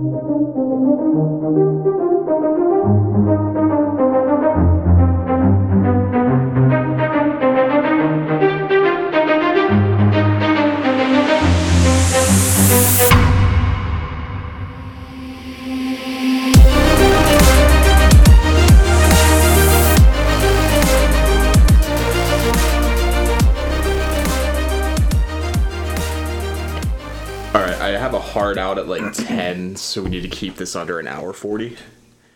All so we need to keep this under an hour 40.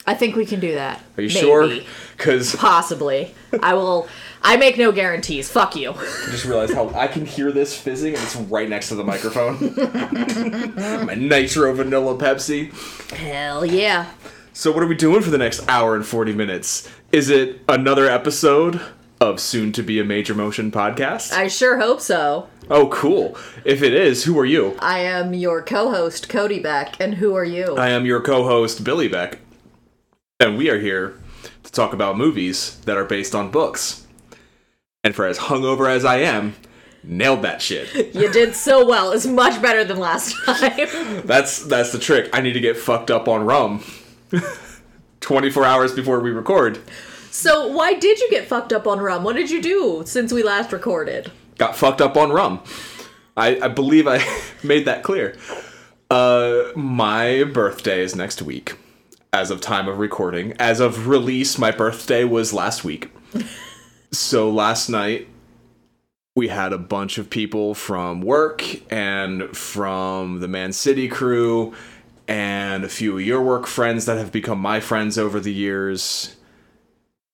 I think we can do that. Are you sure? Because Possibly. I will. I make no guarantees. Fuck you. I just realized how I can hear this fizzing and it's right next to the microphone. My nitro vanilla Pepsi. Hell yeah. So, what are we doing for the next hour and 40 minutes? Is it another episode of Soon to Be a Major Motion podcast? I sure hope so. Oh, cool. If it is, who are you? I am your co-host Codie Beck, and who are you? I am your co host, Billy Beck, and we are here to talk about movies that are based on books. And for as hungover as I am, nailed that shit. you did so well. It's much better than last time. That's that's the trick. I need to get fucked up on rum. 24 hours before we record. so why did you get fucked up on rum? What did you do since we last recorded? Got fucked up on rum. I, I believe I made that clear. Uh, my birthday is next week. As of time of recording, as of release, my birthday was last week. so last night we had a bunch of people from work and from the Man City crew and a few of your work friends that have become my friends over the years.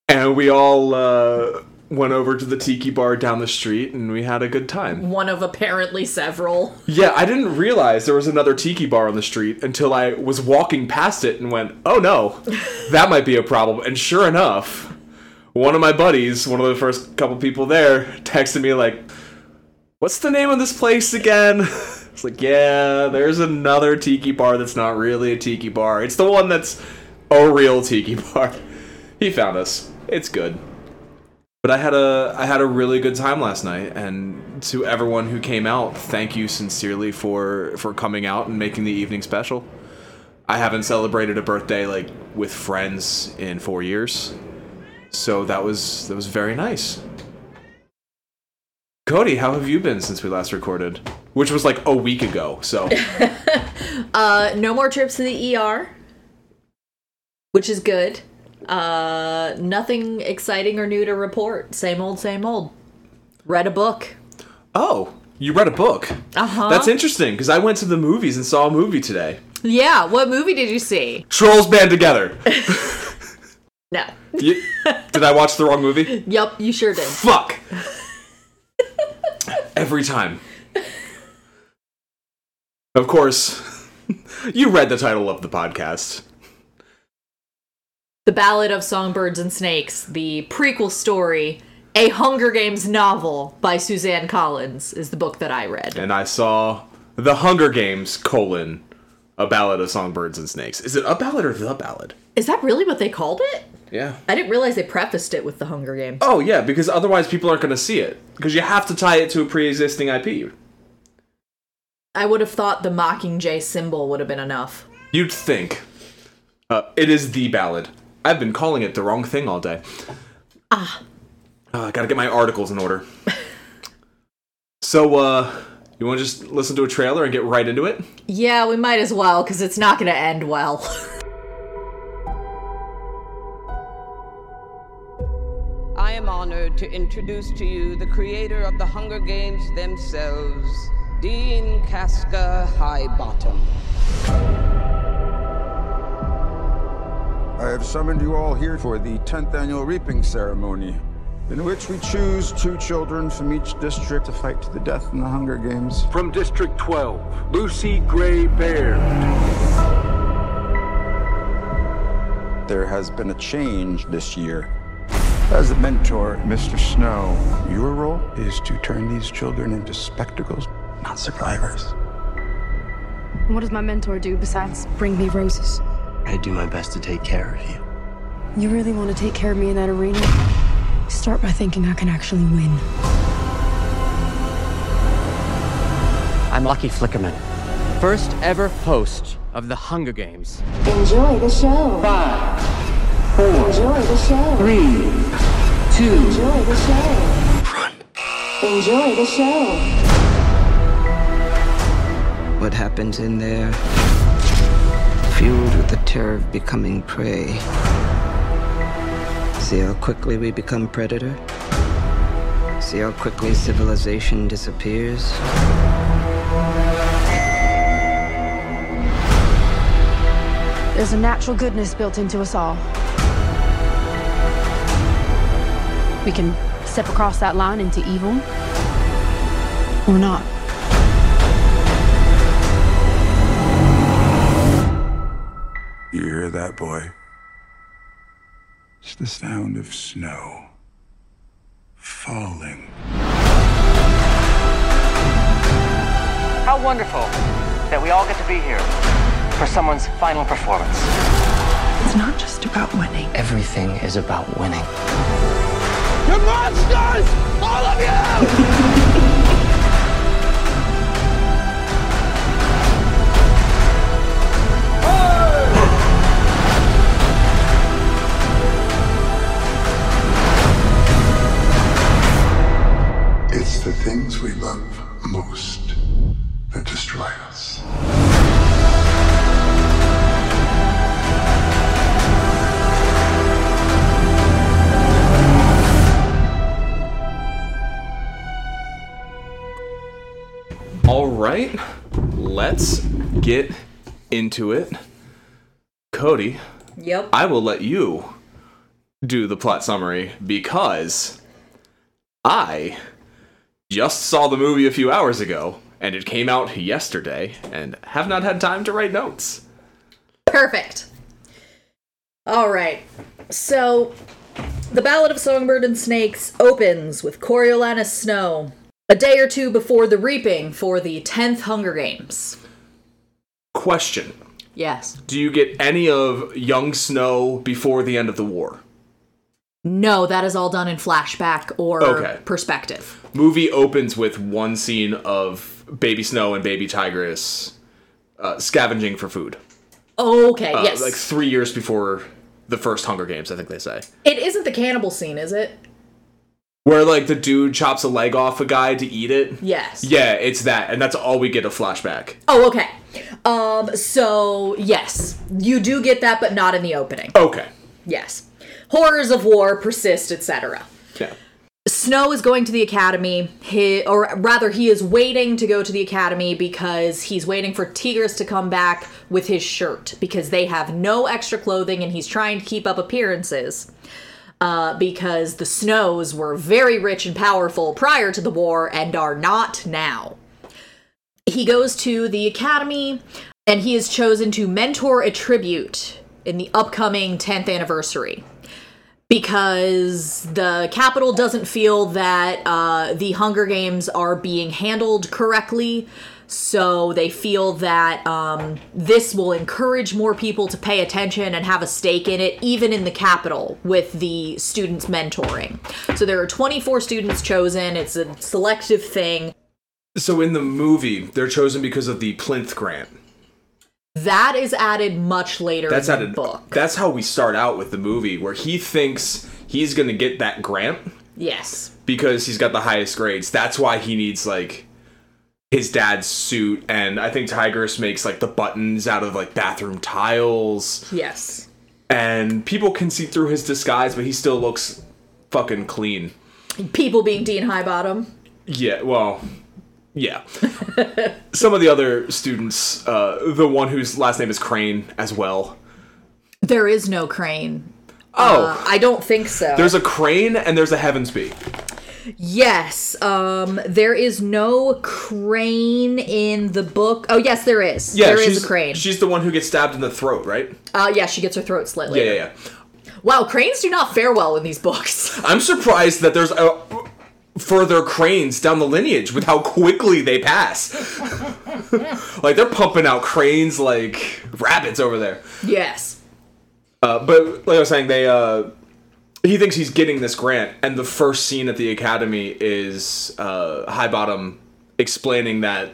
And we all uh, went over to the tiki bar down the street and we had a good time. One of apparently several. Yeah, I didn't realize there was another tiki bar on the street until I was walking past it and went, oh no, that might be a problem. And sure enough, one of my buddies, one of the first couple people there, texted me like, what's the name of this place again? It's like, yeah, there's another tiki bar that's not really a tiki bar. It's the one that's a real tiki bar. He found us. It's good. But I had a I had a really good time last night, and to everyone who came out, thank you sincerely for for coming out and making the evening special. I haven't celebrated a birthday like with friends in four years, so that was that was very nice. Codie, how have you been since we last recorded? Which was like a week ago. So Uh, no more trips to the ER, which is good. Uh, nothing exciting or new to report. Same old, same old. Read a book. oh, you read a book. Uh huh. That's interesting because I went to the movies and saw a movie today. Yeah. What movie did you see? Trolls Band Together. No. You- did I watch the wrong movie? Yep, you sure did. Fuck. Every time. Of course, you read the title of the podcast. The Ballad of Songbirds and Snakes, the prequel story, a Hunger Games novel by Suzanne Collins, is the book that I read. And I saw The Hunger Games, colon, A Ballad of Songbirds and Snakes. Is it a ballad or the ballad? Is that really what they called it? Yeah. I didn't realize they prefaced it with the Hunger Games. Oh, yeah, because otherwise people aren't going to see it. Because you have to tie it to a pre existing IP. I would have thought the Mockingjay symbol would have been enough. You'd think. Uh, it is the ballad. I've been calling it the wrong thing all day. Ah. I gotta get my articles in order. so, uh, you wanna just listen to a trailer and get right into it? Yeah, we might as well, because it's not going to end well. I am honored to introduce to you the creator of the Hunger Games themselves, Dean Casca Highbottom. I have summoned you all here for the 10th annual reaping ceremony, in which we choose two children from each district to fight to the death in the Hunger Games. From District 12, Lucy Gray Baird. There has been a change this year. As a mentor, Mr. Snow, your role is to turn these children into spectacles, not survivors. What does my mentor do besides bring me roses? I do my best to take care of you. You really want to take care of me in that arena? Start by thinking I can actually win. I'm Lucky Flickerman. first ever host of the Hunger Games. Enjoy the show. Five, four, Enjoy the show. three, two, Enjoy the show. Run. Enjoy the show. What happens in there? Fueled with the terror of becoming prey. See how quickly we become predator? See how quickly civilization disappears? There's a natural goodness built into us all. We can step across that line into evil or not. You that, boy? It's the sound of snow falling. How wonderful that we all get to be here for someone's final performance. It's not just about winning. Everything is about winning. You monsters! All of you! the things we love most that destroy us. All right, let's get into it. Codie, Yep. I will let you do the plot summary because I just saw the movie a few hours ago and it came out yesterday and have not had time to write notes. Perfect. All right. So, The Ballad of Songbird and Snakes opens with Coriolanus Snow, a day or two before the reaping for the 10th Hunger Games. Question Yes. Do you get any of young Snow before the end of the war? No, that is all done in flashback or Okay. perspective. Movie opens with one scene of Baby Snow and Baby Tigris uh, scavenging for food. Okay, Uh, yes. Like three years before the first Hunger Games, I think they say. it isn't the cannibal scene, is it? Where like the dude chops a leg off a guy to eat it. Yes. Yeah, it's that, and that's all we get a flashback. Oh, okay. Um, so yes, you do get that, but not in the opening. Okay. Yes. Horrors of war persist, etc. Snow is going to the academy, he, or rather, he is waiting to go to the academy because he's waiting for Tigris to come back with his shirt because they have no extra clothing and he's trying to keep up appearances. Uh, because the Snows were very rich and powerful prior to the war and are not now. He goes to the academy and he is chosen to mentor a tribute in the upcoming 10th anniversary because the Capitol doesn't feel that uh, the Hunger Games are being handled correctly. So they feel that um, this will encourage more people to pay attention and have a stake in it, even in the Capitol, with the students mentoring. So there are 24 students chosen. It's a selective thing. So in the movie, they're chosen because of the plinth grant. That is added much later That's the book. That's how we start out with the movie, where he thinks he's gonna get that grant Yes. because he's got the highest grades. That's why he needs like his dad's suit, and I think Tigris makes like the buttons out of like bathroom tiles, Yes. and people can see through his disguise, but he still looks fucking clean. People being Dean Highbottom. Yeah, well, yeah. Some of the other students, uh, the one whose last name is Crane as well. There is no crane. Oh, Uh, I don't think so. there's a crane and there's a Heavensbee. yes. Um, there is no crane in the book. Oh, yes, there is. Yeah, there is a crane. She's the one who gets stabbed in the throat, right? Uh, yeah, she gets her throat slit Yeah, yeah, yeah. Wow, cranes do not fare well in these books. I'm surprised that there's a further cranes down the lineage with how quickly they pass. like they're pumping out cranes like rabbits over there. yes. Uh, but like I was saying, they uh, he thinks he's getting this grant, and the first scene at the academy is uh, Highbottom explaining that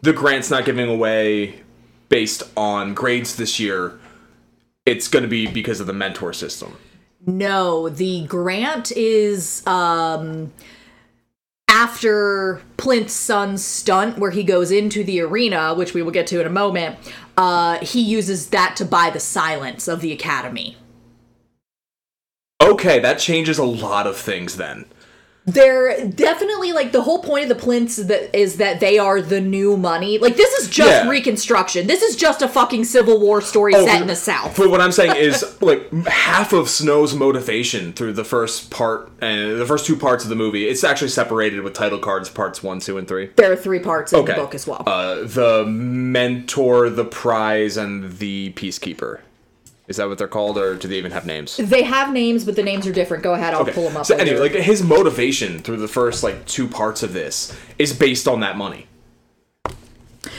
the grant's not giving away based on grades this year. It's going to be because of the mentor system. No, the grant is um after Plinth's son's stunt where he goes into the arena, which we will get to in a moment. Uh he uses that to buy the silence of the academy. Okay, that changes a lot of things then. They're definitely like the whole point of the plinths is that is that they are the new money. Like this is just Yeah. Reconstruction. This is just a fucking Civil War story Oh, set in the South. But what I'm saying is, like, half of Snow's motivation through the first part and the first two parts of the movie, it's actually separated with title cards, parts one, two, and three. There are three parts in Okay. the book as well. Uh, the mentor, the prize, and the peacekeeper. Is that what they're called, or do they even have names? they have names, but the names are different. Go ahead, I'll Okay. pull them up. So later. anyway, like his motivation through the first like two parts of this is based on that money.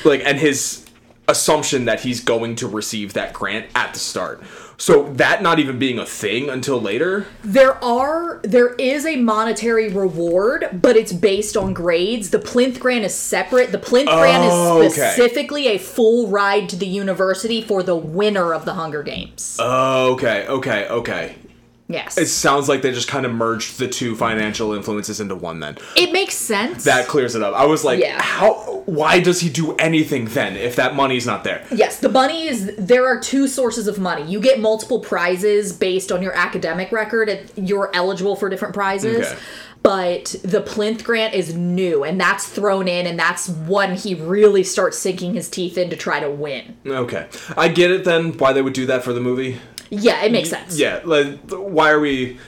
Like and his assumption that he's going to receive that grant at the start. So that not even being a thing until later. There are there is a monetary reward, but it's based on grades. The Plinth grant is separate. The Plinth grant Oh, is okay. specifically a full ride to the university for the winner of the Hunger Games. Oh, okay, okay, okay. Yes. It sounds like they just kind of merged the two financial influences into one then. it makes sense. That clears it up. I was like, Yeah. how why does he do anything then if that money's not there? Yes, the money is. There are two sources of money. You get multiple prizes based on your academic record. You're eligible for different prizes. Okay. But the Plinth grant is new, and that's thrown in, and that's when he really starts sinking his teeth in to try to win. Okay. I get it then why they would do that for the movie. Yeah, it makes sense. Yeah, like why are we?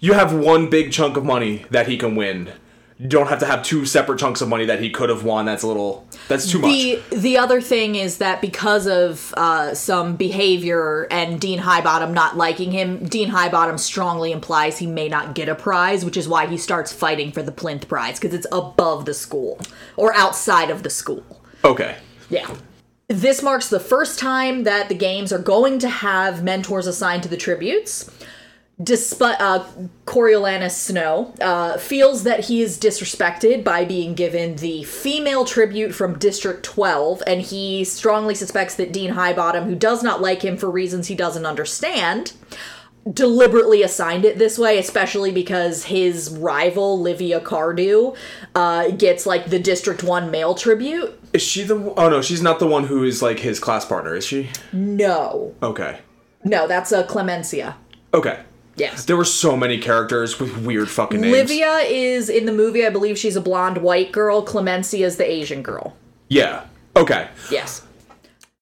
You have one big chunk of money that he can win. You don't have to have two separate chunks of money that he could have won. That's a little. That's too The much. the other thing is that because of uh, some behavior and Dean Highbottom not liking him, Dean Highbottom strongly implies he may not get a prize, which is why he starts fighting for the Plinth Prize because it's above the school or outside of the school. Okay. Yeah. This marks the first time that the games are going to have mentors assigned to the tributes. Despite uh, Coriolanus Snow uh, feels that he is disrespected by being given the female tribute from District 12, and he strongly suspects that Dean Highbottom, who does not like him for reasons he doesn't understand, deliberately assigned it this way, especially because his rival Livia Cardew uh, gets like the District 1 male tribute. Is she the? Oh no, she's not the one who is like his class partner. Is she? No. Okay. No, that's a Clemensia. Okay. Yes. There were so many characters with weird fucking names. Livia is in the movie, I believe she's a blonde white girl. Clemensia is the Asian girl. Yeah. Okay. Yes.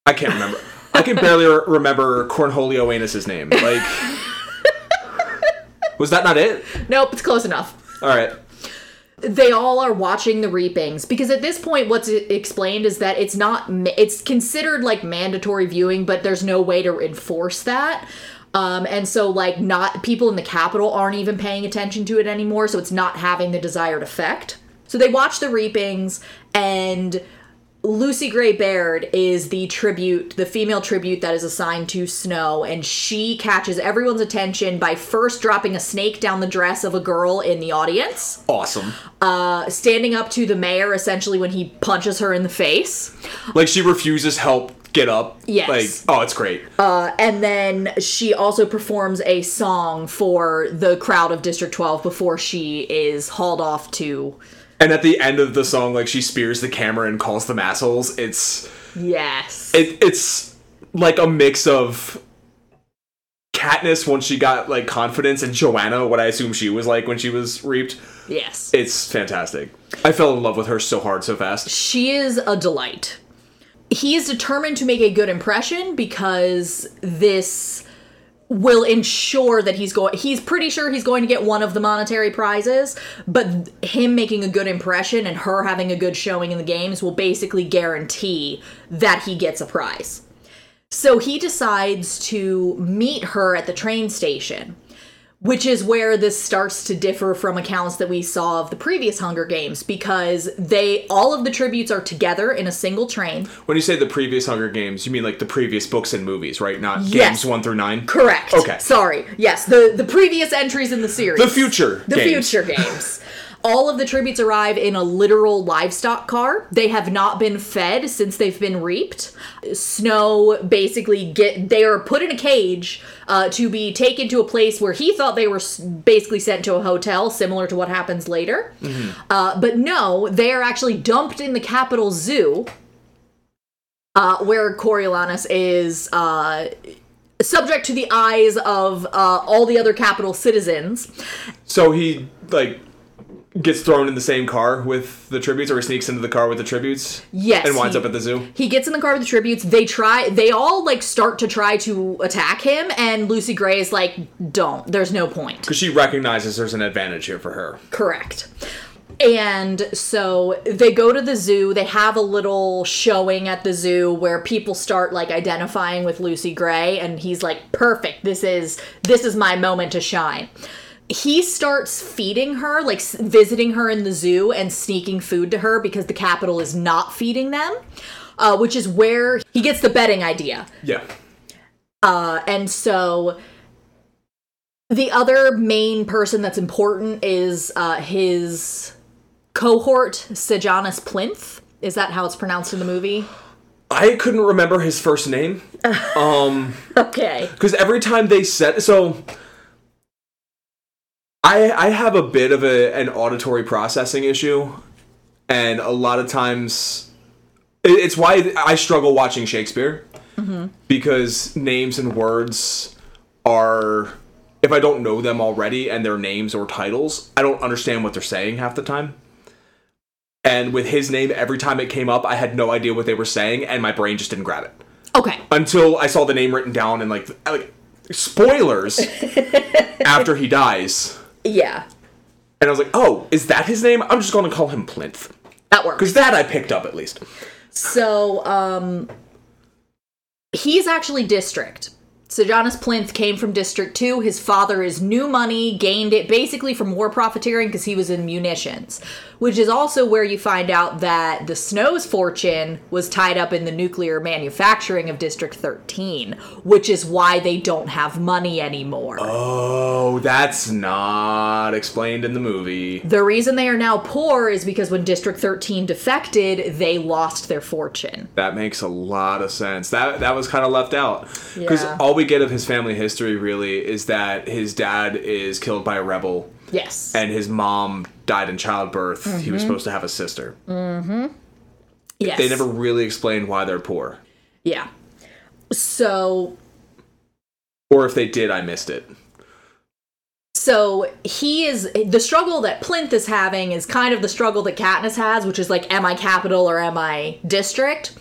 I can't remember. I can barely re- remember Cornholio Anus's name. Like. Was that not it? Nope, it's close enough. All right. They all are watching the reapings because at this point, what's explained is that it's not it's considered like mandatory viewing, but there's no way to enforce that. Um, and so, like, not people in the capital aren't even paying attention to it anymore, so it's not having the desired effect. So they watch the reapings, and Lucy Gray Baird is the tribute, the female tribute that is assigned to Snow, and she catches everyone's attention by first dropping a snake down the dress of a girl in the audience, Awesome. Uh, standing up to the mayor essentially when he punches her in the face. Like she refuses help get up. Yes. Like, oh, it's great. Uh, and then she also performs a song for the crowd of District 12 before she is hauled off to. And at the end of the song, like she spears the camera and calls them assholes. It's Yes. it, it's like a mix of Katniss once she got like confidence and Johanna, what I assume she was like when she was reaped. yes. It's fantastic. I fell in love with her so hard so fast. She is a delight. He is determined to make a good impression because this will ensure that he's going he's pretty sure he's going to get one of the monetary prizes but him making a good impression and her having a good showing in the games will basically guarantee that he gets a prize. So he decides to meet her at the train station which is where this starts to differ from accounts that we saw of the previous Hunger Games because they all of the tributes are together in a single train. When you say the previous Hunger Games, you mean like the previous books and movies, right? Not Yes. games one through nine? Correct. Okay. Sorry. Yes, the the previous entries in the series. The future The games. future games. All of the tributes arrive in a literal livestock car. They have not been fed since they've been reaped. Snow basically get they are put in a cage uh, to be taken to a place where he thought they were basically sent to a hotel, similar to what happens later. Uh, but no, they are actually dumped in the Capitol Zoo, uh, where Coriolanus is uh, subject to the eyes of uh, all the other Capitol citizens. So he like gets thrown in the same car with the tributes, or he sneaks into the car with the tributes. Yes, and winds he- up at the zoo. He gets in the car with the tributes. They try. They all like start to try to attack him, and Lucy Gray is like, "Don't. There's no point." Because she recognizes there's an advantage here for her. Correct. And so they go to the zoo. They have a little showing at the zoo where people start like identifying with Lucy Gray and he's like, "Perfect. This is this is my moment to shine." He starts feeding her, like visiting her in the zoo and sneaking food to her because the Capitol is not feeding them, uh, which is where he gets the betting idea. Yeah. Uh, and so the other main person that's important is uh, his cohort, Sejanus Plinth. Is that how it's pronounced in the movie? I couldn't remember his first name. Um, Okay. because every time they said so. I I have a bit of a an auditory processing issue, and a lot of times, it- it's why I struggle watching Shakespeare mm-hmm. because names and words are if I don't know them already and their names or titles, I don't understand what they're saying half the time. And with his name, every time it came up, I had no idea what they were saying, and my brain just didn't grab it Okay. until I saw the name written down and like like spoilers after he dies. Yeah. And I was like, "Oh, is that his name? I'm just going to call him Plinth." That works. Cuz that I picked up at least. So, um, he's actually district. So Sejanus Plinth came from District 2. His father is new money, gained it basically from war profiteering because he was in munitions, which is also where you find out that the Snow's fortune was tied up in the nuclear manufacturing of District 13, which is why they don't have money anymore. Oh, that's not explained in the movie. The reason they are now poor is because when District 13 defected, they lost their fortune. That makes a lot of sense. That that was kind of left out because Yeah. all we get of his family history really is that his dad is killed by a rebel Yes. and his mom died in childbirth. He was supposed to have a sister. Mm-hmm. Yes. They never really explained why they're poor, Yeah. So or if they did, I missed it. so he is the struggle that Plinth is having is kind of the struggle that Katniss has, which is like, am I Capitol or am I district?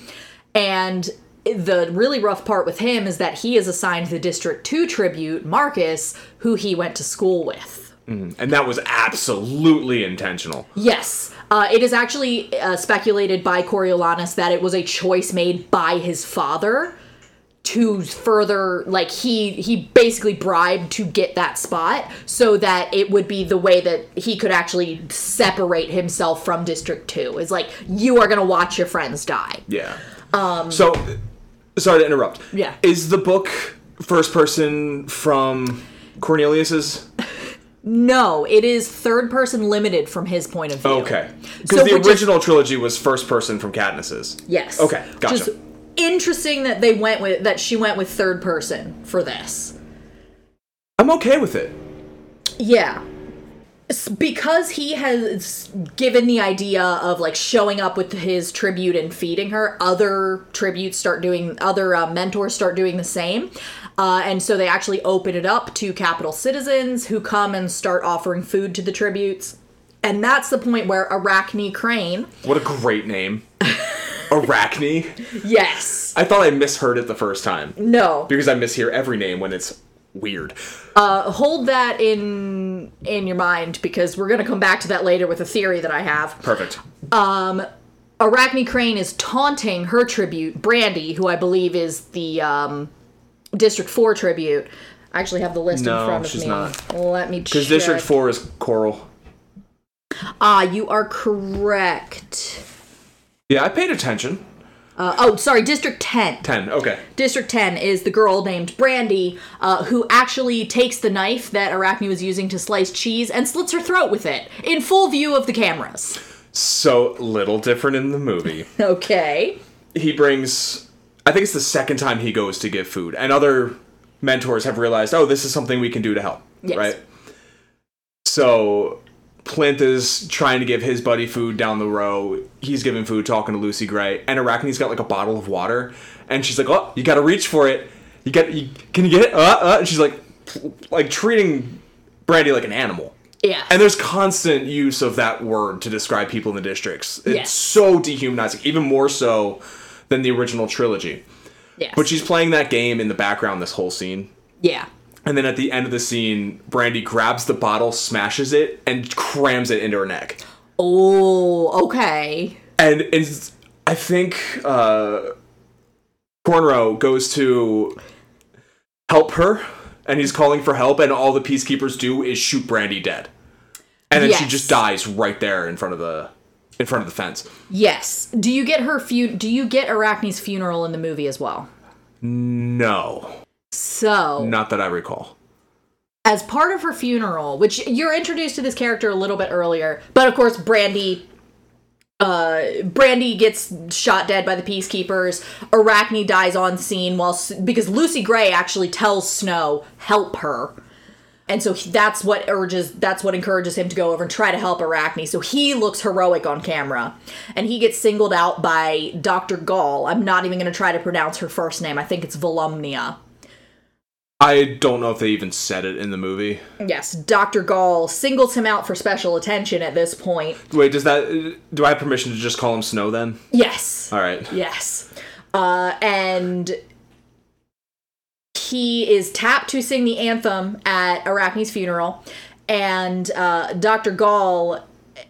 And the really rough part with him is that he is assigned the District 2 tribute, Marcus, who he went to school with. And that was absolutely intentional. Yes. Uh, it is actually uh, speculated by Coriolanus that it was a choice made by his father to further like he he basically bribed to get that spot so that it would be the way that he could actually separate himself from district 2 is like you are going to watch your friends die Yeah. Um. So, sorry to interrupt. Yeah. Is the book first person from Cornelius's? no it is third person limited from his point of view Okay. Because So the which is- original trilogy was first person from Katniss's. yes Okay, gotcha. just interesting that they went with that she went with third person for this I'm okay with it. Yeah. Because he has given the idea of like showing up with his tribute and feeding her, other tributes start doing, other uh, mentors start doing the same. Uh, and so they actually open it up to Capitol citizens who come and start offering food to the tributes. And that's the point where Arachne Crane, What a great name. Arachne. yes, I thought I misheard it the first time no, because I mishear every name when it's weird. hold that in in your mind because we're gonna come back to that later with a theory that I have. Perfect. Um, Arachne Crane is taunting her tribute, Brandy, who I believe is the um, District 4 tribute. I actually have the list No, in front of she's me. not. Let me check. Because District 4 is Coral. Ah, you are correct. Yeah, I paid attention. Uh, oh, sorry, District 10. 10. Okay. District 10 is the girl named Brandy, uh, who actually takes the knife that Arachne was using to slice cheese and slits her throat with it in full view of the cameras. So little different in the movie. Okay. he brings I think it's the second time he goes to give food, and other mentors have realized, oh, this is something we can do to help, Yes. right? So Plinth is trying to give his buddy food down the row. He's giving food, talking to Lucy Gray, and Arachne's got like a bottle of water, and she's like, "Oh, you got to reach for it. You get, you, can you get it?" Uh, uh. And she's like, like treating Brandy like an animal. Yeah. And there's constant use of that word to describe people in the districts. It's Yes. so dehumanizing, even more so than the original trilogy. yes. But she's playing that game in the background this whole scene. Yeah. And then at the end of the scene, Brandy grabs the bottle, smashes it, and crams it into her neck. Oh, okay. And it's, I think uh, Cornrow goes to help her, and he's calling for help, and all the peacekeepers do is shoot Brandy dead. And then she just dies right there in front of the in front of the fence. Yes. Do you get her fu- do you get Arachne's funeral in the movie as well? No, So, not that I recall. as part of her funeral, which you're introduced to this character a little bit earlier, but of course Brandy uh Brandy gets shot dead by the peacekeepers. Arachne dies on scene while because Lucy Gray actually tells Snow help her. And so he- that's what urges that's what encourages him to go over and try to help Arachne. So he looks heroic on camera. And he gets singled out by Dr. Gall. I'm not even going to try to pronounce her first name. I think it's Volumnia. I don't know if they even said it in the movie. Yes, Dr. Gall singles him out for special attention at this point. Wait, does that do I have permission to just call him Snow then? Yes. All right. Yes. Uh, and he is tapped to sing the anthem at Arachne's funeral. And uh, Dr. Gall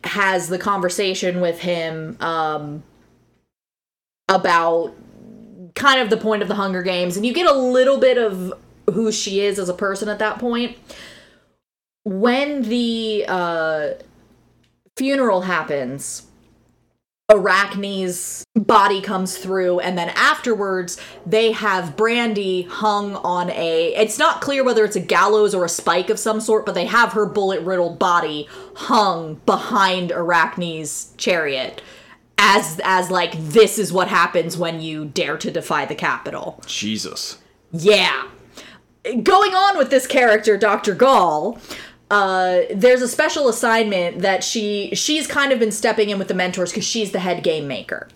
has the conversation with him um, about kind of the point of the Hunger Games. And you get a little bit of who she is as a person at that point. When the uh, funeral happens, Arachne's body comes through, and then afterwards, they have Brandy hung on a. It's not clear whether it's a gallows or a spike of some sort, but they have her bullet riddled body hung behind Arachne's chariot. As, as like this is what happens when you dare to defy the Capitol. Jesus. Yeah. Going on with this character, Dr. Gall, uh, there's a special assignment that she she's kind of been stepping in with the mentors because she's the head game maker.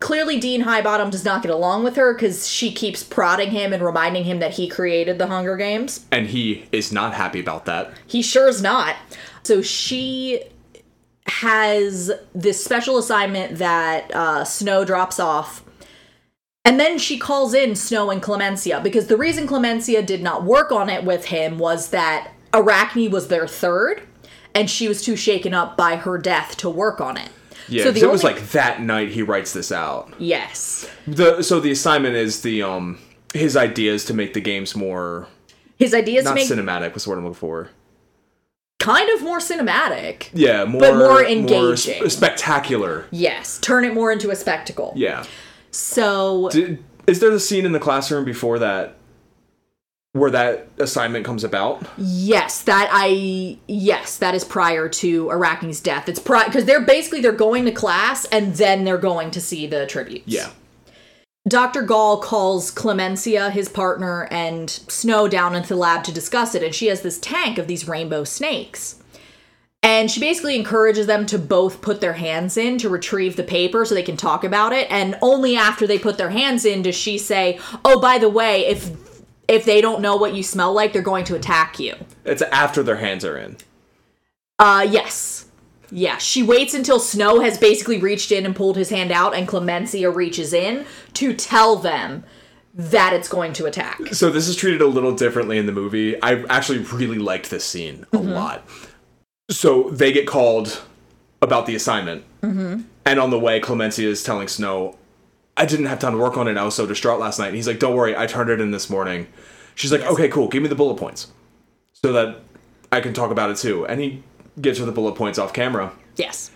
Clearly, Dean Highbottom does not get along with her because she keeps prodding him and reminding him that he created the Hunger Games. And he is not happy about that. He sure is not. So she has this special assignment that uh, Snow drops off. And then she calls in Snow and Clemensia because the reason Clemensia did not work on it with him was that Arachne was their third, and she was too shaken up by her death to work on it. Yeah, so the it was like that night he writes this out. Yes. The so the assignment is the um his ideas to make the games more His idea is to not make cinematic. The word I'm looking for? kind of more cinematic. Yeah, more But more engaging. spectacular. Yes. Turn it more into a spectacle. Yeah. So Did, is there the scene in the classroom before that where that assignment comes about? Yes, that I yes, that is prior to Arachne's death. It's prior because they're basically they're going to class and then they're going to see the tributes. Yeah. Dr. Gall calls Clemensia, his partner, and Snow down into the lab to discuss it, and she has this tank of these rainbow snakes. And she basically encourages them to both put their hands in to retrieve the paper so they can talk about it. And only after they put their hands in does she say, "Oh, by the way, if if they don't know what you smell like, they're going to attack you." It's after their hands are in. Uh, yes. Yeah, she waits until Snow has basically reached in and pulled his hand out, and Clemensia reaches in to tell them that it's going to attack. So this is treated a little differently in the movie. I actually really liked this scene a lot. So they get called about the assignment, mm-hmm. and on the way, Clemensia is telling Snow, "I didn't have time to work on it. I was so distraught last night." And he's like, "Don't worry, I turned it in this morning." She's like, "Okay, cool. Give me the bullet points, so that I can talk about it too." And he gives her the bullet points off camera. Yes.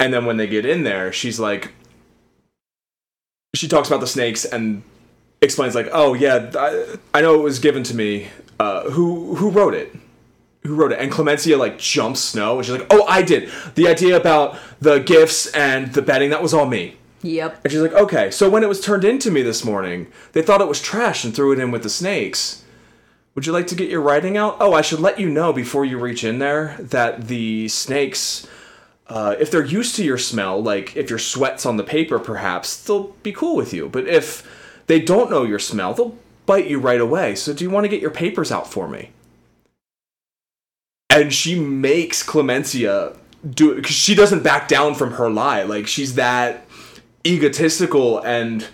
And then when they get in there, she's like, she talks about the snakes and explains like, "Oh yeah, I, I know it was given to me. Uh, who who wrote it? Who wrote it?" And Clemensia like jumps Snow, and she's like, "Oh, I did. The idea about the gifts and the betting that was all me." Yep. And she's like, "Okay, so when it was turned into me this morning, they thought it was trash and threw it in with the snakes." Would you like to get your writing out? Oh, I should let you know before you reach in there that the snakes, uh, if they're used to your smell, like if your sweat's on the paper, perhaps they'll be cool with you. But if they don't know your smell, they'll bite you right away. So do you want to get your papers out for me? And she makes Clemensia do it because she doesn't back down from her lie. Like she's that egotistical and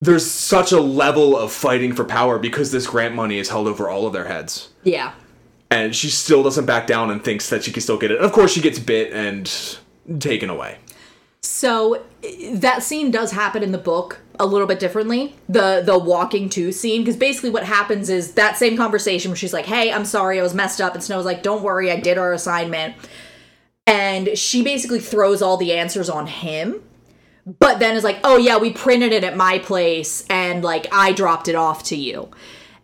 there's such a level of fighting for power because this grant money is held over all of their heads. Yeah. And she still doesn't back down and thinks that she can still get it. And of course, she gets bit and taken away. So that scene does happen in the book a little bit differently. The the walking to scene because basically what happens is that same conversation where she's like, "Hey, I'm sorry, I was messed up," and Snow's like, "Don't worry, I did our assignment." And she basically throws all the answers on him. But then is like, "Oh yeah, we printed it at my place and like I dropped it off to you."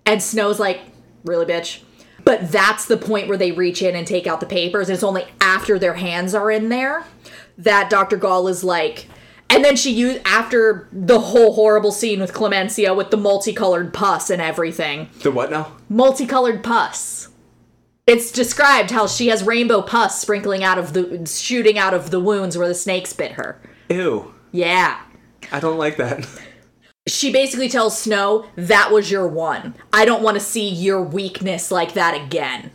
And Snow's like, "Really, bitch?" But that's the point where they reach in and take out the papers. And it's only after their hands are in there that Dr. Gall is like, and then she used after the whole horrible scene with Clemensia with the multicolored pus and everything. The what now? Multicolored pus. It's described how she has rainbow pus sprinkling out of the shooting out of the wounds where the snakes bit her. Ew. Yeah. I don't like that. She basically tells Snow, that was your one. I don't want to see your weakness like that again.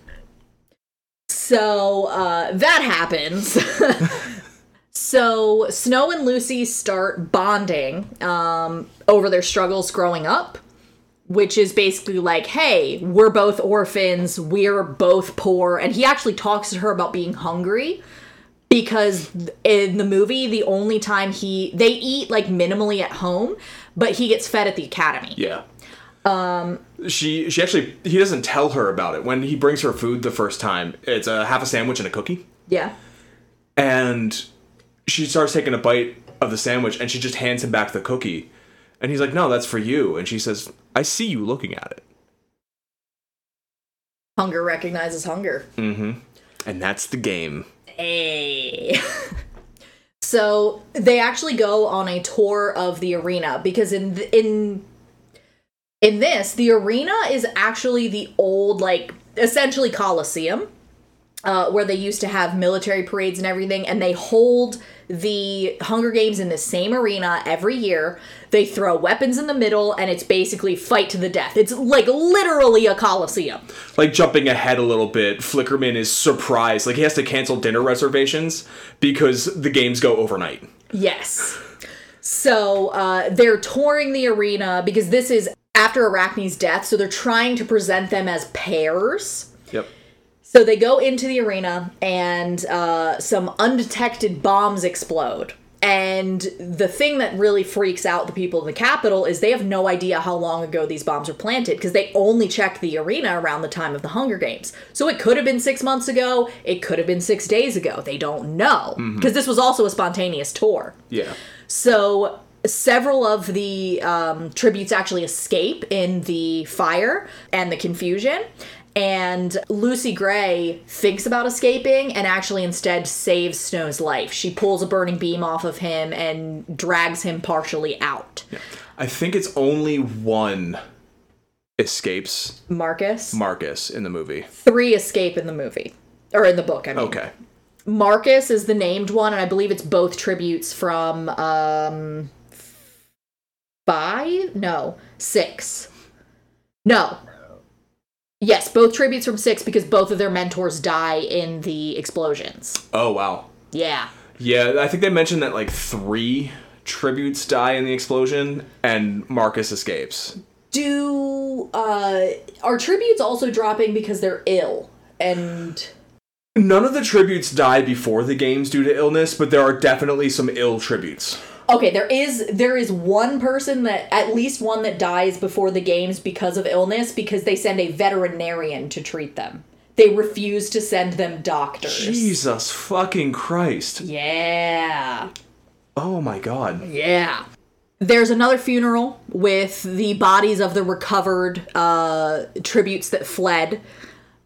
So uh, that happens. so Snow and Lucy start bonding um, over their struggles growing up, which is basically like, hey, we're both orphans, we're both poor. And he actually talks to her about being hungry because in the movie the only time he they eat like minimally at home but he gets fed at the academy Yeah. Um she she actually he doesn't tell her about it. When he brings her food the first time, it's a half a sandwich and a cookie. yeah And she starts taking a bite of the sandwich and she just hands him back the cookie. And he's like, "No, that's for you." And she says, "I see you looking at it." hunger recognizes hunger Mm-hmm. And that's the game. Hey. so they actually go on a tour of the arena because in th- in in this the arena is actually the old like essentially coliseum uh, where they used to have military parades and everything and they hold the hunger games in the same arena every year they throw weapons in the middle and it's basically fight to the death it's like literally a coliseum Like jumping ahead a little bit, Flickerman is surprised. Like he has to cancel dinner reservations because the games go overnight. Yes. So uh, they're touring the arena because this is after Arachne's death, so they're trying to present them as pairs. Yep. So they go into the arena and uh, some undetected bombs explode. And the thing that really freaks out the people in the Capitol is they have no idea how long ago these bombs were planted because they only checked the arena around the time of the Hunger Games. So it could have been six months ago, it could have been six days ago. They don't know because this was also a spontaneous tour. Yeah. So several of the um, tributes actually escape in the fire and the confusion. And Lucy Gray thinks about escaping and actually instead saves Snow's life. She pulls a burning beam off of him and drags him partially out. I think it's only one escapes Marcus. Marcus in the movie. Three escape in the movie. Or in the book, I mean. Okay. Marcus is the named one, and I believe it's both tributes from um five? No, six. No. Yes, both tributes from six because both of their mentors die in the explosions. Oh wow. Yeah. Yeah, I think they mentioned that like three tributes die in the explosion and Marcus escapes. Do uh are tributes also dropping because they're ill? And None of the tributes die before the games due to illness, but there are definitely some ill tributes. Okay, there is there is one person that at least one that dies before the games because of illness because they send a veterinarian to treat them. They refuse to send them doctors. Jesus fucking Christ. Yeah. Oh my god. Yeah. there's another funeral with the bodies of the recovered uh, tributes that fled.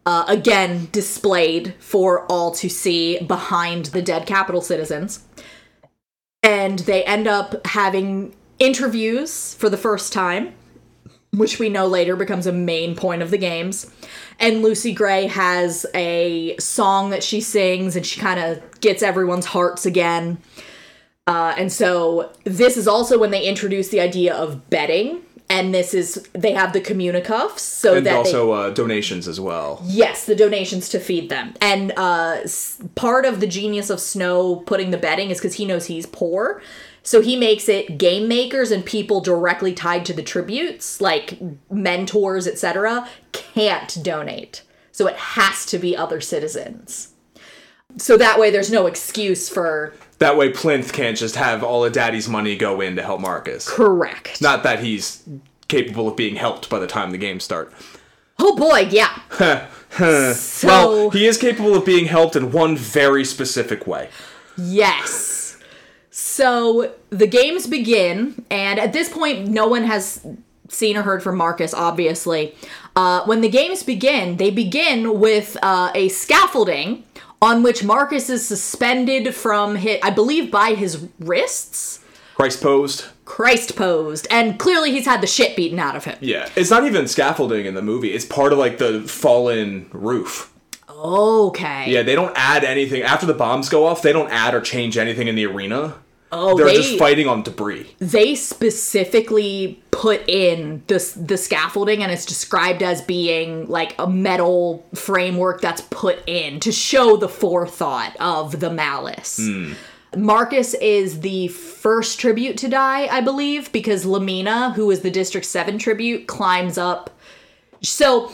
Uh, again, displayed for all to see behind the dead Capitol citizens. And they end up having interviews for the first time, which we know later becomes a main point of the games. And Lucy Gray has a song that she sings, and she kind of gets everyone's hearts again. Uh, and so this is also when they introduce the idea of betting, and this is they have the communicuffs so and that they, also uh, donations as well. Yes, the donations to feed them. And uh, s- part of the genius of Snow putting the betting is because he knows he's poor. So he makes it game makers and people directly tied to the tributes, like mentors, etc., can't donate. So it has to be other citizens. So that way there's no excuse for That way, Plinth can't just have all of Daddy's money go in to help Marcus. correct. Not that he's capable of being helped by the time the games start. oh boy, yeah. so well, he is capable of being helped in one very specific way. Yes. So the games begin, and at this point, no one has seen or heard from Marcus, obviously. Uh, when the games begin, they begin with uh, a scaffolding on which Marcus is suspended from his, I believe, by his wrists. Christ posed. Christ posed, and clearly he's had the shit beaten out of him. Yeah, it's not even scaffolding in the movie. It's part of like the fallen roof. Okay. Yeah, they don't add anything after the bombs go off. They don't add or change anything in the arena. Oh, They're they, just fighting on debris. they specifically put in the the scaffolding and it's described as being like a metal framework that's put in to show the forethought of the malice. Marcus is the first tribute to die, I believe, because Lamina, who is the District 7 tribute, climbs up. So,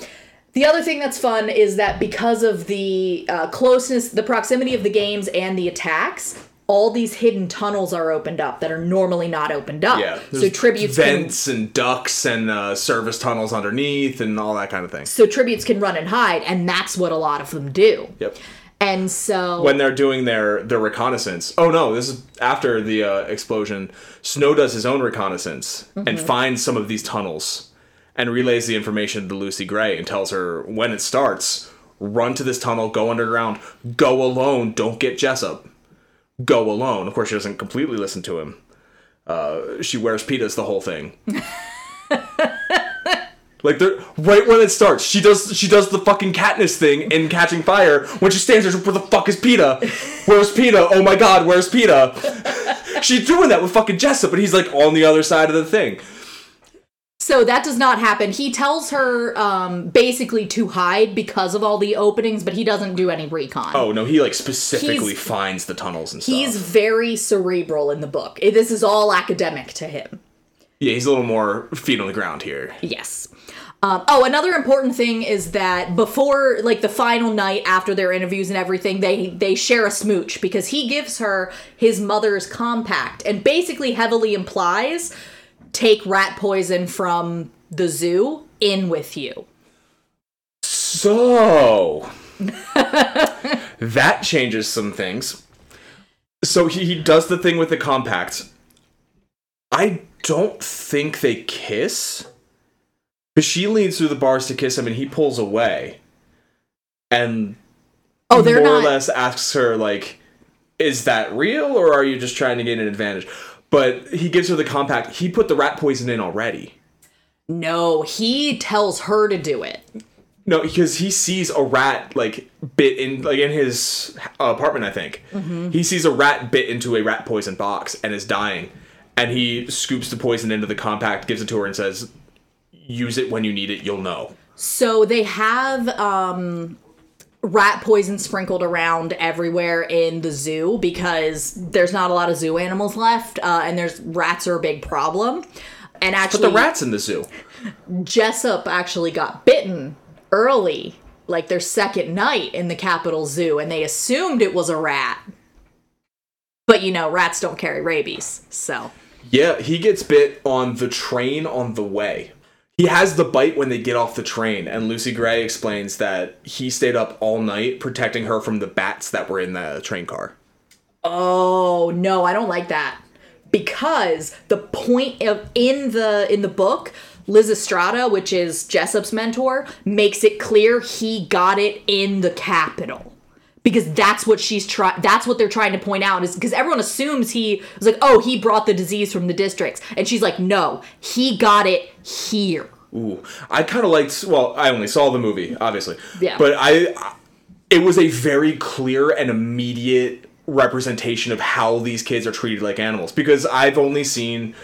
the other thing that's fun is that because of the uh, closeness, the proximity of the games and the attacks, all these hidden tunnels are opened up that are normally not opened up. Yeah, so tributes can, vents and ducts and uh, service tunnels underneath and all that kind of thing. so tributes can run and hide, and that's what a lot of them do. Yep. And so When they're doing their their reconnaissance. Oh no, this is after the uh, explosion. Snow does his own reconnaissance Mm-hmm. and finds some of these tunnels and relays the information to Lucy Gray and tells her when it starts, run to this tunnel, go underground, go alone, don't get Jessup. Go alone. Of course, she doesn't completely listen to him. Uh, she wears pitas the whole thing. Like they're right when it starts, she does she does the fucking Katniss thing in Catching Fire when she stands there. Where the fuck is Peeta? Where's Peeta? Oh my God, where's Peeta? She's doing that with fucking Jessup, but he's like on the other side of the thing. So that does not happen. He tells her um, basically to hide because of all the openings, but he doesn't do any recon. Oh no, he like specifically He's- finds the tunnels and stuff. He's very cerebral in the book. This is all academic to him. yeah, he's a little more feet on the ground here. Yes. Um, oh, another important thing is that before, like the final night after their interviews and everything, they they share a smooch because he gives her his mother's compact and basically heavily implies take rat poison from the zoo in with you. So that changes some things. So he, he does the thing with the compact. I don't think they kiss. But she leans through the bars to kiss him and he pulls away. And Oh, they're more not. or less asks her, like, is that real or are you just trying to gain an advantage? But he gives her the compact. He put the rat poison in already. No, he tells her to do it. No, because he sees a rat like bit in like in his apartment. I think he sees a rat bit into a rat poison box and is dying, and he scoops the poison into the compact, gives it to her, and says, "Use it when you need it. You'll know." So they have um rat poison sprinkled around everywhere in the zoo because there's not a lot of zoo animals left uh, and there's rats are a big problem. And But actually the rats in the zoo. Jessup actually got bitten early, like their second night in the Capitol Zoo and they assumed it was a rat. But you know, rats don't carry rabies. So, Yeah, he gets bit on the train on the way. He has the bite when they get off the train, and Lucy Gray explains that he stayed up all night protecting her from the bats that were in the train car. oh, no, I don't like that. because the point of in the in the book Lysistrata, which is Jessup's mentor, makes it clear he got it in the Capitol. Because that's what she's trying that's what they're trying to point out is because everyone assumes he was like, oh, he brought the disease from the districts. And she's like, no, he got it here. Ooh, I kind of liked. Well, I only saw the movie, obviously. Yeah. But I, it was a very clear and immediate representation of how these kids are treated like animals. Because I've only seen,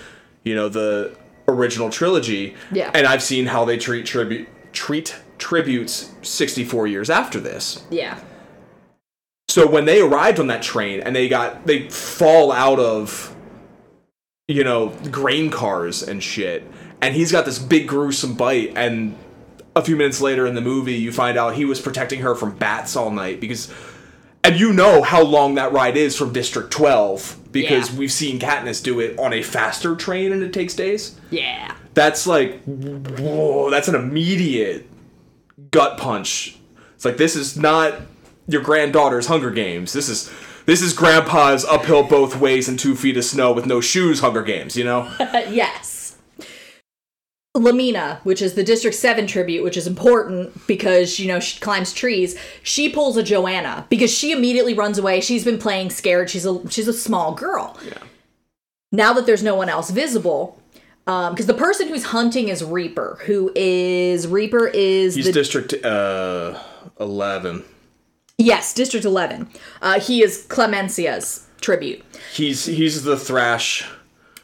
you know, the original trilogy. Yeah. And I've seen how they treat tribute treat tributes 64 years after this. Yeah. So when they arrived on that train and they got they fall out of you know grain cars and shit and he's got this big gruesome bite and a few minutes later in the movie you find out he was protecting her from bats all night because and you know how long that ride is from District 12 because Yeah. we've seen Katniss do it on a faster train and it takes days. Yeah. That's like whoa, that's an immediate gut punch. It's like this is not your granddaughter's Hunger Games. This is this is grandpa's uphill both ways in two feet of snow with no shoes Hunger Games, you know? yes. Lamina, which is the District 7 tribute, which is important because, you know, she climbs trees. She pulls a Johanna because she immediately runs away. She's been playing scared. She's a she's a small girl. Yeah. Now that there's no one else visible, because the person who's hunting is Reaper, who is Reaper is He's the District uh 11. yes District 11. Uh, he is Clemensia's tribute. He's he's the Thresh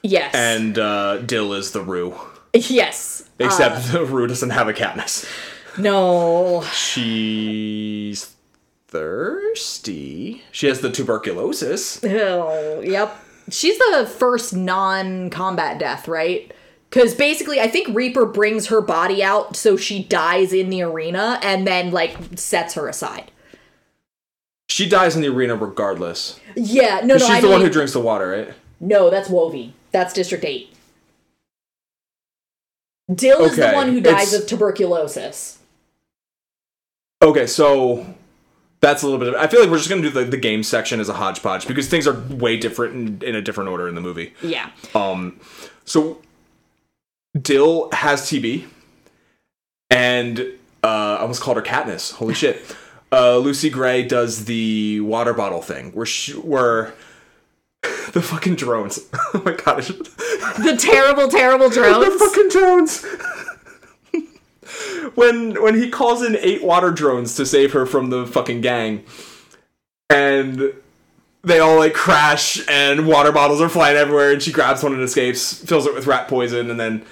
Yes, and uh Dill is the Rue. Yes. Except the uh, Rue doesn't have a Katniss. No, She's thirsty. She has the tuberculosis. Oh, yep. She's the first non-combat death, right? Because basically, I think Reaper brings her body out so she dies in the arena and then, like, sets her aside. She dies in the arena regardless. Yeah, no, no, She's I the mean, one who drinks the water, right? no, that's Wovey. That's District 8. Dill is the one who dies it's- of tuberculosis. Okay, so that's a little bit of. I feel like we're just gonna do the, the game section as a hodgepodge because things are way different in, in a different order in the movie. Yeah. Um, so Dill has TB, and uh, I almost called her Katniss. Holy shit! Uh, Lucy Gray does the water bottle thing where she, where the fucking drones. oh my god! The terrible, terrible drones. the fucking drones. when when he calls in eight water drones to save her from the fucking gang, and they all like crash and water bottles are flying everywhere, and she grabs one and escapes, fills it with rat poison, and then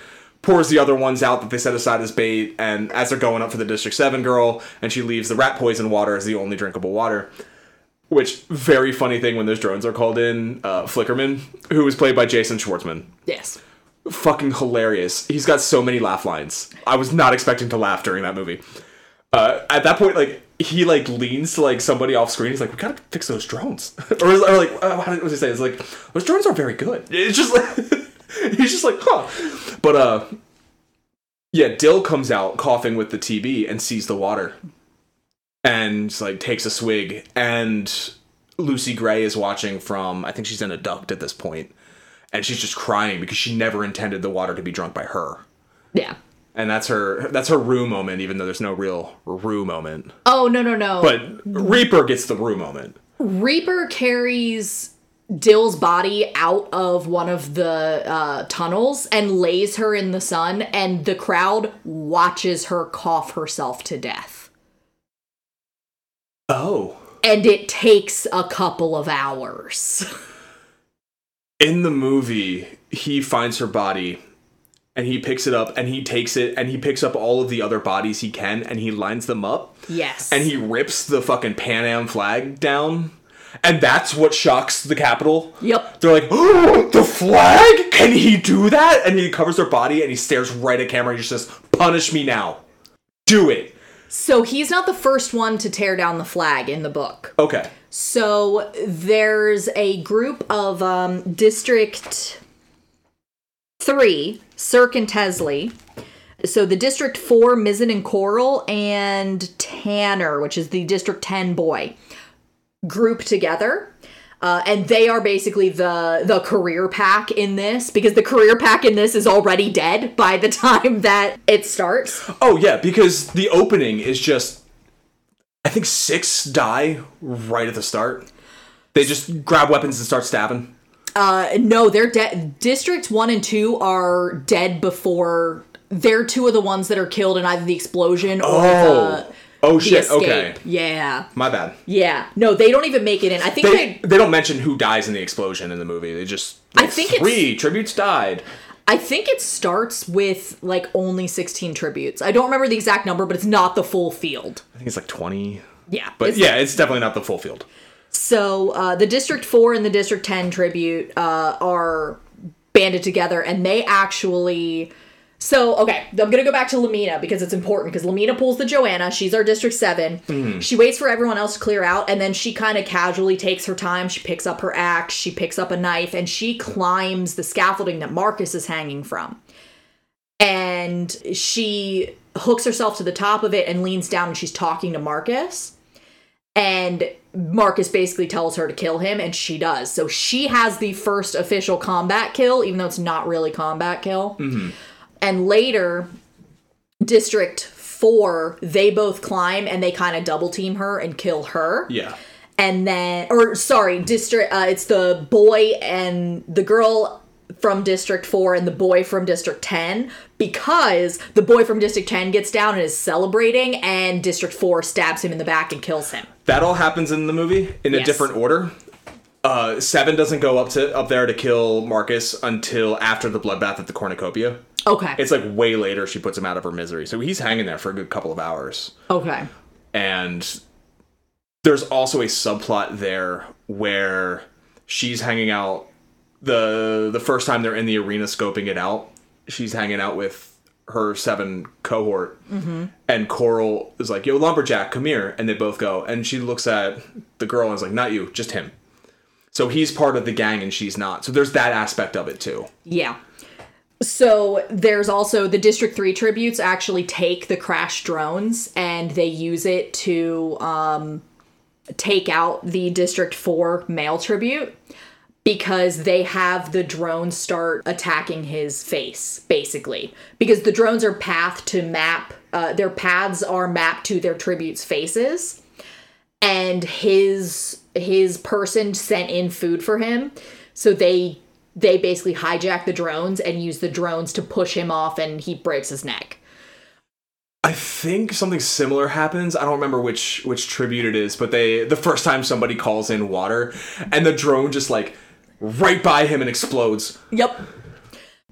pours the other ones out that they set aside as bait. And as they're going up for the District Seven girl, and she leaves the rat poison water as the only drinkable water. Which very funny thing when those drones are called in. Uh, Flickerman, who was played by Jason Schwartzman, yes. fucking hilarious. He's got so many laugh lines. I was not expecting to laugh during that movie. Uh, at that point, like he like leans to like somebody off screen. He's like, "We gotta fix those drones," or, or like, uh, how did what does he say? It's like those drones are very good. It's just like he's just like, huh. But uh, yeah, Dill comes out coughing with the TB and sees the water, and like takes a swig. And Lucy Gray is watching from. I think she's in a duct at this point and she's just crying because she never intended the water to be drunk by her. Yeah. And that's her that's her Rue moment, even though there's no real Rue moment. Oh, no, no, no. But Reaper gets the Rue moment. Reaper carries Dill's body out of one of the uh, tunnels and lays her in the sun, and the crowd watches her cough herself to death. Oh. And it takes a couple of hours. In the movie, he finds her body and he picks it up and he takes it and he picks up all of the other bodies he can and he lines them up yes. and he rips the fucking Panem flag down. And that's what shocks the Capitol. Yep. They're like, oh, the flag? Can he do that? And he covers her body and he stares right at camera and he just says, punish me now. Do it. So he's not the first one to tear down the flag in the book. Okay. So there's a group of um, District 3, Circ and Teslee. So the District 4, Mizzen and Coral, and Tanner, which is the District 10 boy, group together. Uh, and they are basically the the career pack in this because the career pack in this is already dead by the time that it starts. Oh yeah, because the opening is just I think six die right at the start. They just grab weapons and start stabbing. Uh, no, they're dead. Districts one and two are dead before. They're two of the ones that are killed in either the explosion or Oh. the. Oh shit, escape. okay. Yeah. My bad. Yeah. No, they don't even make it in. I think They they. they don't mention who dies in the explosion in the movie. They just I like, think it's- three tributes died. I think it starts with like only 16 tributes. I don't remember the exact number, but it's not the full field. I think it's like twenty. Yeah. But it's- yeah, it's definitely not the full field. So uh, the District 4 and the District 10 tribute uh, are banded together, and they actually. So, okay, I'm going to go back to Lamina because it's important because Lamina pulls the Johanna. She's our District 7. Mm-hmm. She waits for everyone else to clear out, and then she kind of casually takes her time. She picks up her axe, she picks up a knife, and she climbs the scaffolding that Marcus is hanging from. And she hooks herself to the top of it and leans down, and she's talking to Marcus and Marcus basically tells her to kill him, and she does. So she has the first official combat kill, even though it's not really combat kill. Mm-hmm. And later, District Four, they both climb and they kind of double team her and kill her. Yeah. And then, or sorry, District. Uh, it's the boy and the girl from District 4 and the boy from District 10 because the boy from District 10 gets down and is celebrating and District 4 stabs him in the back and kills him. That all happens in the movie in a different order. Uh, Seven doesn't go up to up there to kill Marcus until after the bloodbath at the cornucopia. Okay. It's like way later she puts him out of her misery. So he's hanging there for a good couple of hours. okay. And there's also a subplot there where she's hanging out the the first time they're in the arena scoping it out. She's hanging out with her seven cohort, mm-hmm. and Coral is like, "Yo, lumberjack, come here," and they both go. And she looks at the girl and is like, "Not you, just him." So he's part of the gang and she's not. So there's that aspect of it too. Yeah. So there's also the District 3 tributes actually take the crash drones and they use it to um, take out the District 4 male tribute because they have the drones start attacking his face, basically. Because the drones are path to map, uh, their paths are mapped to their tributes' faces and his his person sent in food for him so they they basically hijack the drones and use the drones to push him off and he breaks his neck I think something similar happens. I don't remember which which tribute it is, but they the first time somebody calls in water and the drone just like right by him and explodes. yep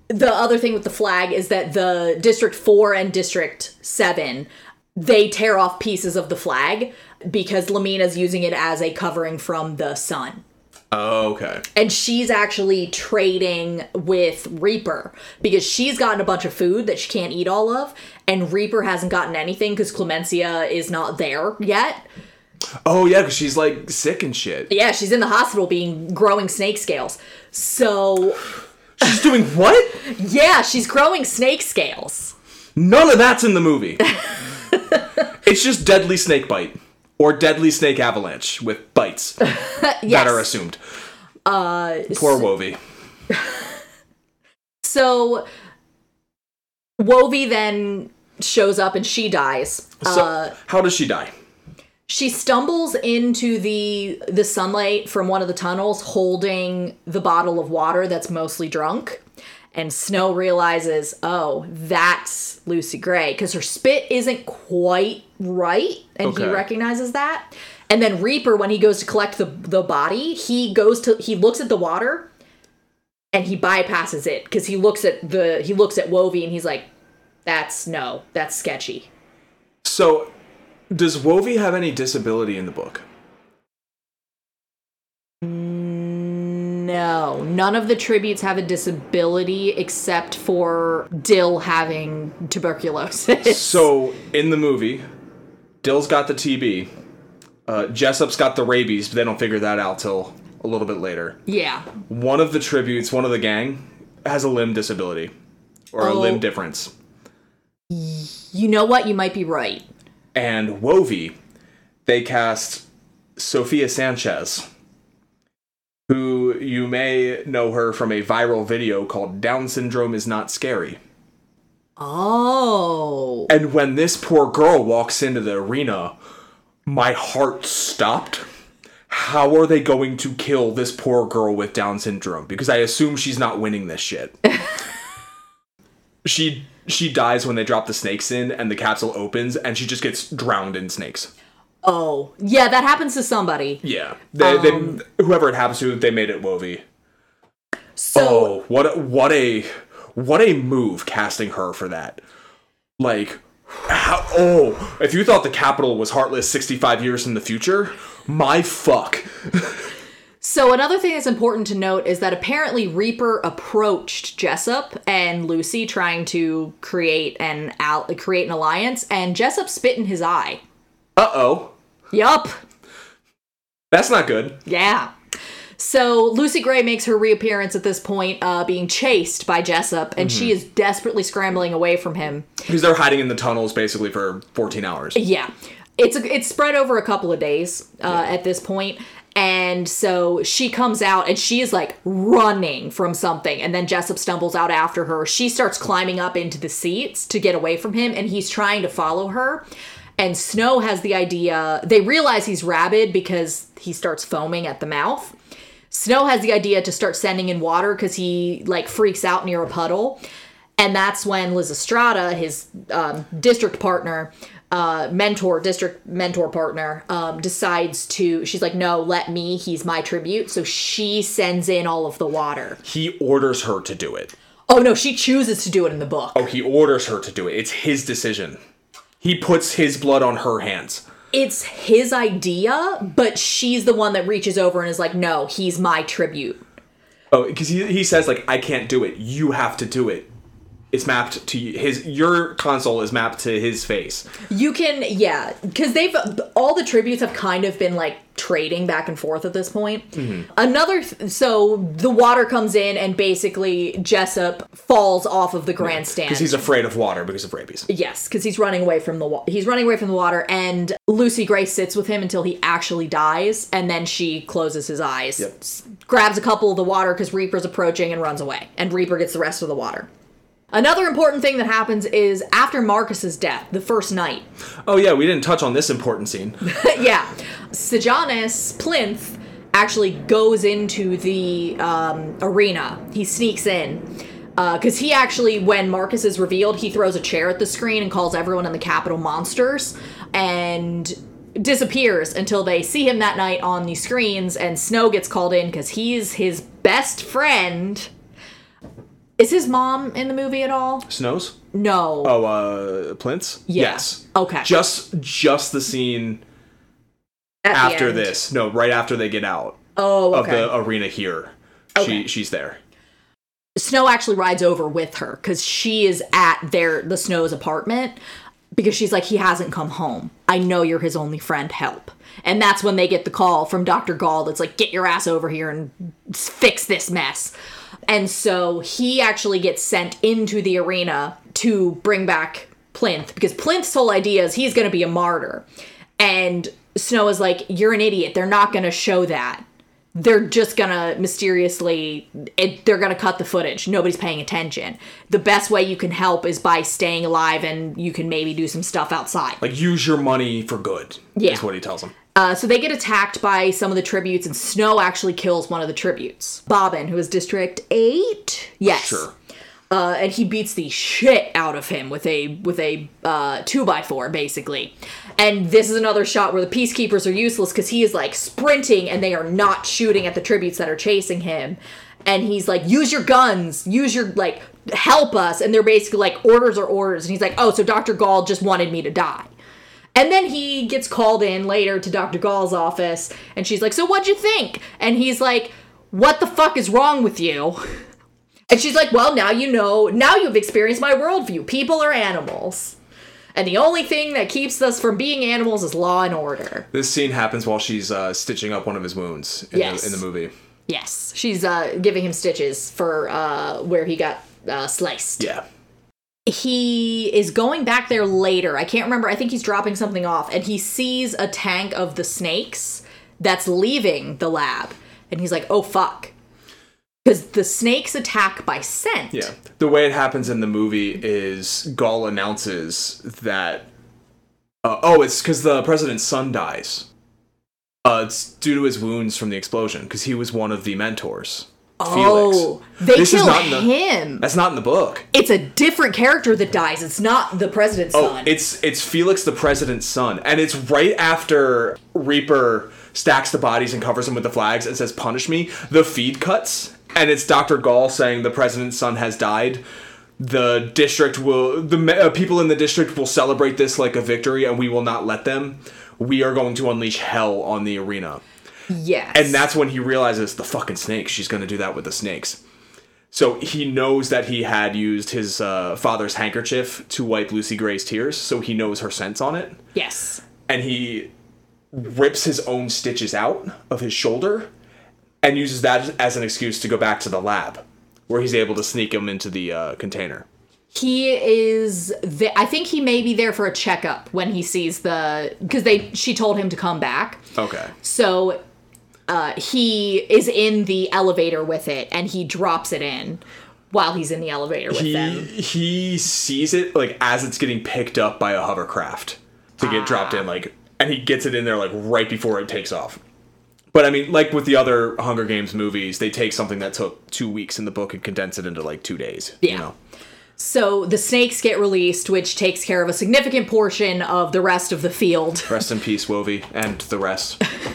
the other thing with the flag is that the district 4 and district 7 they tear off pieces of the flag because lamina's using it as a covering from the sun Oh, okay. and she's actually trading with Reaper because she's gotten a bunch of food that she can't eat all of, and Reaper hasn't gotten anything because Clemensia is not there yet. Oh yeah, because she's like sick and shit. Yeah, she's in the hospital being growing snake scales. So She's doing what? yeah, she's growing snake scales. None of that's in the movie. it's just deadly snake bite or deadly snake avalanche with bites that are assumed. Uh, Poor Wovey. So Wovey then shows up and she dies. So uh, how does she die? she stumbles into the the sunlight from one of the tunnels holding the bottle of water that's mostly drunk and snow realizes oh that's lucy gray because her spit isn't quite right and he recognizes that and then reaper when he goes to collect the the body he goes to he looks at the water and he bypasses it because he looks at the he looks at wovey and he's like that's no that's sketchy So, does Wovey have any disability in the book? No, none of the tributes have a disability except for Dill having tuberculosis. So, in the movie, Dill's got the TB. Uh, Jessup's got the rabies, but they don't figure that out till a little bit later. yeah. One of the tributes, one of the gang, has a limb disability or a Oh. limb difference. You know what? You might be right. And Wovey, they cast Sofia Sanchez, who you may know her from a viral video called Down Syndrome is Not Scary. Oh. And when this poor girl walks into the arena, my heart stopped. How are they going to kill this poor girl with Down syndrome? Because I assume she's not winning this shit. she she dies when they drop the snakes in and the capsule opens and she just gets drowned in snakes. Oh. Yeah, that happens to somebody. Yeah. They, they um, whoever it happens to, they made it Wovey. So Oh, what a, what a what a move casting her for that. Like how, oh, if you thought the Capitol was heartless 65 years in the future, my fuck. So another thing that's important to note is that apparently Reaper approached Jessup and Lucy trying to create an al- create an alliance, and Jessup spit in his eye. Uh-oh. Yup. That's not good. Yeah. So Lucy Gray makes her reappearance at this point, uh, being chased by Jessup, and she is desperately scrambling away from him. Because they're hiding in the tunnels basically for 14 hours. Yeah, it's a, it's spread over a couple of days uh, at this point, and so she comes out and she is like running from something, and then Jessup stumbles out after her. She starts climbing up into the seats to get away from him, and he's trying to follow her. And Snow has the idea. They realize he's rabid because he starts foaming at the mouth. Snow has the idea to start sending in water because he like freaks out near a puddle, and that's when Lysistrata, his um, district partner, uh, mentor, district mentor partner, um, decides to. She's like, "No, let me. He's my tribute." So she sends in all of the water. He orders her to do it. Oh no, she chooses to do it in the book. Oh, he orders her to do it. It's his decision. He puts his blood on her hands. It's his idea, but she's the one that reaches over and is like, "No, he's my tribute." Oh, because he, he says like I can't do it. You have to do it. It's mapped to his. Your console is mapped to his face. You can, yeah, because they've all the tributes have kind of been like trading back and forth at this point. Mm-hmm. Another, th- so the water comes in and basically Jessup falls off of the grandstand. Because he's afraid of water because of rabies. Yes, because he's running away from the wa- he's running away from the water, and Lucy Gray sits with him until he actually dies, and then she closes his eyes, Yep. s- grabs a couple of the water because Reaper's approaching, and runs away, and Reaper gets the rest of the water. Another important thing that happens is after Marcus's death, the first night, Oh yeah, we didn't touch on this important scene. yeah, Sejanus Plinth actually goes into the um, arena. He sneaks in. Because he actually, when Marcus is revealed, he throws a chair at the screen and calls everyone in the Capitol monsters and disappears until they see him that night on the screens. And Snow gets called in because he's his best friend. Is his mom in the movie at all? Snows? No. Oh, uh, Plinths? Yeah. Yes. Okay. Just just the scene At after end. this. No, right after they get out Oh, of the arena here. Okay. She she's there. Snow actually rides over with her because she is at their the Snow's apartment because she's like he hasn't come home. I know you're his only friend. Help. And that's when they get the call from Dr. Gaul that's like get your ass over here and fix this mess. And so he actually gets sent into the arena to bring back Plinth because Plinth's whole idea is he's going to be a martyr. And Snow is like you're an idiot. They're not going to show that they're just gonna mysteriously it, they're gonna cut the footage nobody's paying attention the best way you can help is by staying alive and you can maybe do some stuff outside Like use your money for good. Yeah. Is what he tells him. Uh, so they get attacked by some of the tributes and snow actually kills one of the tributes bobbin who is district 8 yes Sure. uh, and he beats the shit out of him with a with a uh, two by four basically. And this is another shot where the peacekeepers are useless because he is like sprinting and they are not shooting at the tributes that are chasing him. And he's like, use your guns, use your like, help us. And they're basically like, orders are orders. And he's like, oh, so Dr. Gaul just wanted me to die. And then he gets called in later to Dr. Gaul's office, and she's like, So what'd you think? And he's like, What the fuck is wrong with you? And she's like, Well, now you know, now you've experienced my worldview. People are animals. And the only thing that keeps us from being animals is law and order. This scene happens while she's uh, stitching up one of his wounds in, Yes. the, in the movie. Yes. She's uh, giving him stitches for uh, where he got uh, sliced. Yeah. He is going back there later. I can't remember. I think he's dropping something off and he sees a tank of the snakes that's leaving the lab. and he's like, "Oh fuck," because the snakes attack by scent. Yeah. The way it happens in the movie is Gaul announces that. Uh, oh, it's because the president's son dies. Uh, it's due to his wounds from the explosion because he was one of the mentors. Oh, they This is kill the- him. That's not in the book. It's a different character that dies. It's not the president's Oh, son. it's it's Felix the president's son, and it's right after Reaper stacks the bodies and covers them with the flags and says "Punish me." The feed cuts, and it's Doctor Gaul saying the president's son has died. The district will the uh, people in the district will celebrate this like a victory, and we will not let them. We are going to unleash hell on the arena. Yes. And that's when he realizes the fucking snakes. She's going to do that with the snakes. So he knows that he had used his uh, father's handkerchief to wipe Lucy Gray's tears, so he knows her scents on it. yes. And he rips his own stitches out of his shoulder and uses that as an excuse to go back to the lab, where he's able to sneak him into the uh, container. He is. The, I think he may be there for a checkup when he sees the because they. She told him to come back. Okay. So uh, he is in the elevator with it, and he drops it in while he's in the elevator with He them. he sees it like as it's getting picked up by a hovercraft to get dropped in, like, and he gets it in there like right before it takes off. But I mean, like with the other Hunger Games movies, they take something that took two weeks in the book and condense it into like two days. Yeah. You know? So the snakes get released, which takes care of a significant portion of the rest of the field. Rest in peace, Wovey, and the rest.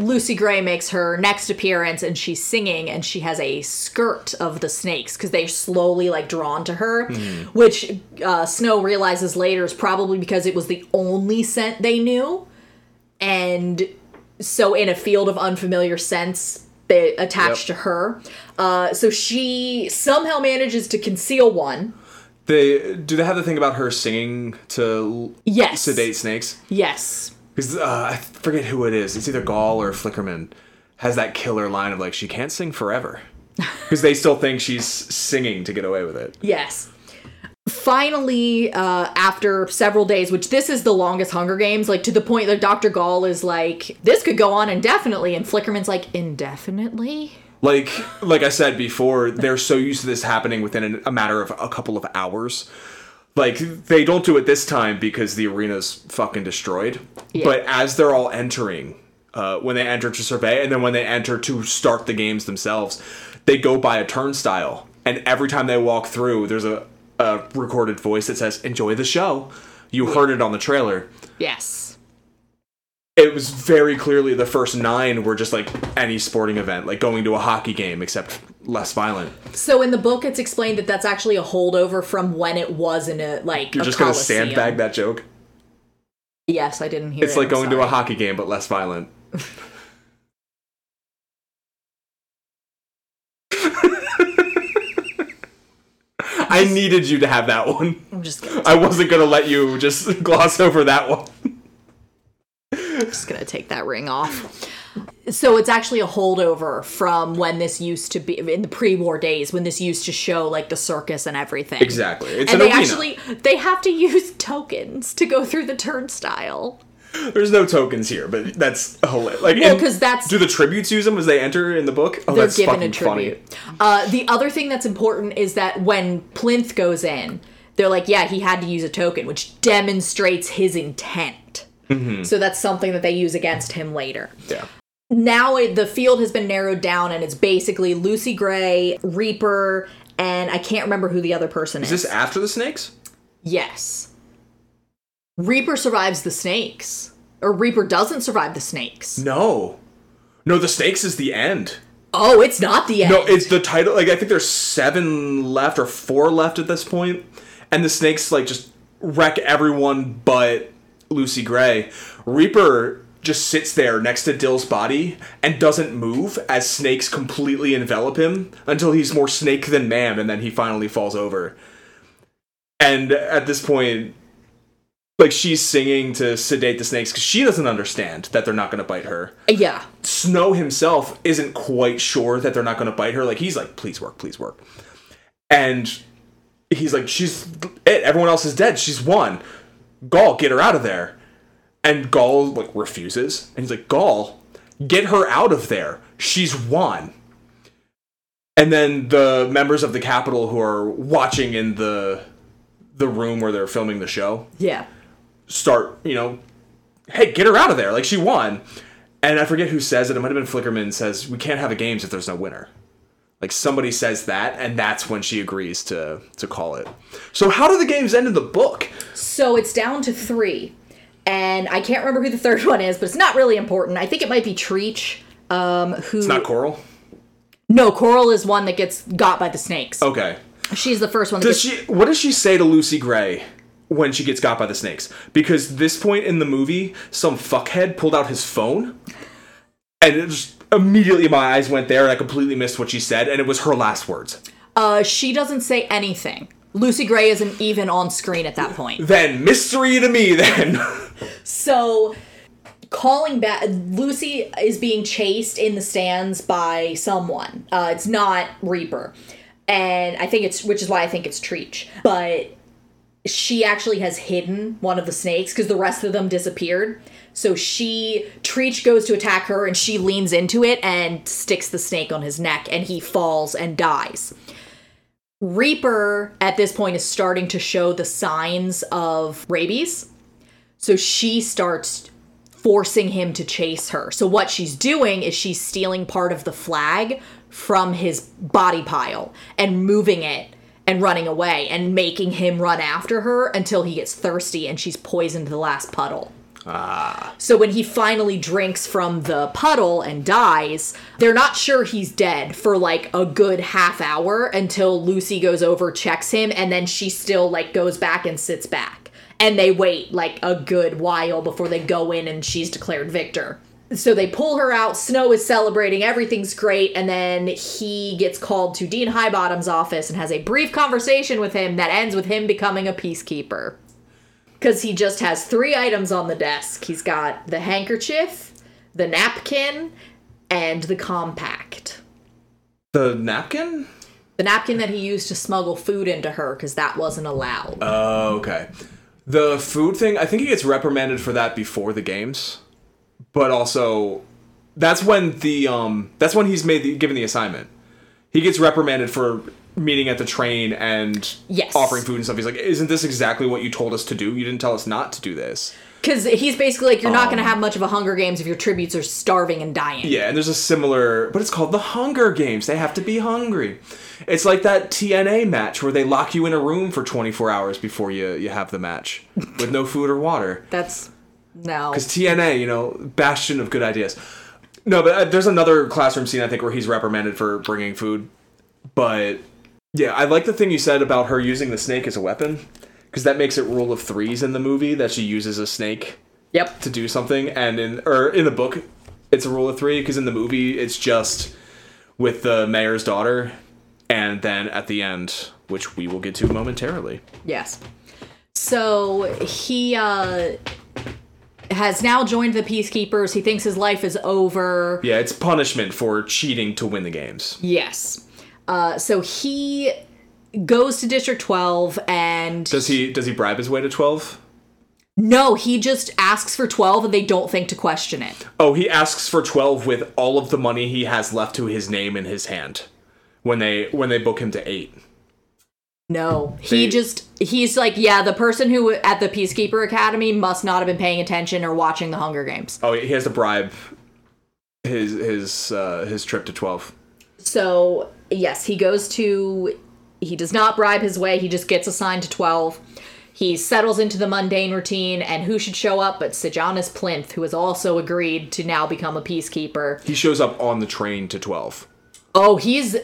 Lucy Gray makes her next appearance and she's singing and she has a skirt of the snakes because they're slowly like drawn to her, which uh, Snow realizes later is probably because it was the only scent they knew. And so, in a field of unfamiliar scents, they attach Yep. to her. Uh, so she somehow manages to conceal one. They do they have the thing about her singing to Yes. sedate snakes? Yes. Because uh, I forget who it is. It's either Gaul or Flickerman has that killer line of like she can't sing forever because they still think she's singing to get away with it. Yes. Finally, uh, after several days, which this is the longest Hunger Games, like to the point that Dr. Gaul is like, this could go on indefinitely, and Flickerman's like, indefinitely? Like like I said before, they're so used to this happening within a matter of a couple of hours. Like they don't do it this time because the arena's fucking destroyed. Yeah. But as they're all entering, uh, when they enter to survey, and then when they enter to start the games themselves, they go by a turnstile, and every time they walk through, there's a, a recorded voice that says, "Enjoy the show." You heard it on the trailer. Yes. It was very clearly the first nine were just like any sporting event, like going to a hockey game, except less violent. So in the book, it's explained that that's actually a holdover from when it was in a, like, You're a just gonna sandbag that joke. Yes, I didn't hear It's it, like I'm going to a hockey game, but less violent. I needed you to have that one. I'm just I wasn't gonna let you just gloss over that one. I'm just gonna take that ring off. So it's actually a holdover from when this used to be in the pre-war days when this used to show like the circus and everything. Exactly. It's and an they arena. actually they have to use tokens to go through the turnstile. There's no tokens here, but that's hilarious. Like, Well, and 'cause that's- do the tributes use them as they enter in the book? Oh, They're that's given fucking a tribute. Uh, the other thing that's important is that when Plinth goes in, they're like, yeah, he had to use a token, which demonstrates his intent. So that's something that they use against him later. Yeah. Now it, the field has been narrowed down, and it's basically Lucy Gray, Reaper, and I can't remember who the other person is. Is this after the snakes? yes. Reaper survives the snakes. Or Reaper doesn't survive the snakes. No. No, the snakes is the end. Oh, it's not the end. No, it's the title. Like I think there's seven left or four left at this point, and the snakes like just wreck everyone but Lucy Gray. Reaper just sits there next to Dill's body and doesn't move as snakes completely envelop him until he's more snake than man, and then he finally falls over. And at this point, like she's singing to sedate the snakes because she doesn't understand that they're not going to bite her. yeah. Snow himself isn't quite sure that they're not going to bite her. Like he's like, "Please work, please work," and he's like, "She's it. Everyone else is dead. She's won. Gaul, get her out of there." And Gaul like refuses, and he's like, "Gaul, Get her out of there. She's won. And then the members of the Capitol who are watching in the the room where they're filming the show Yeah. start, you know, hey, get her out of there. Like she won. And I forget who says it. It might have been Flickerman says, we can't have a games if there's no winner. Like somebody says that, and that's when she agrees to to call it. So how do the games end in the book? So it's down to three. And I can't remember who the third one is, but it's not really important. I think it might be Treech. Um, who It's not Coral. No, Coral is one that gets got by the snakes. Okay. She's the first one that Does gets she? What does she say to Lucy Gray when she gets got by the snakes? Because this point in the movie, some fuckhead pulled out his phone, and it just immediately my eyes went there, and I completely missed what she said, and it was her last words. uh she doesn't say anything. Lucy Gray isn't even on screen at that point. Then mystery to me. Then So calling back Lucy is being chased in the stands by someone. Uh it's not Reaper. And I think it's which is why I think it's Treech. But she actually has hidden one of the snakes because the rest of them disappeared. So she Treech goes to attack her and she leans into it and sticks the snake on his neck and he falls and dies. Reaper at this point is starting to show the signs of rabies. So she starts forcing him to chase her. So what she's doing is she's stealing part of the flag from his body pile and moving it and running away and making him run after her until he gets thirsty and she's poisoned the last puddle. Ah. So when he finally drinks from the puddle and dies, they're not sure he's dead for like a good half hour until Lucy goes over, checks him, and then she still like goes back and sits back. And they wait like a good while before they go in and she's declared victor. So they pull her out, Snow is celebrating, everything's great, and then he gets called to Dean Highbottom's office and has a brief conversation with him that ends with him becoming a peacekeeper because he just has three items on the desk. He's got the handkerchief, the napkin, and the compact. the napkin. The napkin that he used to smuggle food into her because that wasn't allowed. Oh, okay. The food thing. I think he gets reprimanded for that before the games, but also that's when the um that's when he's made the, given the assignment. He gets reprimanded for meeting at the train and Yes. offering food and stuff. He's like, "Isn't this exactly what you told us to do? You didn't tell us not to do this." Because he's basically like, you're not going to have much of a Hunger Games if your tributes are starving and dying. Yeah, and there's a similar, but it's called the Hunger Games. They have to be hungry. It's like that TNA match where they lock you in a room for 24 hours before you you have the match with no food or water. That's no. Because TNA, you know, bastion of good ideas. No, but uh, there's another classroom scene I think where he's reprimanded for bringing food. But yeah, I like the thing you said about her using the snake as a weapon because that makes it rule of threes in the movie that she uses a snake Yep. to do something, and in or in the book, it's a rule of three because in the movie it's just with the mayor's daughter, and then at the end, which we will get to momentarily. Yes. So he uh has now joined the peacekeepers. He thinks his life is over. Yeah, it's punishment for cheating to win the games. Yes. Uh, so he goes to District 12 and Does he does he bribe his way to twelve? no, he just asks for 12 and they don't think to question it. Oh, he asks for twelve with all of the money he has left to his name in his hand when they when they book him to eight. No, he They- just he's like, yeah, the person who at the Peacekeeper Academy must not have been paying attention or watching the Hunger Games. Oh, he has to bribe his his uh, his trip to twelve. So, yes, he goes to. He does not bribe his way, he just gets assigned to 12. He settles into the mundane routine, and who should show up but Sejanus Plinth, who has also agreed to now become a peacekeeper. He shows up on the train to twelve. Oh, he's.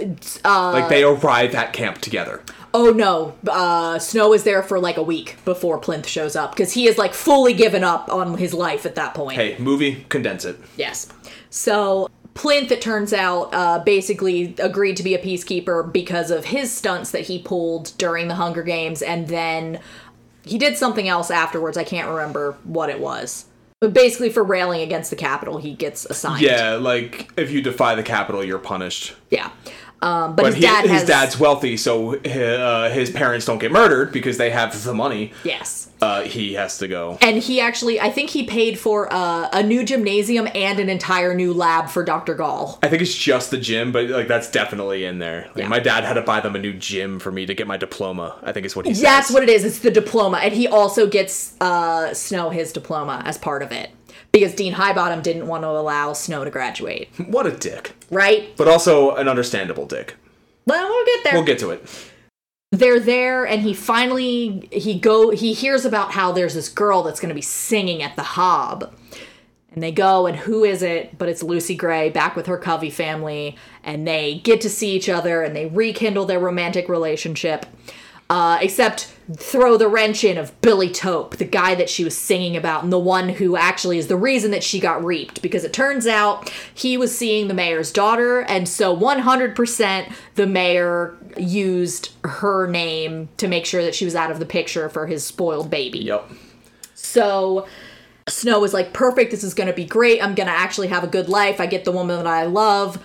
Uh, Like they arrive at camp together. oh no, uh, Snow is there for like a week before Plinth shows up, because he is like fully given up on his life at that point. Hey, movie, condense it. Yes. So Plinth, it turns out, uh, basically agreed to be a peacekeeper because of his stunts that he pulled during the Hunger Games, and then he did something else afterwards. I can't remember what it was. But basically, for railing against the Capitol, he gets assigned. Yeah, like if you defy the Capitol, you're punished. Yeah. Um, but, But his dad his has dad's wealthy, so uh, his parents don't get murdered because they have the money. yes. Uh, he has to go. And he actually, I think he paid for uh, a new gymnasium and an entire new lab for Dr. Gaul. I think it's just the gym, but like that's definitely in there. Like, Yeah. My dad had to buy them a new gym for me to get my diploma. I think is what he says. That's what it is. It's the diploma, and he also gets uh, Snow his diploma as part of it because Dean Highbottom didn't want to allow Snow to graduate. What a dick, Right? but also an understandable dick. Well, we'll get there. We'll get to it. they're there and he finally he go he hears about how there's this girl that's going to be singing at the hob and they go and who is it but it's lucy gray back with her covey family and they get to see each other and they rekindle their romantic relationship uh, except throw the wrench in of Billy Taupe, the guy that she was singing about, and the one who actually is the reason that she got reaped. Because it turns out he was seeing the mayor's daughter, and so 100% the mayor used her name to make sure that she was out of the picture for his spoiled baby. Yep. So Snow was like, perfect, this is gonna be great. I'm gonna actually have a good life. I get the woman that I love.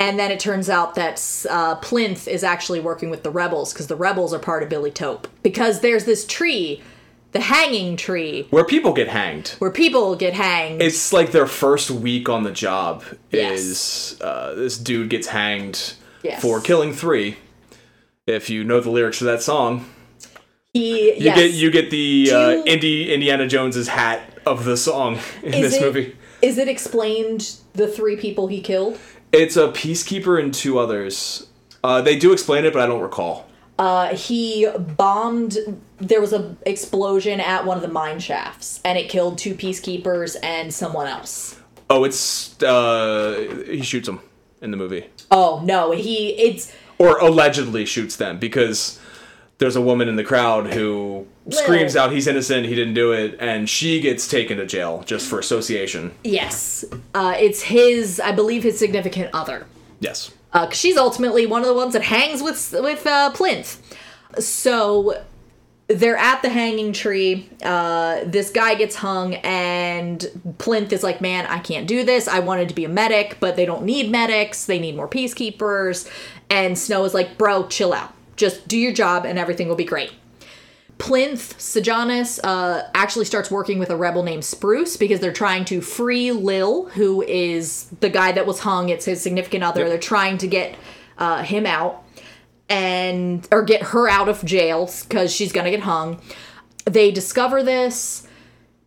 And then it turns out that uh, Plinth is actually working with the rebels because the rebels are part of Billy Taupe. Because there's this tree, the hanging tree, Where people get hanged. where people get hanged. It's like their first week on the job Yes. is uh, this dude gets hanged Yes. for killing three. If you know the lyrics to that song, he, you yes. get you get the Do uh, Indy Indiana Jones's hat of the song in this it, movie. Is it explained the three people he killed? It's a peacekeeper and two others. Uh, they do explain it, but I don't recall. Uh, he bombed. There was a explosion at one of the mine shafts, and it killed two peacekeepers and someone else. Oh, it's uh, he shoots them in the movie, Oh no, he it's or allegedly shoots them because there's a woman in the crowd who screams out he's innocent, he didn't do it, and she gets taken to jail just for association. yes, uh, it's his. I believe his significant other. Yes. Uh, she's ultimately one of the ones that hangs with with uh, Plinth. So they're at the hanging tree. Uh, this guy gets hung, and Plinth is like, "Man, I can't do this. I wanted to be a medic, but they don't need medics. They need more peacekeepers." And Snow is like, "Bro, chill out. Just do your job, and everything will be great." Plinth Sejanus uh, actually starts working with a rebel named Spruce because they're trying to free Lil, who is the guy that was hung. It's his significant other. Yep. They're trying to get uh, him out and or get her out of jail because she's gonna get hung. They discover this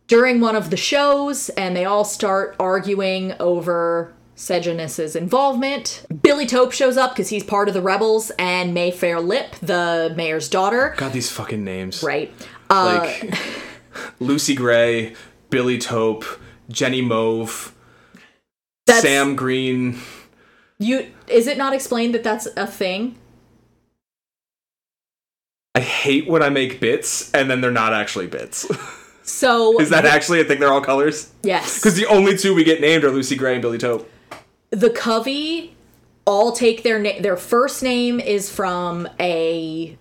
during one of the shows, and they all start arguing over Sejanus's involvement. Billy Taupe shows up because he's part of the rebels, and Mayfair Lipp, the mayor's daughter, God, these fucking names. right? Uh, Like Lucy Gray, Billy Taupe, Jenny Mauve, Sam Green. You is it not explained that that's a thing? I hate when I make bits and then they're not actually bits. So Is that actually a thing? They're all colors? yes? Because the only two we get named are Lucy Gray and Billy Taupe. The Covey all take their name. their first name is from a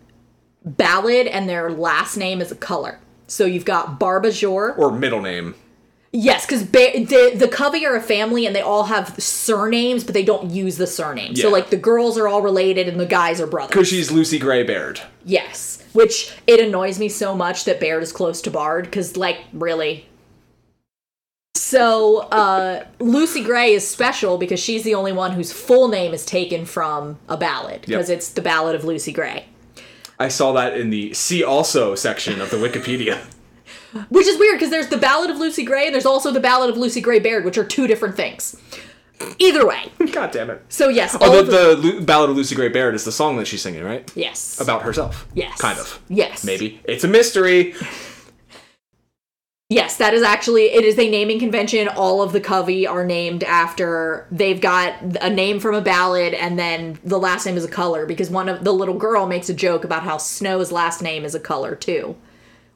ballad and their last name is a color. So you've got Barb Azure. Or middle name. Yes, because ba- the the Covey are a family and they all have surnames, but they don't use the surname. So like the girls are all related and the guys are brothers. Because she's Lucy Gray Baird. Yes, which it annoys me so much that Baird is close to Bard because, like, really. So uh, Lucy Gray is special because she's the only one whose full name is taken from a ballad because Yep. it's the Ballad of Lucy Gray, I saw that in the see also section of the Wikipedia. which is weird because there's the Ballad of Lucy Gray and there's also the Ballad of Lucy Gray Baird, which are two different things. Either way, God damn it. so yes, all Oh, of the, the Ballad of Lucy Gray Baird is the song that she's singing, right? yes About herself. yes Kind of. yes Maybe. It's a mystery. Yes, that is actually it is a naming convention. All of the Covey are named after they've got a name from a ballad and then the last name is a color because one of the little girl makes a joke about how Snow's last name is a color too.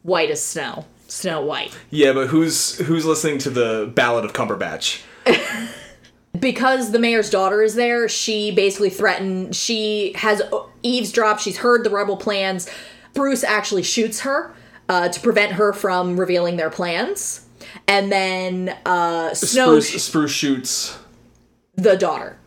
White as snow. Snow White. Yeah, but who's who's listening to the Ballad of Cumberbatch? because the mayor's daughter is there, she basically threatened. She has eavesdropped. She's heard the rebel plans. Bruce actually shoots her uh, to prevent her from revealing their plans. And then uh, Snow, Spruce, Spruce shoots. the daughter,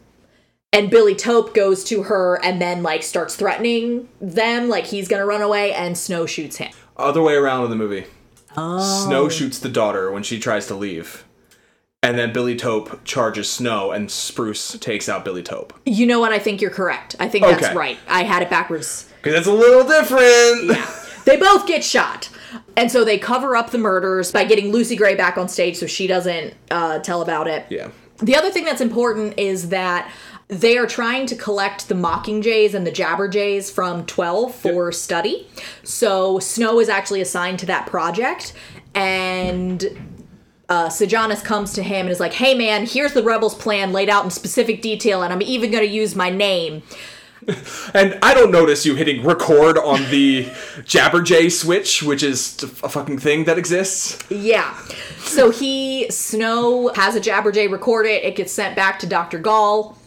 and Billy Taupe goes to her and then like starts threatening them, like he's gonna run away, and Snow shoots him. Other way around in the movie. Snow shoots the daughter when she tries to leave. And then Billy Taupe charges Snow, and Spruce takes out Billy Taupe. You know what? I think you're correct. I think that's Okay. right. I had it backwards. Because it's a little different. They both get shot. And so they cover up the murders by getting Lucy Gray back on stage so she doesn't uh, tell about it. Yeah. The other thing that's important is that they are trying to collect the Mockingjays and the Jabberjays from 12 for study. So Snow is actually assigned to that project. And uh, Sejanus comes to him and is like, hey man, here's the Rebels' plan laid out in specific detail, and I'm even going to use my name. And I don't notice you hitting record on the Jabberjay switch, which is a fucking thing that exists. Yeah. So he, Snow, has a Jabberjay record it. It gets sent back to Dr. Gaul.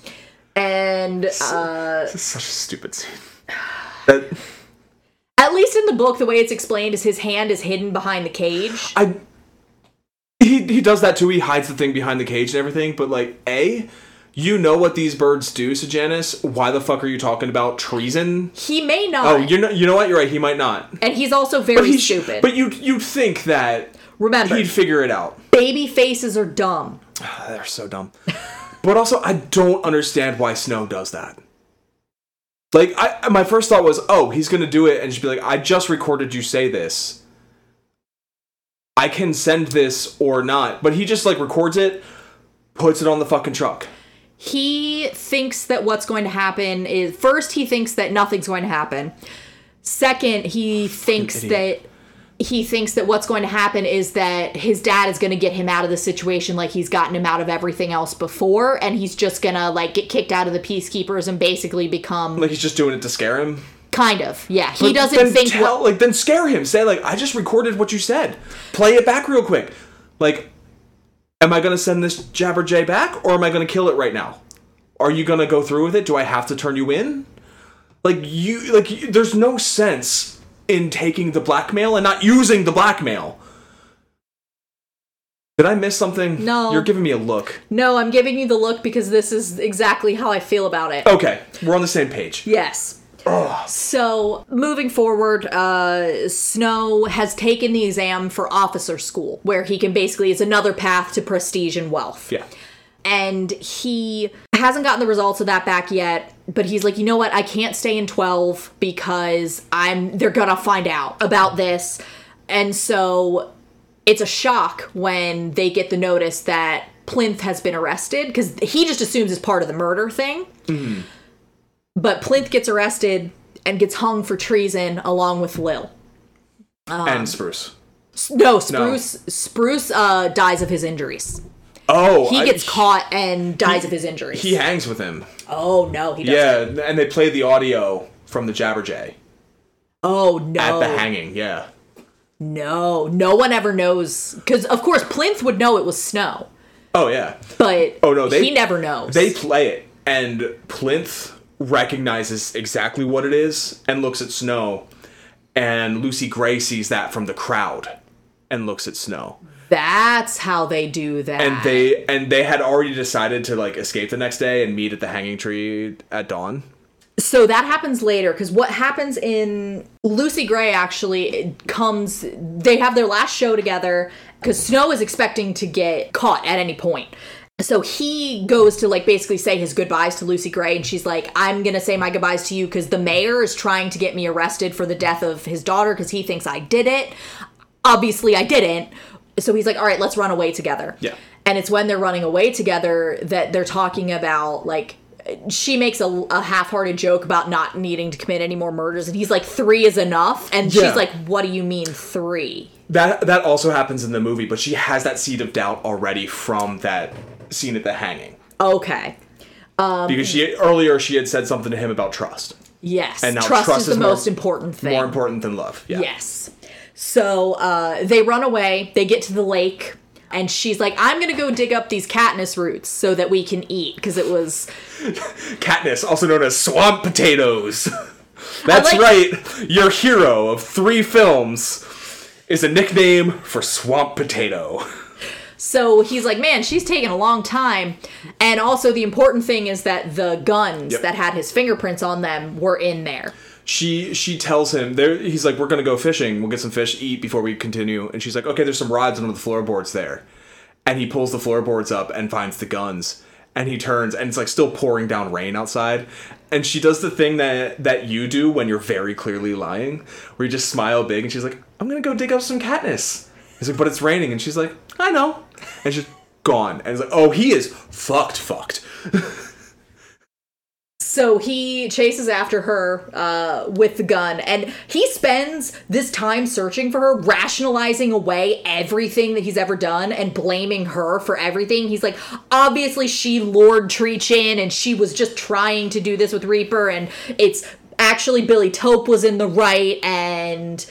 And uh, This is such a stupid scene. That, at least in the book, the way it's explained is his hand is hidden behind the cage. I. He, he does that too. He hides the thing behind the cage and everything. But like, a, you know what these birds do, Sejanus. Why the fuck are you talking about treason? He may not. Oh, you know, you know what? You're right. He might not. and he's also very he sh- stupid. But you you'd think that Remember, he'd figure it out. baby faces are dumb. They're so dumb. but also, I don't understand why Snow does that. Like, I my first thought was, oh, he's gonna do it and she'd be like, I just recorded you say this. I can send this or not, but he just like records it, puts it on the fucking truck. He thinks that what's going to happen is first, he thinks that nothing's going to happen. Second, he thinks that he thinks that what's going to happen is that his dad is going to get him out of the situation like he's gotten him out of everything else before and he's just going to like get kicked out of the peacekeepers and basically become Like he's just doing it to scare him. kind of yeah he doesn't think tell, what, like then scare him. Say like, I just recorded what you said. Play it back real quick. Like, am I gonna send this Jabberjay back or am I gonna kill it right now? Are you gonna go through with it? Do I have to turn you in? Like you, like you, there's no sense in taking the blackmail and not using the blackmail. Did I miss something? No. You're giving me a look. no i'm giving you the look because this is exactly how i feel about it Okay, we're on the same page. Yes. So, moving forward, uh, Snow has taken the exam for officer school, where he can basically, it's another path to prestige and wealth. Yeah. And he hasn't gotten the results of that back yet, but he's like, you know what? I can't stay in 12 because I'm, they're gonna find out about this. And so it's a shock when they get the notice that Plinth has been arrested because he just assumes it's part of the murder thing. But Plinth gets arrested and gets hung for treason along with Lil. Um, and Spruce. No, Spruce Spruce uh, dies of his injuries. Oh, He I- gets caught and dies of his injuries. He hangs with him. oh no, he doesn't. Yeah, and they play the audio from the Jabberjay Oh no. at the hanging. Yeah. No, no one ever knows because of course Plinth would know it was snow, Oh yeah. but Oh no, they he never knows. They play it, and Plinth recognizes exactly what it is and looks at Snow, and Lucy Gray sees that from the crowd and looks at Snow, That's how they do that. and they and they had already decided to like escape the next day and meet at the hanging tree at dawn. so that happens later because what happens in Lucy Gray actually comes. They have their last show together because Snow is expecting to get caught at any point. So he goes to like basically say his goodbyes to Lucy Gray, and she's like, "I'm gonna say my goodbyes to you because the mayor is trying to get me arrested for the death of his daughter because he thinks I did it. Obviously, I didn't. So he's like, "All right, let's run away together." Yeah. And it's when they're running away together that they're talking about like she makes a, a half-hearted joke about not needing to commit any more murders, and he's like, three is enough," and Yeah. she's like, "What do you mean three?" That that also happens in the movie, but she has that seed of doubt already from that scene at the hanging Okay. Um, because she earlier she had said something to him about trust. Yes. And now trust, trust is, is the more- most important thing. More important than love. Yeah. Yes. So uh, they run away. They get to the lake, and she's like, "I'm gonna go dig up these Katniss roots so that we can eat." Because it was Katniss, also known as swamp potatoes. That's like- right. Your hero of three films is a nickname for swamp potato. So he's like, man, she's taking a long time. And also, the important thing is that the guns Yep. that had his fingerprints on them were in there. she she tells him there he's like we're gonna go fishing we'll get some fish eat before we continue and she's like okay there's some rods under the floorboards there and he pulls the floorboards up and finds the guns and he turns and it's like still pouring down rain outside and she does the thing that that you do when you're very clearly lying where you just smile big and she's like i'm gonna go dig up some Katniss he's like but it's raining. And she's like i know. And she's gone. And it's like oh he is fucked fucked. So he chases after her uh, with the gun, and he spends this time searching for her, rationalizing away everything that he's ever done and blaming her for everything. He's like, obviously, she lured Treech in, and she was just trying to do this with Reaper, and it's actually Billy Taupe was in the right, and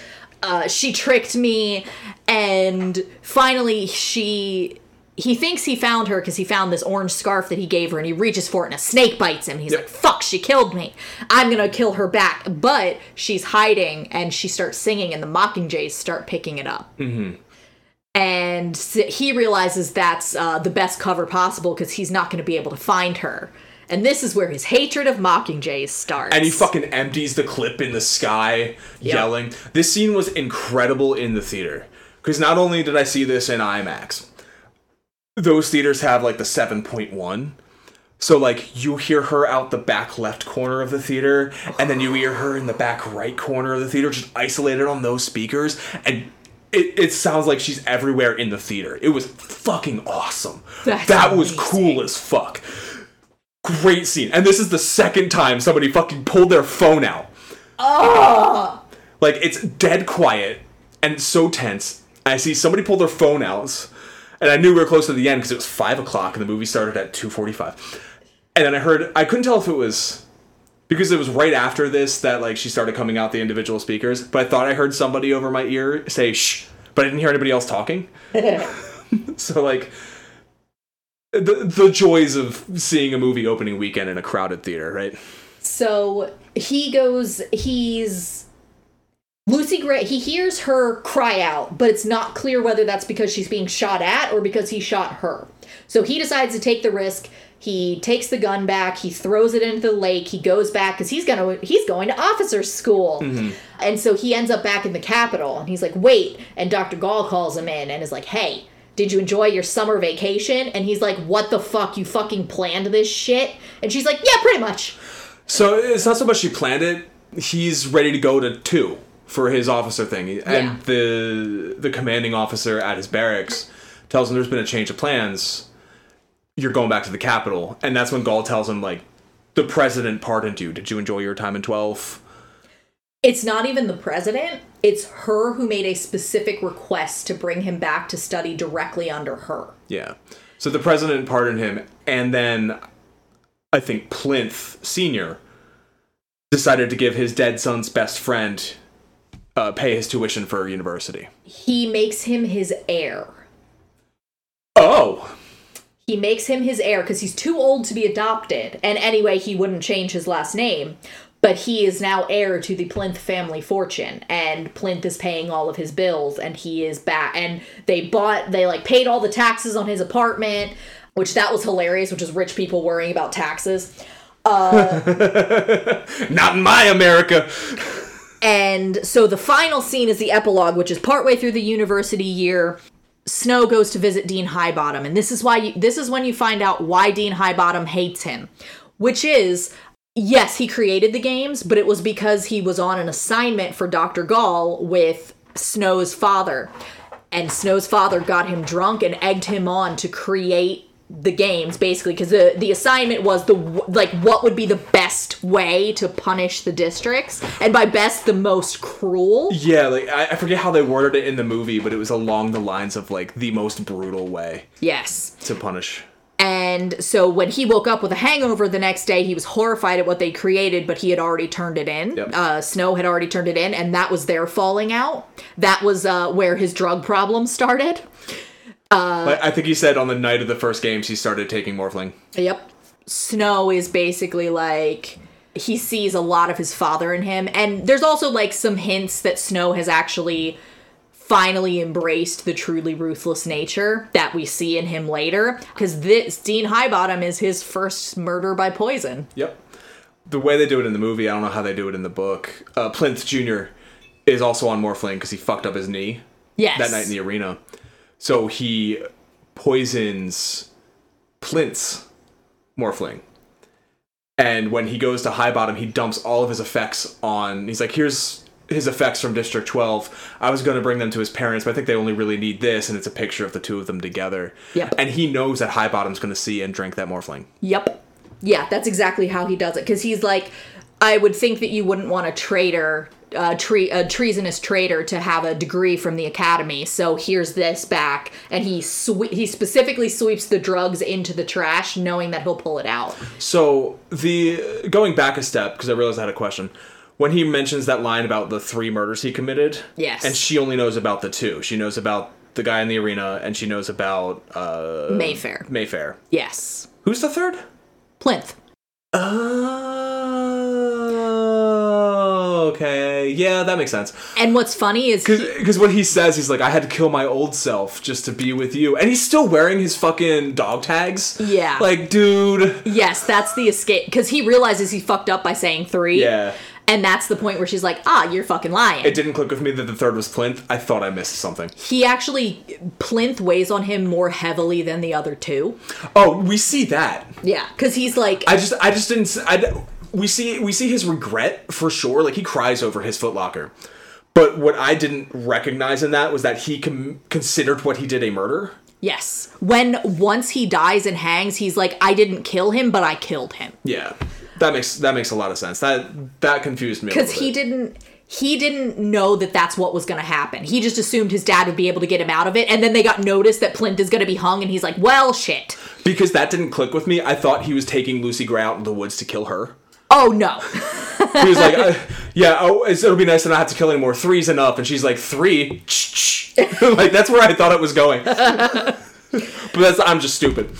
uh, she tricked me, and finally, she he thinks he found her because he found this orange scarf that he gave her and he reaches for it and a snake bites him. He's Yep. like, fuck, she killed me. I'm gonna kill her back. But she's hiding and she starts singing and the Mockingjays start picking it up. Mm-hmm. And he realizes that's uh, the best cover possible because he's not gonna be able to find her. And this is where his hatred of Mockingjays starts. and he fucking empties the clip in the sky, Yep. yelling. This scene was incredible in the theater because not only did I see this in IMAX, those theaters have like the seven point one. So like you hear her out the back left corner of the theater, and then you hear her in the back right corner of the theater, just isolated on those speakers, and it, it sounds like she's everywhere in the theater. It was fucking awesome. That's that was cool as fuck. Great scene. And this is the second time somebody fucking pulled their phone out. Like it's dead quiet and so tense. I see somebody pull their phone out, and I knew we were close to the end because it was five o'clock and the movie started at two forty-five. And then I heard I couldn't tell if it was because it was right after this that like she started coming out the individual speakers, but I thought I heard somebody over my ear say shh, but I didn't hear anybody else talking. so like the the joys of seeing a movie opening weekend in a crowded theater, right? So he goes, he's. Lucy Gray, he hears her cry out, but it's not clear whether that's because she's being shot at or because he shot her. So he decides to take the risk. He takes the gun back. He throws it into the lake. He goes back because he's gonna he's going to officers school, mm-hmm. and so he ends up back in the Capitol. And he's like, "Wait!" And Dr. Gaul calls him in and is like, "Hey, did you enjoy your summer vacation?" And he's like, "What the fuck? You fucking planned this shit?" And she's like, "Yeah, pretty much." So it's not so much she planned it. He's ready to go to two for his officer thing, Yeah. and the the commanding officer at his barracks tells him there's been a change of plans. You're going back to the Capitol, and that's when Gaul tells him like, the president pardoned you. Did you enjoy your time in twelve? It's not even the president. It's her who made a specific request to bring him back to study directly under her. Yeah. So the president pardoned him, and then I think Plinth Senior decided to give his dead son's best friend uh, pay his tuition for university. He makes him his heir. Oh, He makes him his heir because he's too old to be adopted. And anyway, he wouldn't change his last name. But he is now heir to the Plinth family fortune. And Plinth is paying all of his bills. And he is back. And they bought, they like paid all the taxes on his apartment, which that was hilarious, which is rich people worrying about taxes. not in my America. And so the final scene is the epilogue, which is partway through the university year. Snow goes to visit Dean Highbottom, and this is why you, this is when you find out why Dean Highbottom hates him, which is yes, he created the games, but it was because he was on an assignment for Dr. Gaul with Snow's father. And Snow's father got him drunk and egged him on to create the games basically because the the assignment was the like what would be the best way to punish the districts and by best the most cruel Yeah, like I, I forget how they worded it in the movie, but it was along the lines of like the most brutal way yes to punish. And so when he woke up with a hangover the next day he was horrified at what they created but he had already turned it in Yep. uh, snow had already turned it in and that was their falling out that was uh, where his drug problem started Like, I think he said on the night of the first games he started taking Morphling. Yep. Snow is basically like he sees a lot of his father in him and there's also like some hints that Snow has actually finally embraced the truly ruthless nature that we see in him later. Because this Dean Highbottom is his first murder by poison. Yep. The way they do it in the movie, I don't know how they do it in the book. Uh, Plinth Jr. is also on Morphling because he fucked up his knee Yes. that night in the arena. So he poisons Plinth's Morphling. And when he goes to Highbottom, he dumps all of his effects on. He's like, here's his effects from District 12. I was going to bring them to his parents, but I think they only really need this. And it's a picture of the two of them together. Yep. And he knows that Highbottom's going to see and drink that Morphling. Yep. Yeah, that's exactly how he does it. Because he's like, I would think that you wouldn't want a traitor, uh, tre- a treasonous traitor, to have a degree from the academy. So here's this back, and he swe- he specifically sweeps the drugs into the trash, knowing that he'll pull it out. So the going back a step because I realized I had a question. When he mentions that line about the three murders he committed, Yes. and she only knows about the two. She knows about the guy in the arena, and she knows about uh, Mayfair. Mayfair. Yes. Who's the third? Plinth. Oh, okay. Yeah, that makes sense. And what's funny is Because what he says, he's like, I had to kill my old self just to be with you. And he's still wearing his fucking dog tags. Yeah. Like, dude. Yes, that's the escape because he realizes he fucked up by saying three. Yeah. And that's the point where she's like, ah, you're fucking lying. It didn't click with me that the third was Plinth. I thought I missed something. he actually, Plinth weighs on him more heavily than the other two. Oh, we see that. Yeah, because he's like, I just, I just didn't. I, we see, we see his regret for sure. Like he cries over his footlocker. But what I didn't recognize in that was that he com- considered what he did a murder. yes. When once he dies and hangs, he's like, I didn't kill him, but I killed him. Yeah, that makes that makes a lot of sense. That that confused me Because he didn't. He didn't know that that's what was going to happen. He just assumed his dad would be able to get him out of it. And then they got notice that Plinth is going to be hung, and he's like, well, shit. because that didn't click with me. I thought he was taking Lucy Gray out in the woods to kill her. Oh, no. He was like, uh, "Yeah, oh, it'll be nice to not have to kill any more. Three's enough." And she's like, three? like that's where I thought it was going. but that's I'm just stupid.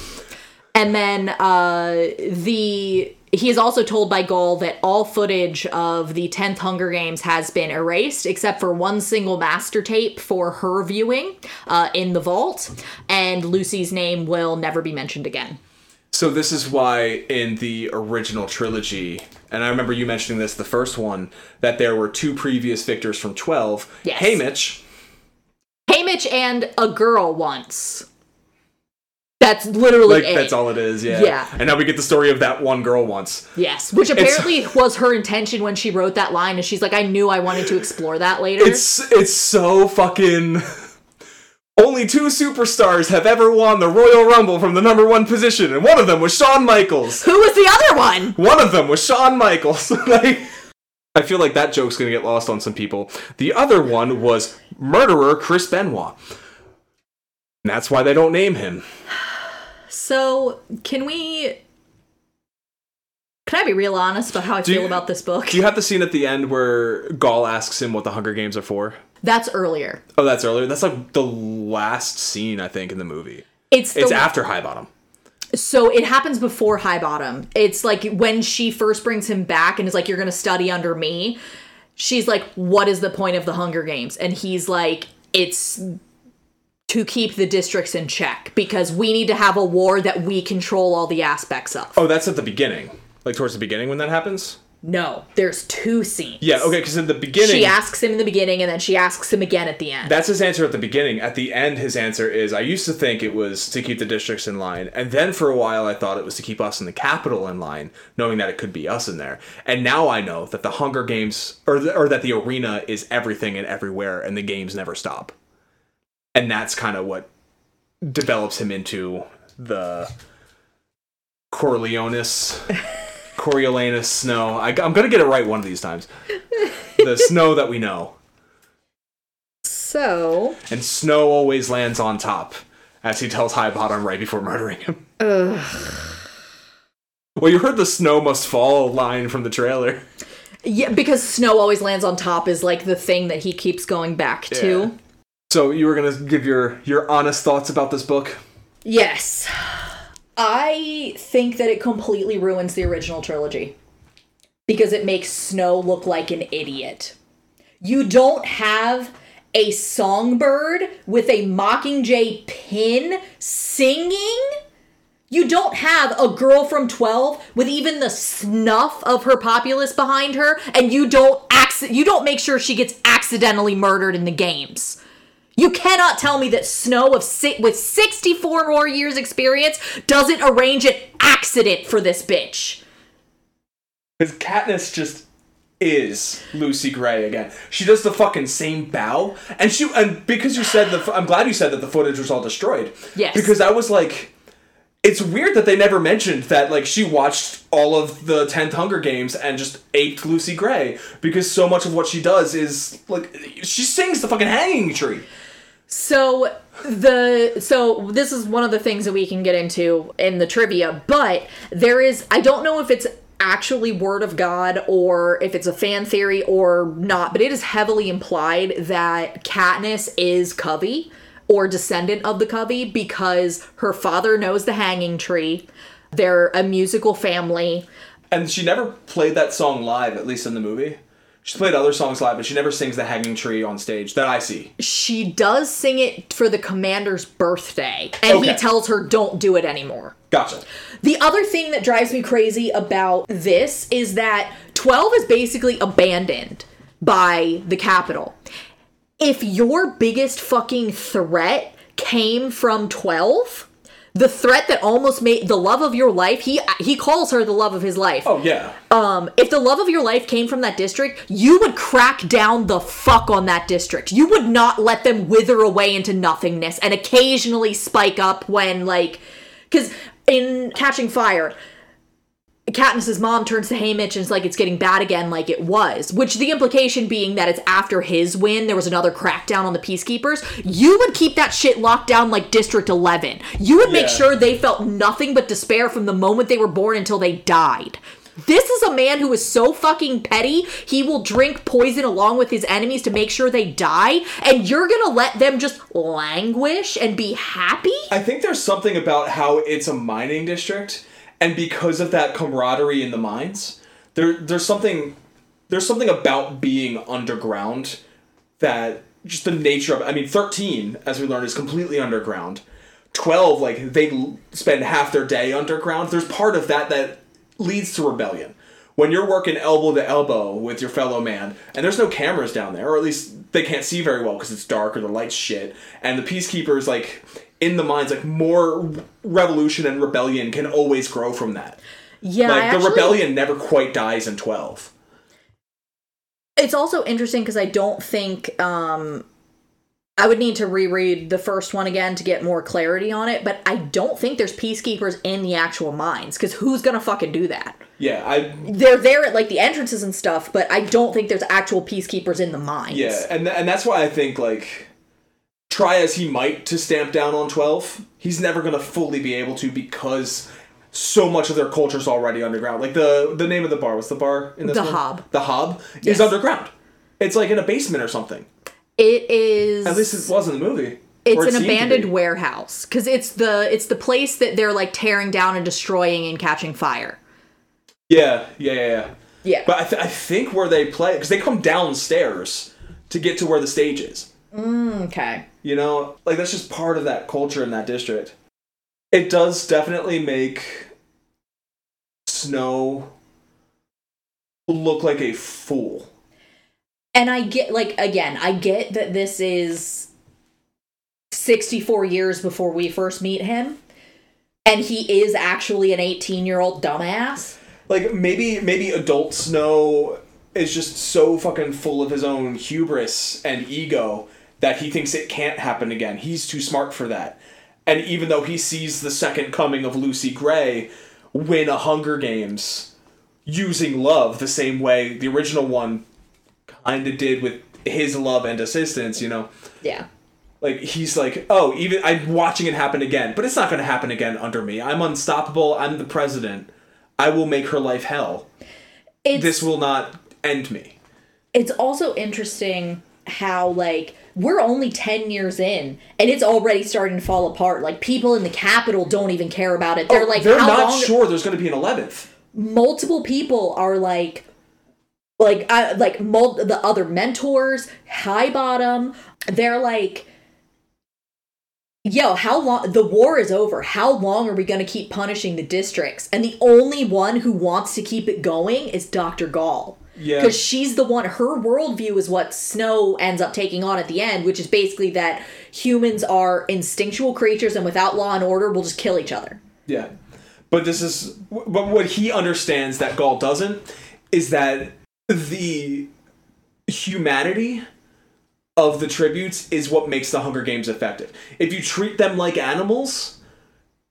And then uh, the he is also told by Gaul that all footage of the 10th Hunger Games has been erased except for one single master tape for her viewing uh, in the vault, and Lucy's name will never be mentioned again. So this is why in the original trilogy, and I remember you mentioning this the first one, that there were two previous victors from 12. Yes. Haymitch. Haymitch and a girl once. That's literally Like it. that's all it is, yeah. Yeah. And now we get the story of that one girl once. Yes, which apparently was her intention when she wrote that line, and she's like, "I knew I wanted to explore that later." It's it's so fucking only two superstars have ever won the Royal Rumble from the number one position, and one of them was Shawn Michaels. Who was the other one? One of them was Shawn Michaels. like, I feel like that joke's gonna get lost on some people. The other one was murderer Chris Benoit. And that's why they don't name him. So, can we? Can I be real honest about how I Do feel you- about this book? Do you have the scene at the end where Gaul asks him what the Hunger Games are for? That's earlier. Oh, that's earlier. That's like the last scene I think in the movie. It's the, It's after Highbottom. so it happens before Highbottom. It's like when she first brings him back and is like, "You're gonna study under me." She's like, "What is the point of the Hunger Games?" And he's like, "It's." To keep the districts in check because we need to have a war that we control all the aspects of. Oh, that's at the beginning. Like towards the beginning when that happens? No, there's two scenes. Yeah, okay, because in the beginning She asks him in the beginning and then she asks him again at the end. That's his answer at the beginning. At the end, his answer is I used to think it was to keep the districts in line. And then for a while, I thought it was to keep us in the Capitol in line, knowing that it could be us in there. And now I know that the Hunger Games, or, the, or that the arena is everything and everywhere, and the games never stop. And that's kind of what develops him into the Corleonis. Coriolanus Snow. I, I'm going to get it right one of these times. The snow that we know. so, And Snow always lands on top, as he tells Highbottom right before murdering him. Ugh. Well, you heard the snow must fall line from the trailer. yeah, because snow always lands on top is like the thing that he keeps going back Yeah. So you were gonna give your your honest thoughts about this book? Yes. I think that it completely ruins the original trilogy because it makes Snow look like an idiot. You don't have a songbird with a mockingjay pin singing. You don't have a girl from 12 with even the snuff of her populace behind her, and you don't you don't make sure she gets accidentally murdered in the games. You cannot tell me that Snow of si- with 64 more years experience doesn't arrange an accident for this bitch. Because Katniss just is Lucy Gray again. She does the fucking same bow, and she and because you said the I'm glad you said that the footage was all destroyed. Yes. Because I was like, it's weird that they never mentioned that like she watched all of the tenth Hunger Games and just aped Lucy Gray because so much of what she does is like she sings the fucking hanging tree. So the so this is one of the things that we can get into in the trivia, but there is I don't know if it's actually word of god or if it's a fan theory or not, but it is heavily implied that Katniss is Covey or descendant of the Covey because her father knows the hanging tree. They're a musical family. And she never played that song live, at least in the movie. She's played other songs live, but she never sings the hanging tree on stage that I see. She does sing it for the commander's birthday, and he tells her don't do it anymore. Gotcha. The other thing that drives me crazy about this is that 12 is basically abandoned by the Capitol. If your biggest fucking threat came from 12, the threat that almost made the love of your life, he he calls her the love of his life. Oh yeah. Um, if the love of your life came from that district, you would crack down the fuck on that district. You would not let them wither away into nothingness and occasionally spike up when, like, because in Catching Fire, Katniss's mom turns to Haymitch and is like, it's getting bad again, like it was. Which the implication being that it's after his win, there was another crackdown on the Peacekeepers. You would keep that shit locked down like District 11. You would make Yeah. sure they felt nothing but despair from the moment they were born until they died. This is a man who is so fucking petty, he will drink poison along with his enemies to make sure they die, and you're gonna let them just languish and be happy? I think there's something about how it's a mining district, and because of that camaraderie in the mines, there there's something there's something about being underground that just the nature of I mean, thirteen, as we learned, is completely underground. Twelve, like they spend half their day underground. There's part of that that leads to rebellion. When you're working elbow to elbow with your fellow man, and there's no cameras down there, or at least they can't see very well because it's dark or the light's shit, and the peacekeepers like in the mines, like more revolution and rebellion can always grow from that. Yeah, like I the actually- rebellion never quite dies in twelve. It's also interesting because I don't think um I would need to reread the first one again to get more clarity on it, but I don't think there's peacekeepers in the actual mines because who's gonna fucking do that? Yeah, I They're there at like the entrances and stuff, but I don't think there's actual peacekeepers in the mines. Yeah, and and that's why I think like try as he might to stamp down on 12, he's never going to fully be able to because so much of their culture is already underground. Like the the name of the bar, was the bar in this The one? Hob. The Hob Yes. is underground. It's like in a basement or something. It is At least it was in the movie. it's it an abandoned be. warehouse because it's the it's the place that they're like tearing down and destroying and catching fire. Yeah, yeah, yeah, yeah. Yeah. But I, th- I think where they play because they come downstairs to get to where the stage is. Mm, okay. You know, like that's just part of that culture in that district. It does definitely make Snow look like a fool. And I get like again, I get that this is 64 years before we first meet him. And he is actually an 18-year-old dumbass. Like maybe maybe adult Snow is just so fucking full of his own hubris and ego that he thinks it can't happen again. He's too smart for that. And even though he sees the second coming of Lucy Gray win a Hunger Games using love the same way the original one kind of did with his love and assistance, you know. Yeah. Like he's like, "Oh, even I'm watching it happen again, but it's not going to happen again under me. I'm unstoppable. I'm the president. I will make her life hell. It's This will not end me." it's also interesting how like we're only 10 years in and it's already starting to fall apart. Like people in the Capitol don't even care about it. They're Oh, like they're not sure there's going to be an 11th. multiple people are like like I, like mul- the other mentors, Highbottom, they're like Yo, how long the war is over. How long are we going to keep punishing the districts? And the only one who wants to keep it going is Dr. Gaul. Yeah. Because she's the one, her worldview is what Snow ends up taking on at the end, which is basically that humans are instinctual creatures and without law and order, we'll just kill each other. Yeah. But this is but what he understands that Gaul doesn't is that the humanity of the tributes is what makes the Hunger Games effective. If you treat them like animals,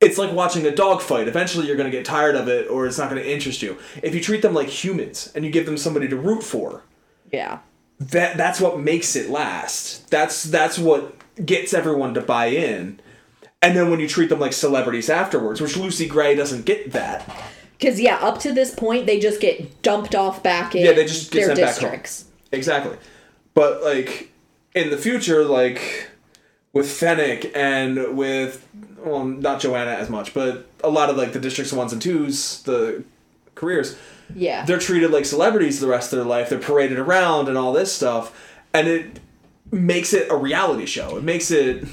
it's like watching a dog fight. Eventually you're going to get tired of it or it's not going to interest you. If you treat them like humans and you give them somebody to root for, Yeah. that that's what makes it last. That's that's what gets everyone to buy in. And then when you treat them like celebrities afterwards, which Lucy Gray doesn't get that. Because, yeah, up to this point, they just get dumped off back in Yeah, they just get their sent back home. districts. Exactly. But like in the future, like with Finnick and with well, not Johanna as much, but a lot of like the districts ones and twos, the careers, Yeah. they're treated like celebrities the rest of their life. They're paraded around and all this stuff, and it makes it a reality show. It makes it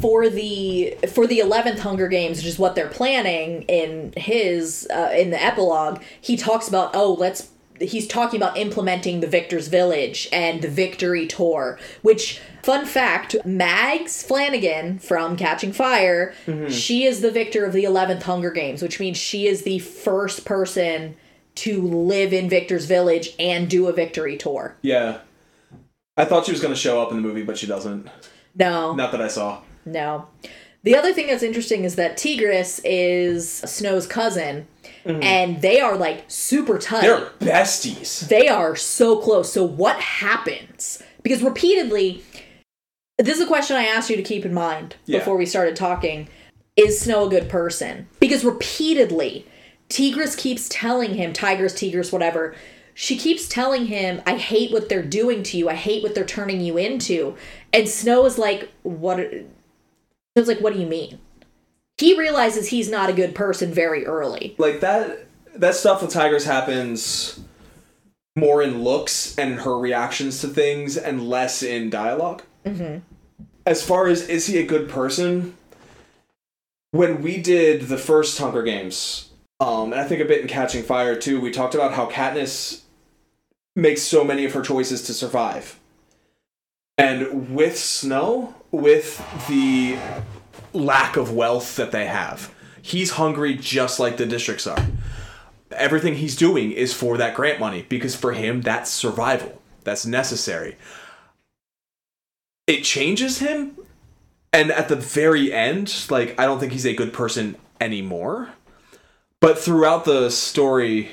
for the for the 11th hunger games which is what they're planning in his uh, in the epilogue he talks about oh let's he's talking about implementing the victor's village and the victory tour which fun fact mags flanagan from catching fire mm-hmm. she is the victor of the 11th hunger games which means she is the first person to live in victor's village and do a victory tour yeah. I thought she was going to show up in the movie, but she doesn't. no Not that I saw. No. The other thing that's interesting is that Tigris is Snow's cousin, Mm-hmm. and they are like super tight. They're besties. They are so close. So what happens? Because repeatedly, this is a question I asked you to keep in mind Yeah. before we started talking. Is Snow a good person? Because repeatedly, Tigris keeps telling him, Tigris, Tigris, whatever. She keeps telling him, I hate what they're doing to you. I hate what they're turning you into. And Snow is like, what? Snow's like, what do you mean? He realizes he's not a good person very early. like that that stuff with Tigris happens more in looks and her reactions to things and less in dialog mm-hmm. as far as is he a good person when we did the first hunger games um, and i think a bit in catching fire too we talked about how katniss makes so many of her choices to survive and with snow with the lack of wealth that they have. He's hungry just like the districts are. Everything he's doing is for that grant money because for him that's survival. That's necessary. It changes him and at the very end, like I don't think he's a good person anymore. But throughout the story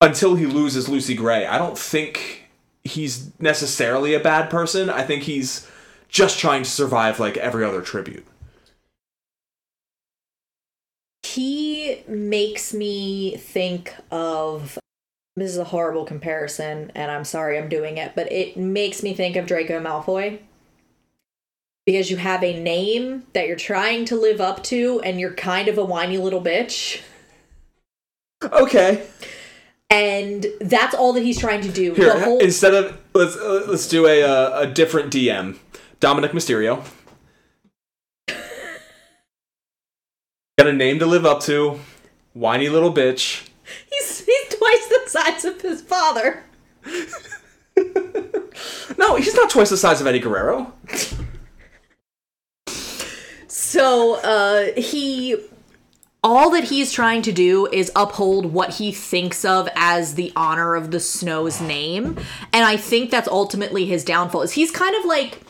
until he loses Lucy Gray, I don't think he's necessarily a bad person. I think he's just trying to survive like every other tribute. he makes me think of this is a horrible comparison and i'm sorry i'm doing it but it makes me think of draco malfoy because you have a name that you're trying to live up to and you're kind of a whiny little bitch Okay. and that's all that he's trying to do Here, whole instead of let's uh, let's do a uh, a different DM. Dominik Mysterio. Got a name to live up to. Whiny little bitch. he's, he's twice the size of his father No, he's not twice the size of Eddie Guerrero. So uh, he, all that he's trying to do is uphold what he thinks of as the honor of the Snow's name, and I think that's ultimately his downfall. Is he's kind of like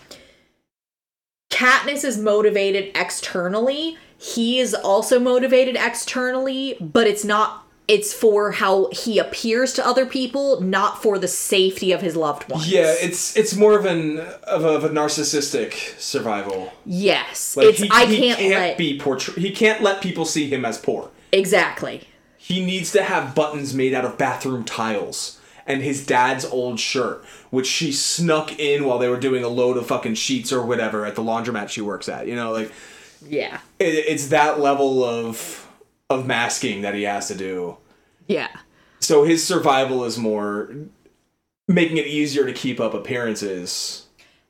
Katniss is motivated externally. He is also motivated externally, but it's not. It's for how he appears to other people, not for the safety of his loved ones. Yeah, it's it's more of an of a, of a narcissistic survival. yes. Like it's he, I he can't, let be portray- He can't let people see him as poor. exactly. He needs to have buttons made out of bathroom tiles and his dad's old shirt, which she snuck in while they were doing a load of fucking sheets or whatever at the laundromat she works at. You know, like Yeah. it, it's that level of of masking that he has to do. Yeah. So his survival is more making it easier to keep up appearances.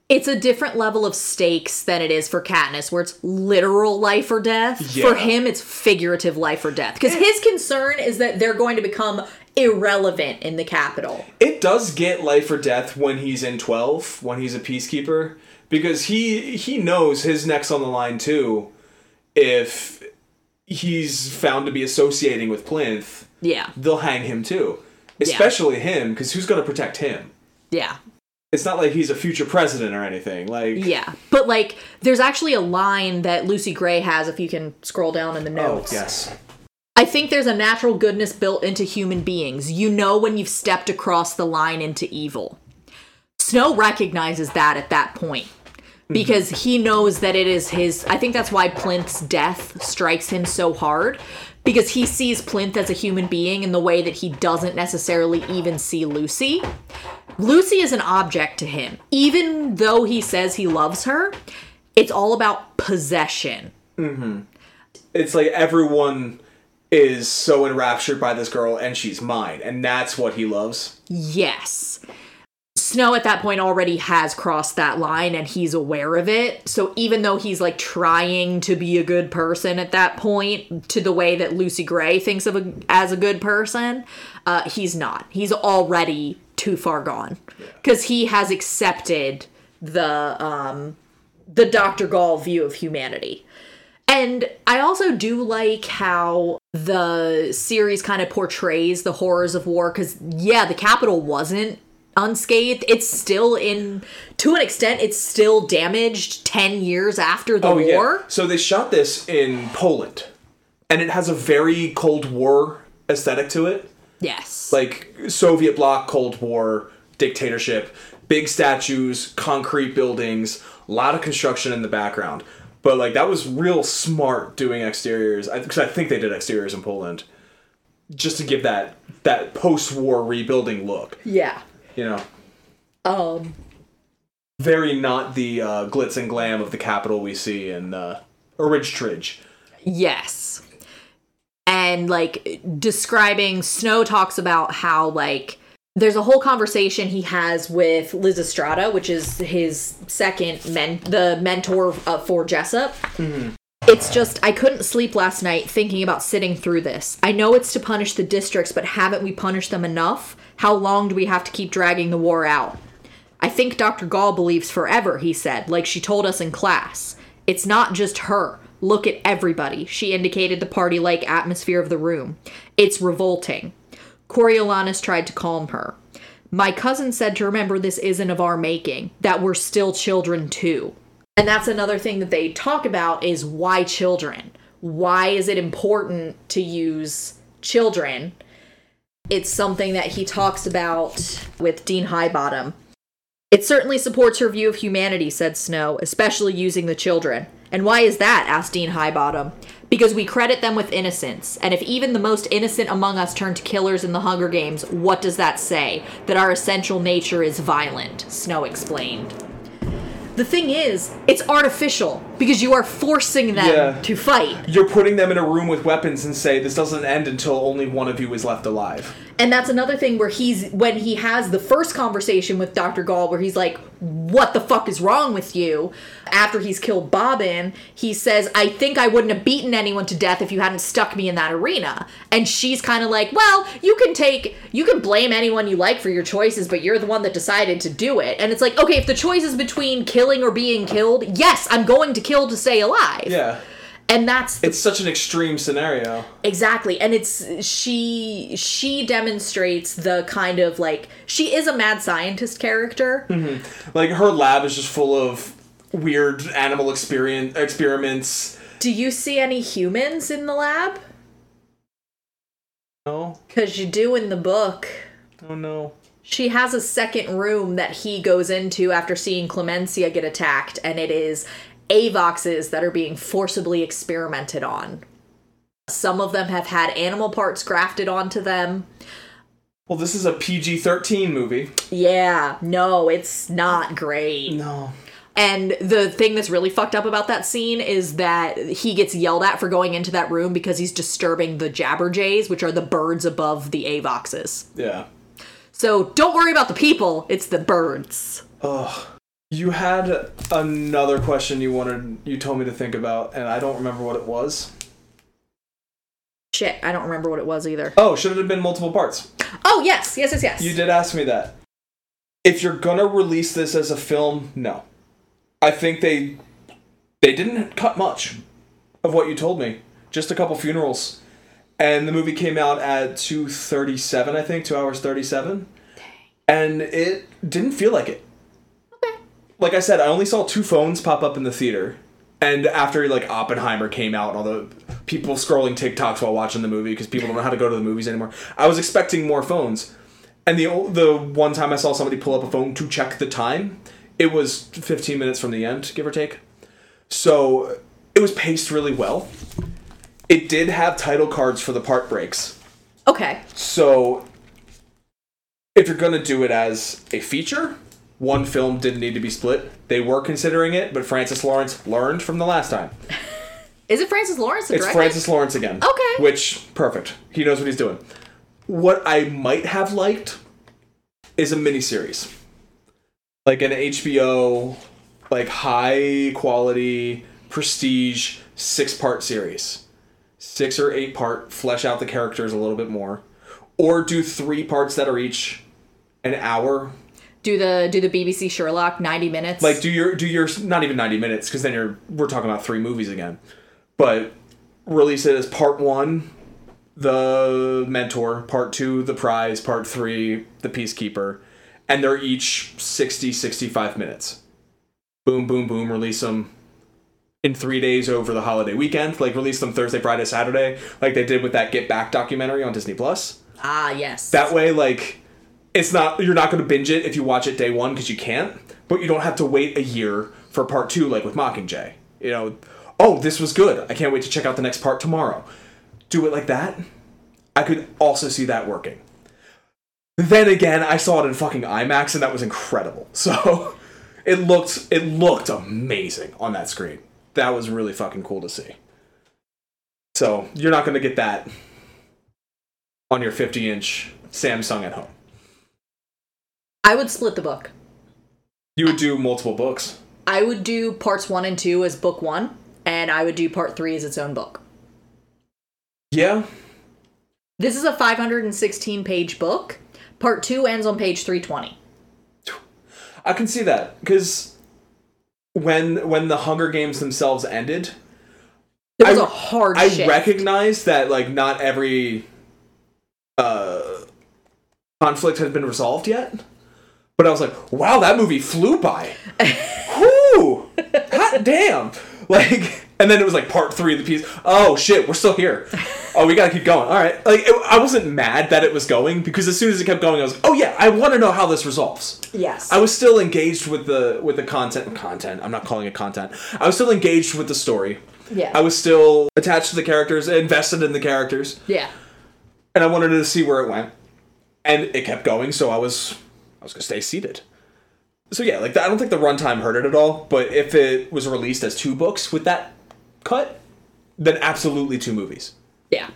It's a different level of stakes than it is for Katniss, where it's literal life or death. Yeah. For him, it's figurative life or death. Because eh. his concern is that they're going to become irrelevant in the Capitol. It does get life or death when he's in 12, when he's a peacekeeper, because he he knows his neck's on the line too if he's found to be associating with Plinth, Yeah. they'll hang him too. Especially him, because who's going to protect him? Yeah. It's not like he's a future president or anything. Like, Yeah. But, like, there's actually a line that Lucy Gray has, if you can scroll down in the oh, notes. yes. I think there's a natural goodness built into human beings. You know when you've stepped across the line into evil. Snow recognizes that at that point mm-hmm. because he knows that it is his. I think that's why Plinth's death strikes him so hard because he sees Plinth as a human being in the way that he doesn't necessarily even see Lucy. Lucy is an object to him. Even though he says he loves her, it's all about possession. Mm-hmm. It's like everyone is so enraptured by this girl and she's mine, and that's what he loves. Yes. Snow at that point already has crossed that line and he's aware of it. So even though he's like trying to be a good person at that point, to the way that Lucy Gray thinks of a, as a good person, uh, he's not. He's already too far gone because he has accepted the um, the Dr. Gaul view of humanity. And I also do like how the series kind of portrays the horrors of war because, yeah, the Capitol wasn't unscathed. It's still in, to an extent, it's still damaged 10 years after the Oh, yeah. war. So they shot this in Poland, and it has a very Cold War aesthetic to it. Yes. Like Soviet bloc, Cold War, dictatorship, big statues, concrete buildings, a lot of construction in the background. But like that was real smart doing exteriors because I, think they did exteriors in Poland, just to give that that post-war rebuilding look. yeah. You know, Um, very not the uh, glitz and glam of the Capitol we see in uh, Ridge Tridge. Yes. And like describing Snow talks about how like there's a whole conversation he has with Lysistrata, which is his second men the mentor uh, for Jessup. It's just I couldn't sleep last night thinking about sitting through this. I know it's to punish the districts, but haven't we punished them enough? How long do we have to keep dragging the war out? I think Dr. Gaul believes forever, he said, like she told us in class. It's not just her. Look at everybody. She indicated the party like atmosphere of the room. It's revolting. Coriolanus tried to calm her. My cousin said to remember this isn't of our making, that we're still children too. And that's another thing that they talk about is why children? Why is it important to use children? It's something that he talks about with Dean Highbottom. It certainly supports her view of humanity, said Snow, especially using the children. And why is that? asked Dean Highbottom. Because we credit them with innocence, and if even the most innocent among us turn to killers in the Hunger Games, what does that say? That our essential nature is violent, Snow explained. The thing is, it's artificial because you are forcing them Yeah. to fight. You're putting them in a room with weapons and say this doesn't end until only one of you is left alive. And that's another thing where he's when he has the first conversation with Dr. Gaul where he's like, "What the fuck is wrong with you?" After he's killed Bobbin, he says, "I think I wouldn't have beaten anyone to death if you hadn't stuck me in that arena." And she's kind of like, "Well, you can take you can blame anyone you like for your choices, but you're the one that decided to do it." And it's like, "Okay, if the choice is between killing or being killed, yes, I'm going to kill to stay alive." Yeah. And that's the It's such an extreme scenario. Exactly. And it's she she demonstrates the kind of like she is a mad scientist character. Mm-hmm. Like her lab is just full of weird animal experience experiments. Do you see any humans in the lab? No, Cuz you do in the book. oh no. She has a second room that he goes into after seeing Clemensia get attacked and it is avoxes that are being forcibly experimented on. Some of them have had animal parts grafted onto them. Well, this is a PG thirteen movie. Yeah, no, it's not great. No. And the thing that's really fucked up about that scene is that he gets yelled at for going into that room because he's disturbing the jabberjays, which are the birds above the avoxes. Yeah. So don't worry about the people, it's the birds. You had another question you wanted you told me to think about, and I don't remember what it was. Shit, I don't remember what it was either. Oh, should it have been multiple parts? Oh, yes, yes, yes, yes. You did ask me that. If you're gonna release this as a film, no. I think they they didn't cut much of what you told me. Just a couple funerals. And the movie came out at 237, I think, 2 hours 37. And it didn't feel like it. Like I said, I only saw two phones pop up in the theater. And after like Oppenheimer came out and all the people scrolling TikToks while watching the movie because people don't know how to go to the movies anymore, I was expecting more phones. And the the one time I saw somebody pull up a phone to check the time, it was 15 minutes from the end, give or take. So it was paced really well. It did have title cards for the part breaks. Okay. So if you're going to do it as a feature, one film didn't need to be split. They were considering it, but Francis Lawrence learned from the last time. Is it Francis Lawrence? the It's? Francis Lawrence again. Okay. Which perfect. He knows what he's doing. What I might have liked is a miniseries. Like an HBO like high quality prestige six part series. Six or eight part, flesh out the characters a little bit more. Or do three parts that are each an hour. Do the do the BBC Sherlock 90 minutes? Like do your do your not even 90 minutes, because then you're we're talking about three movies again. But release it as part one, the mentor, part two, the prize, part three, the peacekeeper, and they're each 60, 65 minutes. Boom, boom, boom, release them in three days over the holiday weekend. Like release them Thursday, Friday, Saturday, like they did with that Get Back documentary on Disney Plus. ah, yes. That way, like, it's not you're not going to binge it if you watch it day one because you can't, but you don't have to wait a year for part two, like with Mockingjay. You know, oh, this was good. I can't wait to check out the next part tomorrow. Do it like that. I could also see that working. Then again, I saw it in fucking IMAX and that was incredible. So it looked it looked amazing on that screen. That was really fucking cool to see. So you're not going to get that on your 50 inch Samsung at home. I would split the book. You would do multiple books. I would do parts 1 and 2 as book 1 and I would do part 3 as its own book. Yeah. This is a 516 page book. Part 2 ends on page 320. I can see that cuz when when the Hunger Games themselves ended, It was I- a hard I shift. recognize that like not every uh conflict has been resolved yet. But I was like, wow, that movie flew by. Whoo! Hot damn! Like, and then it was like part three of the piece. Oh shit, we're still here. Oh, we gotta keep going. All right. Like, it, I wasn't mad that it was going because as soon as it kept going, I was like, oh yeah, I want to know how this resolves. Yes. I was still engaged with the with the content. Content. I'm not calling it content. I was still engaged with the story. yeah. I was still attached to the characters, invested in the characters, yeah. and I wanted to see where it went. And it kept going, so I was I was gonna stay seated. So yeah, like I don't think the runtime hurt it at all. But if it was released as two books with that cut, then absolutely two movies. Yeah.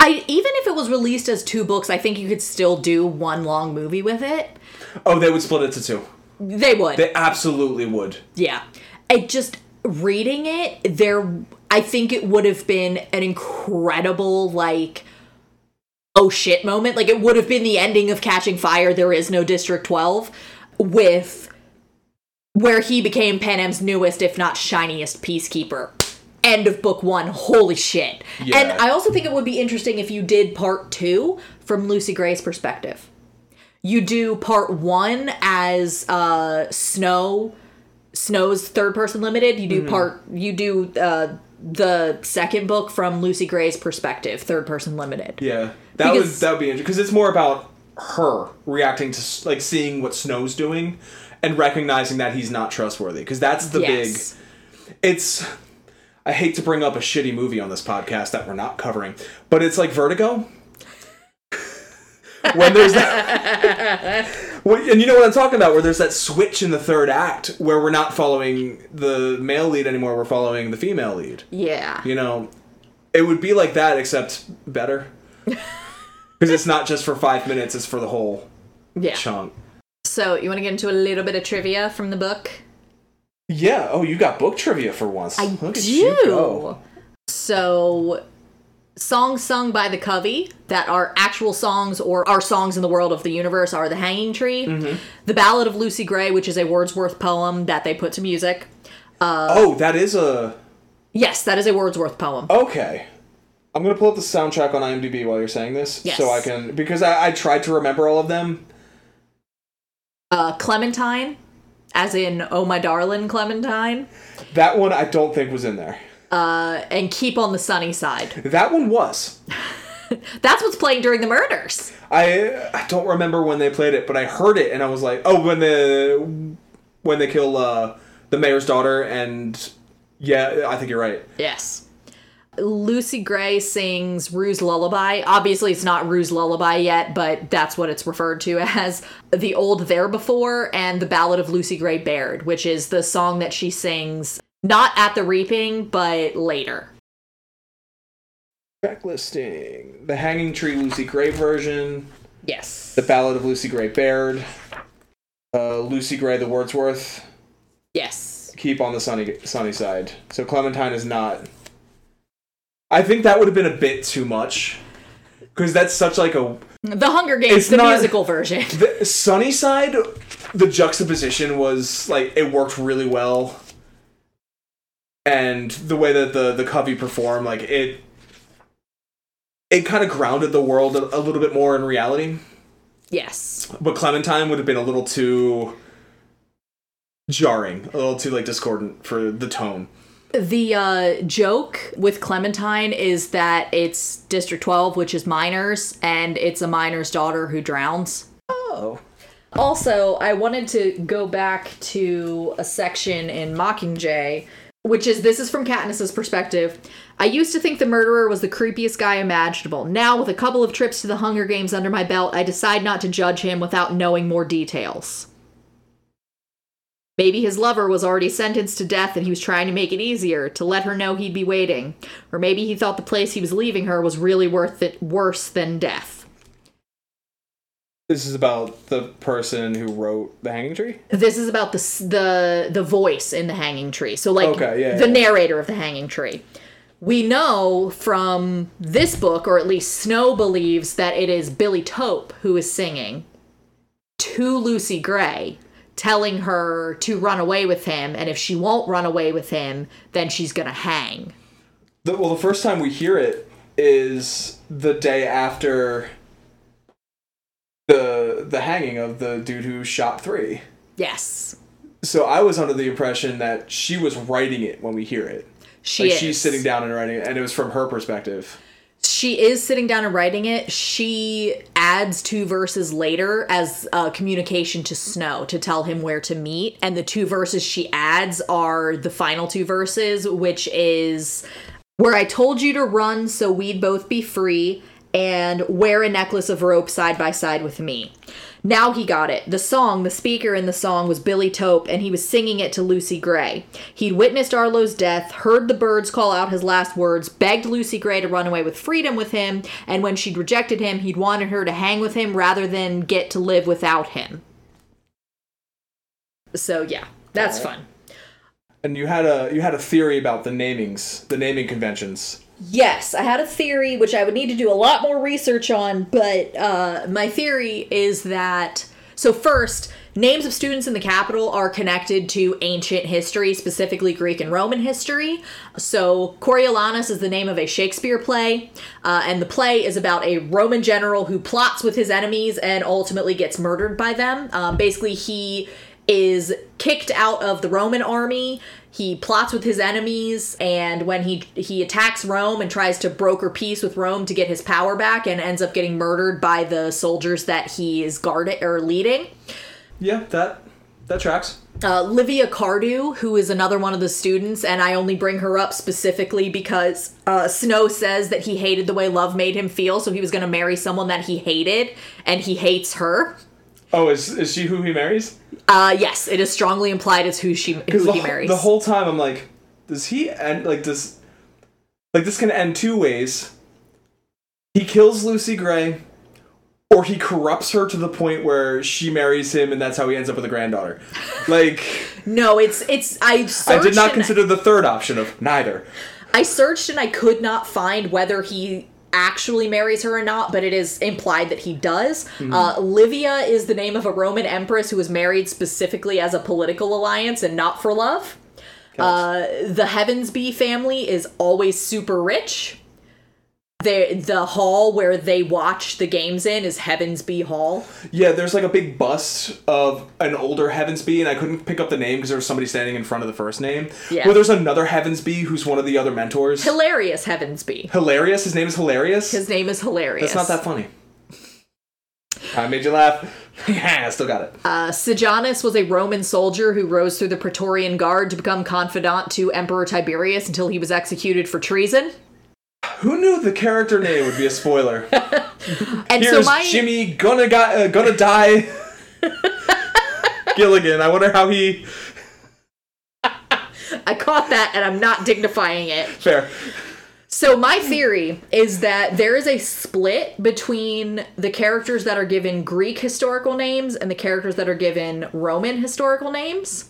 I even if it was released as two books, I think you could still do one long movie with it. Oh, they would split it to two. They would. They absolutely would. Yeah. I just reading it, there I think it would have been an incredible like oh shit moment. Like it would have been the ending of Catching Fire, There Is No District 12 with where he became Panem's newest, if not shiniest peacekeeper. End of book one. Holy shit. Yeah. And I also think it would be interesting if you did part two from Lucy Gray's perspective. You do part one as uh, Snow, Snow's third person limited. You do Mm-hmm. part, you do uh, the second book from Lucy Gray's perspective, third person limited. Yeah, that would Because- that would be interesting because it's more about her reacting to like seeing what Snow's doing and recognizing that he's not trustworthy because that's the Yes. big. It's. I hate to bring up a shitty movie on this podcast that we're not covering, but it's like Vertigo. when there's that, and you know what I'm talking about, where there's that switch in the third act where we're not following the male lead anymore, we're following the female lead. Yeah. You know, it would be like that, except better. Because it's not just for five minutes, it's for the whole Yeah. chunk. So, you want to get into a little bit of trivia from the book? Yeah, oh, you got book trivia for once. I Look at you go. do. So, songs sung by the Covey that are actual songs or are songs in the world of the universe are The Hanging Tree, Mm-hmm. The Ballad of Lucy Gray, which is a Wordsworth poem that they put to music. oh, that is a. Yes, that is a Wordsworth poem. Okay. I'm gonna pull up the soundtrack on IMDb while you're saying this, Yes. so I can because I, I tried to remember all of them. Uh, Clementine, as in Oh My Darling Clementine, That one I don't think was in there. Uh, and Keep on the Sunny Side. That one was. That's what's playing during the murders. I I don't remember when they played it, but I heard it and I was like, oh, when the when they kill uh, the mayor's daughter, and yeah, I think you're right. Yes. Lucy Gray sings Rue's Lullaby. Obviously, it's not Rue's Lullaby yet, but that's what it's referred to as. The Old There Before and The Ballad of Lucy Gray Baird, which is the song that she sings not at the reaping, but later. Track listing: The Hanging Tree Lucy Gray version, Yes. The Ballad of Lucy Gray Baird, uh, Lucy Gray the Wordsworth, Yes. Keep on the Sunny Sunny Side. So Clementine is not. I think that would have been a bit too much, because that's such like a The Hunger Games, It's the not- musical version. the sunny side the juxtaposition was like it worked really well and the way that the the covey performed like it it kind of grounded the world a, a little bit more in reality yes. but clementine would have been a little too jarring a little too like discordant for the tone The uh, joke with Clementine is that it's District 12, which is miners, and it's a miner's daughter who drowns. oh Also, I wanted to go back to a section in Mockingjay, which is this is from Katniss's perspective. I used to think the murderer was the creepiest guy imaginable. Now, with a couple of trips to the Hunger Games under my belt, I decide not to judge him without knowing more details. Maybe his lover was already sentenced to death and he was trying to make it easier to let her know he'd be waiting. Or maybe he thought the place he was leaving her was really worth it worse than death. This is about the person who wrote the hanging tree This is about the the the voice in the hanging tree. So like Okay, yeah, the yeah. narrator of the hanging tree. We know from this book, or at least Snow believes that it is Billy Taupe who is singing to Lucy Gray, telling her to run away with him, and if she won't run away with him, then she's gonna hang. The, well, the first time we hear it is the day after the the hanging of the dude who shot three. Yes, So I was under the impression that she was writing it when we hear it. she like is. she's sitting down and writing it, and it was from her perspective. she is sitting down and writing it. She adds two verses later as uh, communication to Snow to tell him where to meet. And the two verses she adds are the final two verses, which is where I told you to run so we'd both be free and wear a necklace of rope side by side with me. Now he got it. The song, the speaker in the song was Billy Taupe, and he was singing it to Lucy Gray. He'd witnessed Arlo's death, heard the birds call out his last words, begged Lucy Gray to run away with freedom with him, and when she'd rejected him, he'd wanted her to hang with him rather than get to live without him. So yeah, that's fun. And you had a you had a theory about the namings, the naming conventions. Yes, I had a theory which I would need to do a lot more research on, but uh, my theory is that so first, names of students in the Capitol are connected to ancient history, specifically Greek and Roman history. So Coriolanus is the name of a Shakespeare play, uh, and the play is about a Roman general who plots with his enemies and ultimately gets murdered by them. Um, basically, he is kicked out of the Roman army. He plots with his enemies, and when he he attacks Rome and tries to broker peace with Rome to get his power back, and ends up getting murdered by the soldiers that he is guarding or leading. Yeah, that that tracks. Uh, Livia Cardew, who is another one of the students, and I only bring her up specifically because uh, Snow says that he hated the way love made him feel, so he was going to marry someone that he hated, and he hates her. Oh, is is she who he marries? Uh, yes, it is strongly implied it's who she who the, he marries. the whole time I'm like, does he end like this? Like this can end two ways. He kills Lucy Gray, or he corrupts her to the point where she marries him, and that's how he ends up with a granddaughter. Like no, it's it's I I did not consider the third option of neither. I searched and I could not find whether he actually marries her or not, but it is implied that he does. Mm-hmm. Uh, Livia is the name of a Roman empress who was married specifically as a political alliance and not for love. Uh, the Heavensbee family is always super rich. The the hall where they watch the games in is Heavensbee Hall. Yeah, there's like a big bust of an older Heavensbee, and I couldn't pick up the name because there was somebody standing in front of the first name. Yeah. Where there's another Heavensbee who's one of the other mentors. Hilarious Heavensbee. Hilarious. His name is Hilarious. His name is Hilarious. That's not that funny. I made you laugh. yeah, I still got it. Uh, Sejanus was a Roman soldier who rose through the Praetorian Guard to become confidant to Emperor Tiberius until he was executed for treason. Who knew the character name would be a spoiler? And Here's so my Jimmy gonna got, uh, gonna die. Gilligan. I wonder how he. I caught that and I'm not dignifying it. Fair. So my theory is that there is a split between the characters that are given Greek historical names and the characters that are given Roman historical names.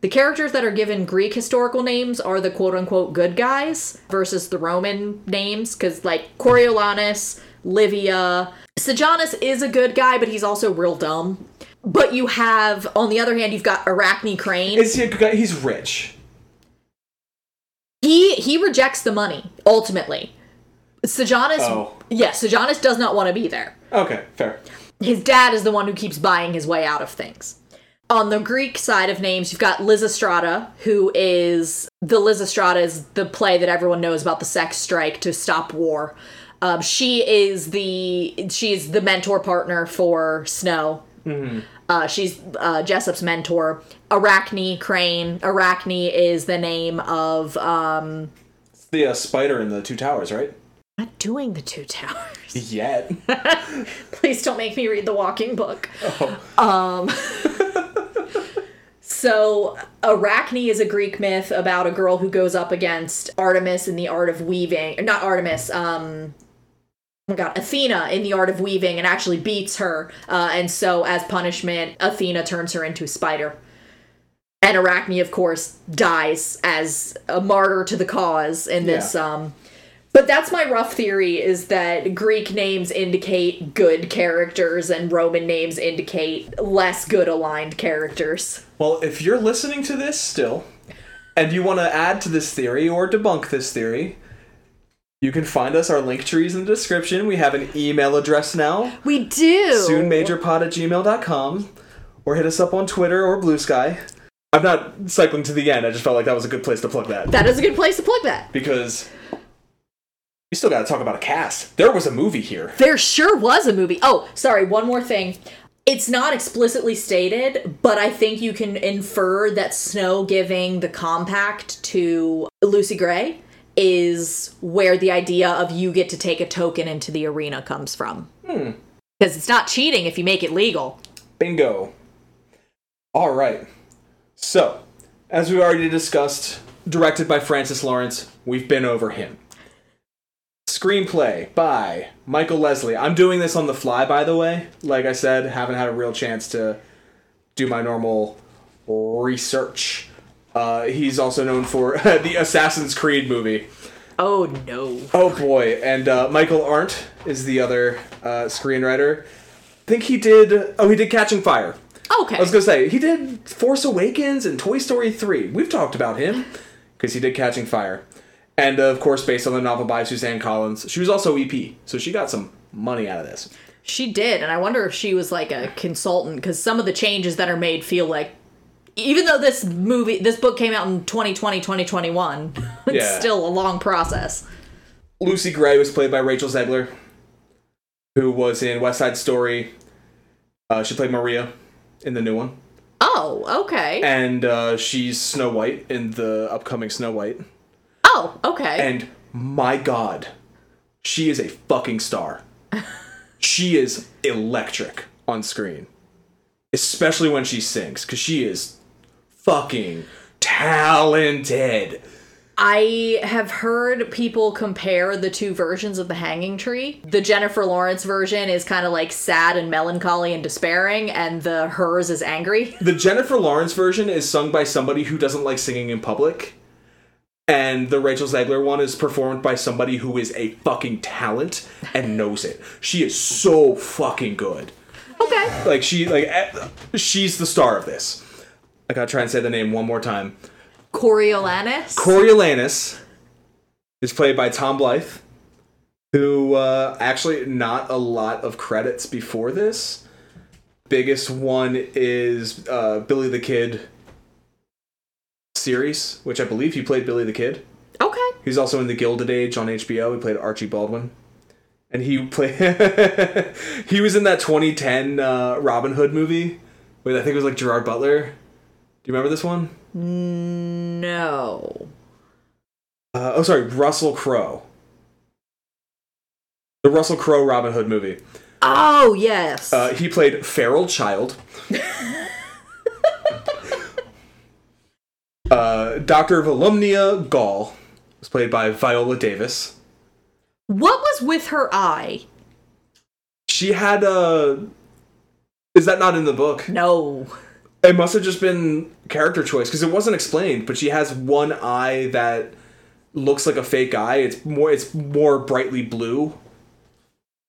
The characters that are given Greek historical names are the quote unquote good guys versus the Roman names, because like Coriolanus, Livia, Sejanus is a good guy, but he's also real dumb. But you have, on the other hand, you've got Arachne Crane. Is he a good guy? He's rich. he he rejects the money ultimately. Sejanus, Oh. yes, Sejanus does not want to be there. Okay, fair. His dad is the one who keeps buying his way out of things. On the Greek side of names, you've got Lysistrata, who is the Lysistrata is the play that everyone knows about the sex strike to stop war. Um, she is the she's the mentor partner for Snow. Uh, she's uh, Jessup's mentor. Arachne Crane. Arachne is the name of um, It's the uh, spider in the two towers, right? not doing the two towers. Yet. Please don't make me read the walking book. Um So Arachne is a Greek myth about a girl who goes up against Artemis in the art of weaving. Not Artemis, um Oh my god, Athena in the art of weaving and actually beats her. Uh, and so as punishment, Athena turns her into a spider. And Arachne, of course, dies as a martyr to the cause in this Yeah. um but that's my rough theory is that Greek names indicate good characters and Roman names indicate less good aligned characters. Well, if you're listening to this still, and you want to add to this theory or debunk this theory, you can find us our link trees in the description. We have an email address now, We do. soonmajorpod at gmail.com, or hit us up on Twitter or Blue Sky. I'm not cycling to the end. I just felt like that was a good place to plug that. That is a good place to plug that. Because we still got to talk about a cast. There was a movie here. There sure was a movie. Oh, sorry, one more thing. It's not explicitly stated, but I think you can infer that Snow giving the compact to Lucy Gray is where the idea of you get to take a token into the arena comes from. Hmm. Because it's not cheating if you make it legal. Bingo. All right. So, as we already discussed, directed by Francis Lawrence, we've been over him. Screenplay by Michael Leslie. I'm doing this on the fly, by the way. Like I said, haven't had a real chance to do my normal research. Uh, he's also known for the Assassin's Creed movie. Oh no. Oh boy, and uh, Michael Arndt is the other uh, screenwriter. I think he did. Oh, he did Catching Fire. Okay. I was gonna say he did Force Awakens and Toy Story three. We've talked about him because he did Catching Fire, and uh, of course based on the novel by Suzanne Collins. She was also EP, so she got some money out of this. She did, and I wonder if she was like a consultant because some of the changes that are made feel like, even though this movie, this book came out in 2020, 2021, it's Yeah. still a long process. Lucy Gray was played by Rachel Zegler, who was in West Side Story. Uh, she played Maria in the new one, Oh, okay. and uh, she's Snow White in the upcoming Snow White. Oh, okay. And my god, she is a fucking star. she is electric on screen. especially when she sings, because she is fucking talented. I have heard people compare the two versions of the hanging tree. The Jennifer Lawrence version is kind of like sad and melancholy and despairing, and the hers is angry. The Jennifer Lawrence version is sung by somebody who doesn't like singing in public. And the Rachel Zegler one is performed by somebody who is a fucking talent and knows it. She is so fucking good. Okay. Like she like eh, she's the star of this. I gotta try and say the name one more time. Coriolanus. Coriolanus is played by Tom Blyth, who uh, actually not a lot of credits before this. Biggest one is uh, Billy the Kid series, which I believe he played Billy the Kid. okay. He's also in the Gilded Age on HBO. He played Archie Baldwin, and he played. he was in that 2010 uh, Robin Hood movie with I think it was like Gerard Butler. Do you remember this one? No. Uh, oh, sorry, Russell Crowe. The Russell Crowe Robin Hood movie. Oh yes. Uh, he played feral child. uh, Doctor Volumnia Gaul was played by Viola Davis. what was with her eye? She had a. Is that not in the book? No. It must have just been character choice because it wasn't explained. But she has one eye that looks like a fake eye. It's more. It's more brightly blue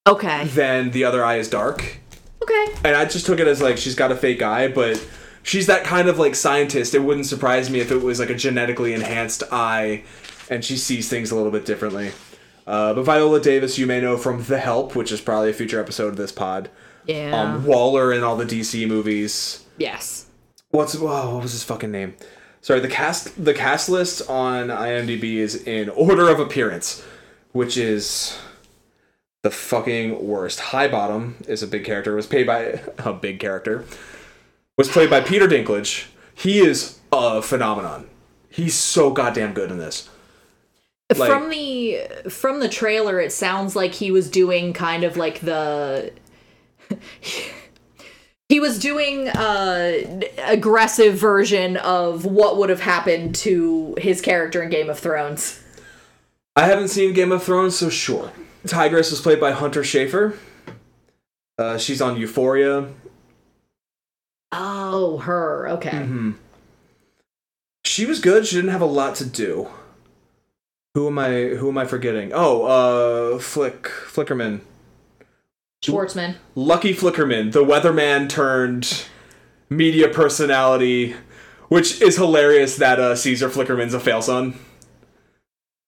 Okay. than the other eye is dark. Okay. and I just took it as like she's got a fake eye, but she's that kind of like scientist. It wouldn't surprise me if it was like a genetically enhanced eye, and she sees things a little bit differently. Uh, but Viola Davis, you may know from The Help, which is probably a future episode of this pod. Yeah. Um, Waller in all the DC movies. yes. What's what was his fucking name? Sorry, the cast the cast list on IMDb is in order of appearance, which is the fucking worst. Highbottom is a big character. Was paid by a big character. Was played by Peter Dinklage. He is a phenomenon. He's so goddamn good in this. Like- from the from the trailer, it sounds like he was doing kind of like the. He was doing a aggressive version of what would have happened to his character in Game of Thrones. I haven't seen Game of Thrones, so sure. Tigris was played by Hunter Schafer. Uh, she's on Euphoria. Oh, her. Okay. Mm-hmm. She was good. She didn't have a lot to do. Who am I? Who am I forgetting? Oh, uh, Flick Flickerman, Schwartzman. Lucky Flickerman, the weatherman turned media personality, which is hilarious. That uh, Caesar Flickerman's a fail son,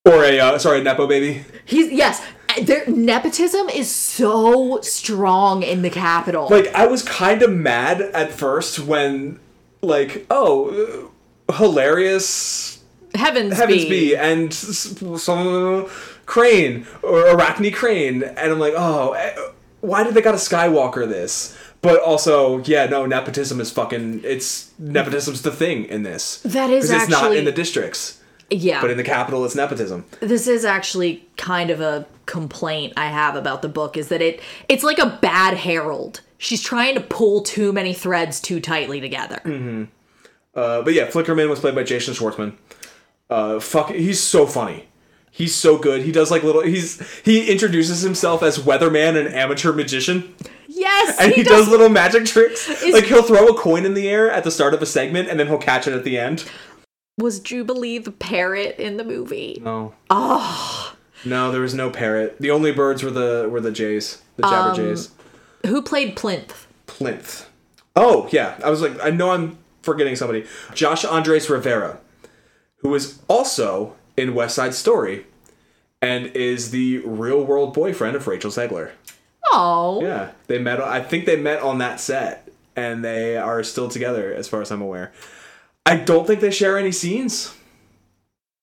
or a uh, sorry nepo baby. He's yes. Their nepotism is so strong in the Capitol. Like I was kind of mad at first when, like, oh, hilarious Heavens, Heavens be. be and some Crane or Arachne Crane, and I'm like, oh, eh, why did they got a Skywalker this? But also, yeah, no, nepotism is fucking. It's nepotism's the thing in this. That is 'Cause it's not in the districts, Yeah. but in the Capitol, it's nepotism. this is actually kind of a complaint I have about the book is that it it's like a bad herald. She's trying to pull too many threads too tightly together. Uh, but yeah, Flickerman was played by Jason Schwartzman. Uh, fuck, he's so funny. He's so good. He does like little. He's he introduces himself as weatherman and amateur magician. Yes, and he, does, little magic tricks. Is- like he'll throw a coin in the air at the start of a segment, and then he'll catch it at the end. Was Jubilee the parrot in the movie? No. Oh. No, there was no parrot. The only birds were the were the jays, the jabber um, jays. Who played Plinth? Plinth. Oh yeah, I was like, I know I'm forgetting somebody. Josh Andres Rivera, who is also in West Side Story, and is the real world boyfriend of Rachel Zegler. Oh, Yeah, they met. I think they met on that set, and they are still together, as far as I'm aware. I don't think they share any scenes.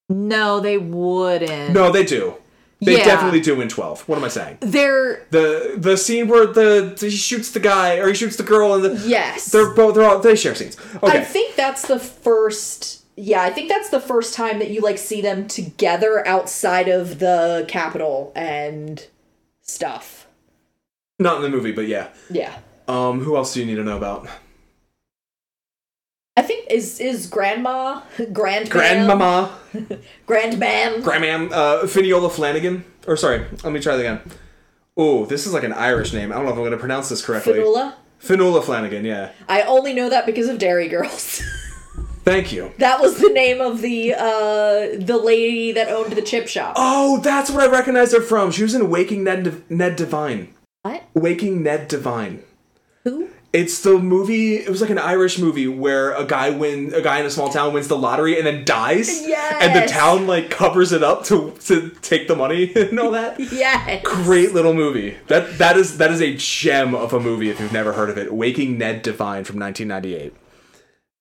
no, they wouldn't. No, they do. They Yeah. definitely do in Twelve. What am I saying? They're The the scene where the he shoots the guy or he shoots the girl and the yes. they're both they're all they share scenes. Okay. I think that's the first. Yeah, I think that's the first time that you like see them together outside of the Capitol and stuff. Not in the movie, but yeah. Yeah. Um, who else do you need to know about? I think is is grandma, grand Grandmama, grandmam. Grandmam, uh, Finiola Flanagan. Or sorry, let me try that again. Oh, this is like an Irish name. I don't know if I'm going to pronounce this correctly. Fionnuala. Finola Flanagan, yeah. I only know that because of Derry Girls. Thank you. that was the name of the uh the lady that owned the chip shop. Oh, that's what I recognize her from. She was in Waking Ned, Ned Devine. What? Waking Ned Devine. Who? It's the movie. It was like an Irish movie where a guy win a guy in a small town wins the lottery and then dies. And the town like covers it up to to take the money and all that. Yes. Great little movie. That that is that is a gem of a movie if you've never heard of it. Waking Ned Devine from 1998.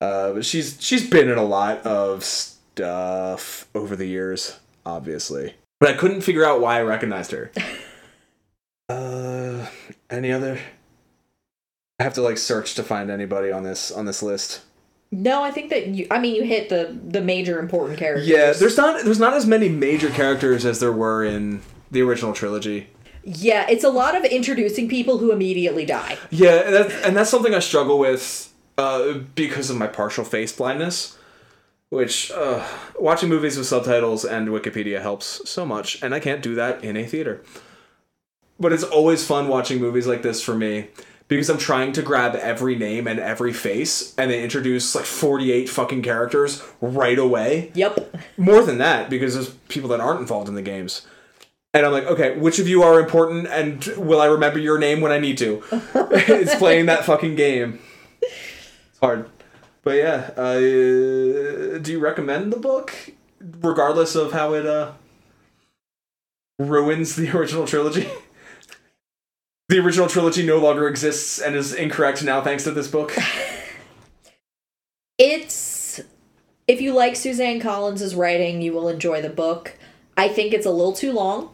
Uh, she's she's been in a lot of stuff over the years, obviously. But I couldn't figure out why I recognized her. uh, any other? I have to like search to find anybody on this on this list. No, I think that you. I mean, you hit the the major important characters. Yeah, there's not there's not as many major characters as there were in the original trilogy. Yeah, it's a lot of introducing people who immediately die. Yeah, and that's, and that's something I struggle with uh, because of my partial face blindness. Which uh, watching movies with subtitles and Wikipedia helps so much, and I can't do that in a theater. But it's always fun watching movies like this for me because I'm trying to grab every name and every face, and they introduce like 48 fucking characters right away. Yep. More than that, because there's people that aren't involved in the games. And I'm like, okay, which of you are important, and will I remember your name when I need to? it's playing that fucking game. It's hard. But yeah, uh, do you recommend the book, regardless of how it uh, ruins the original trilogy? The original trilogy no longer exists and is incorrect now thanks to this book. It's if you like Suzanne Collins's writing, you will enjoy the book. I think it's a little too long.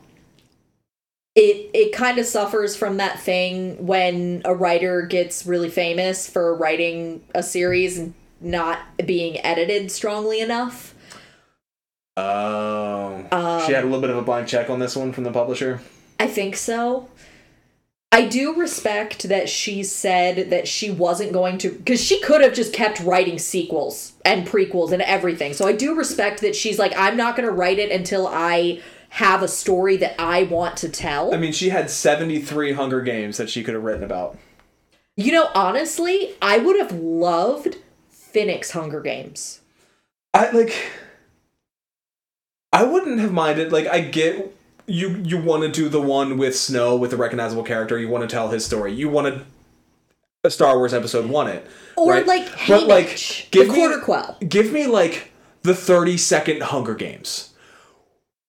It it kind of suffers from that thing when a writer gets really famous for writing a series and not being edited strongly enough. Oh, she um, had a little bit of a blank check on this one from the publisher. I think so. I do respect that she said that she wasn't going to because she could have just kept writing sequels and prequels and everything. So I do respect that she's like I'm not going to write it until I have a story that I want to tell. I mean, she had 73 Hunger Games that she could have written about. you know, honestly, I would have loved Phoenix Hunger Games. I like I wouldn't have minded like I get you you want to do the one with Snow with the recognizable character, you want to tell his story. You wanted a Star Wars episode 1 it. Or right? like But, like, give the me- Quarter Quell. Give me like the 30 second Hunger Games.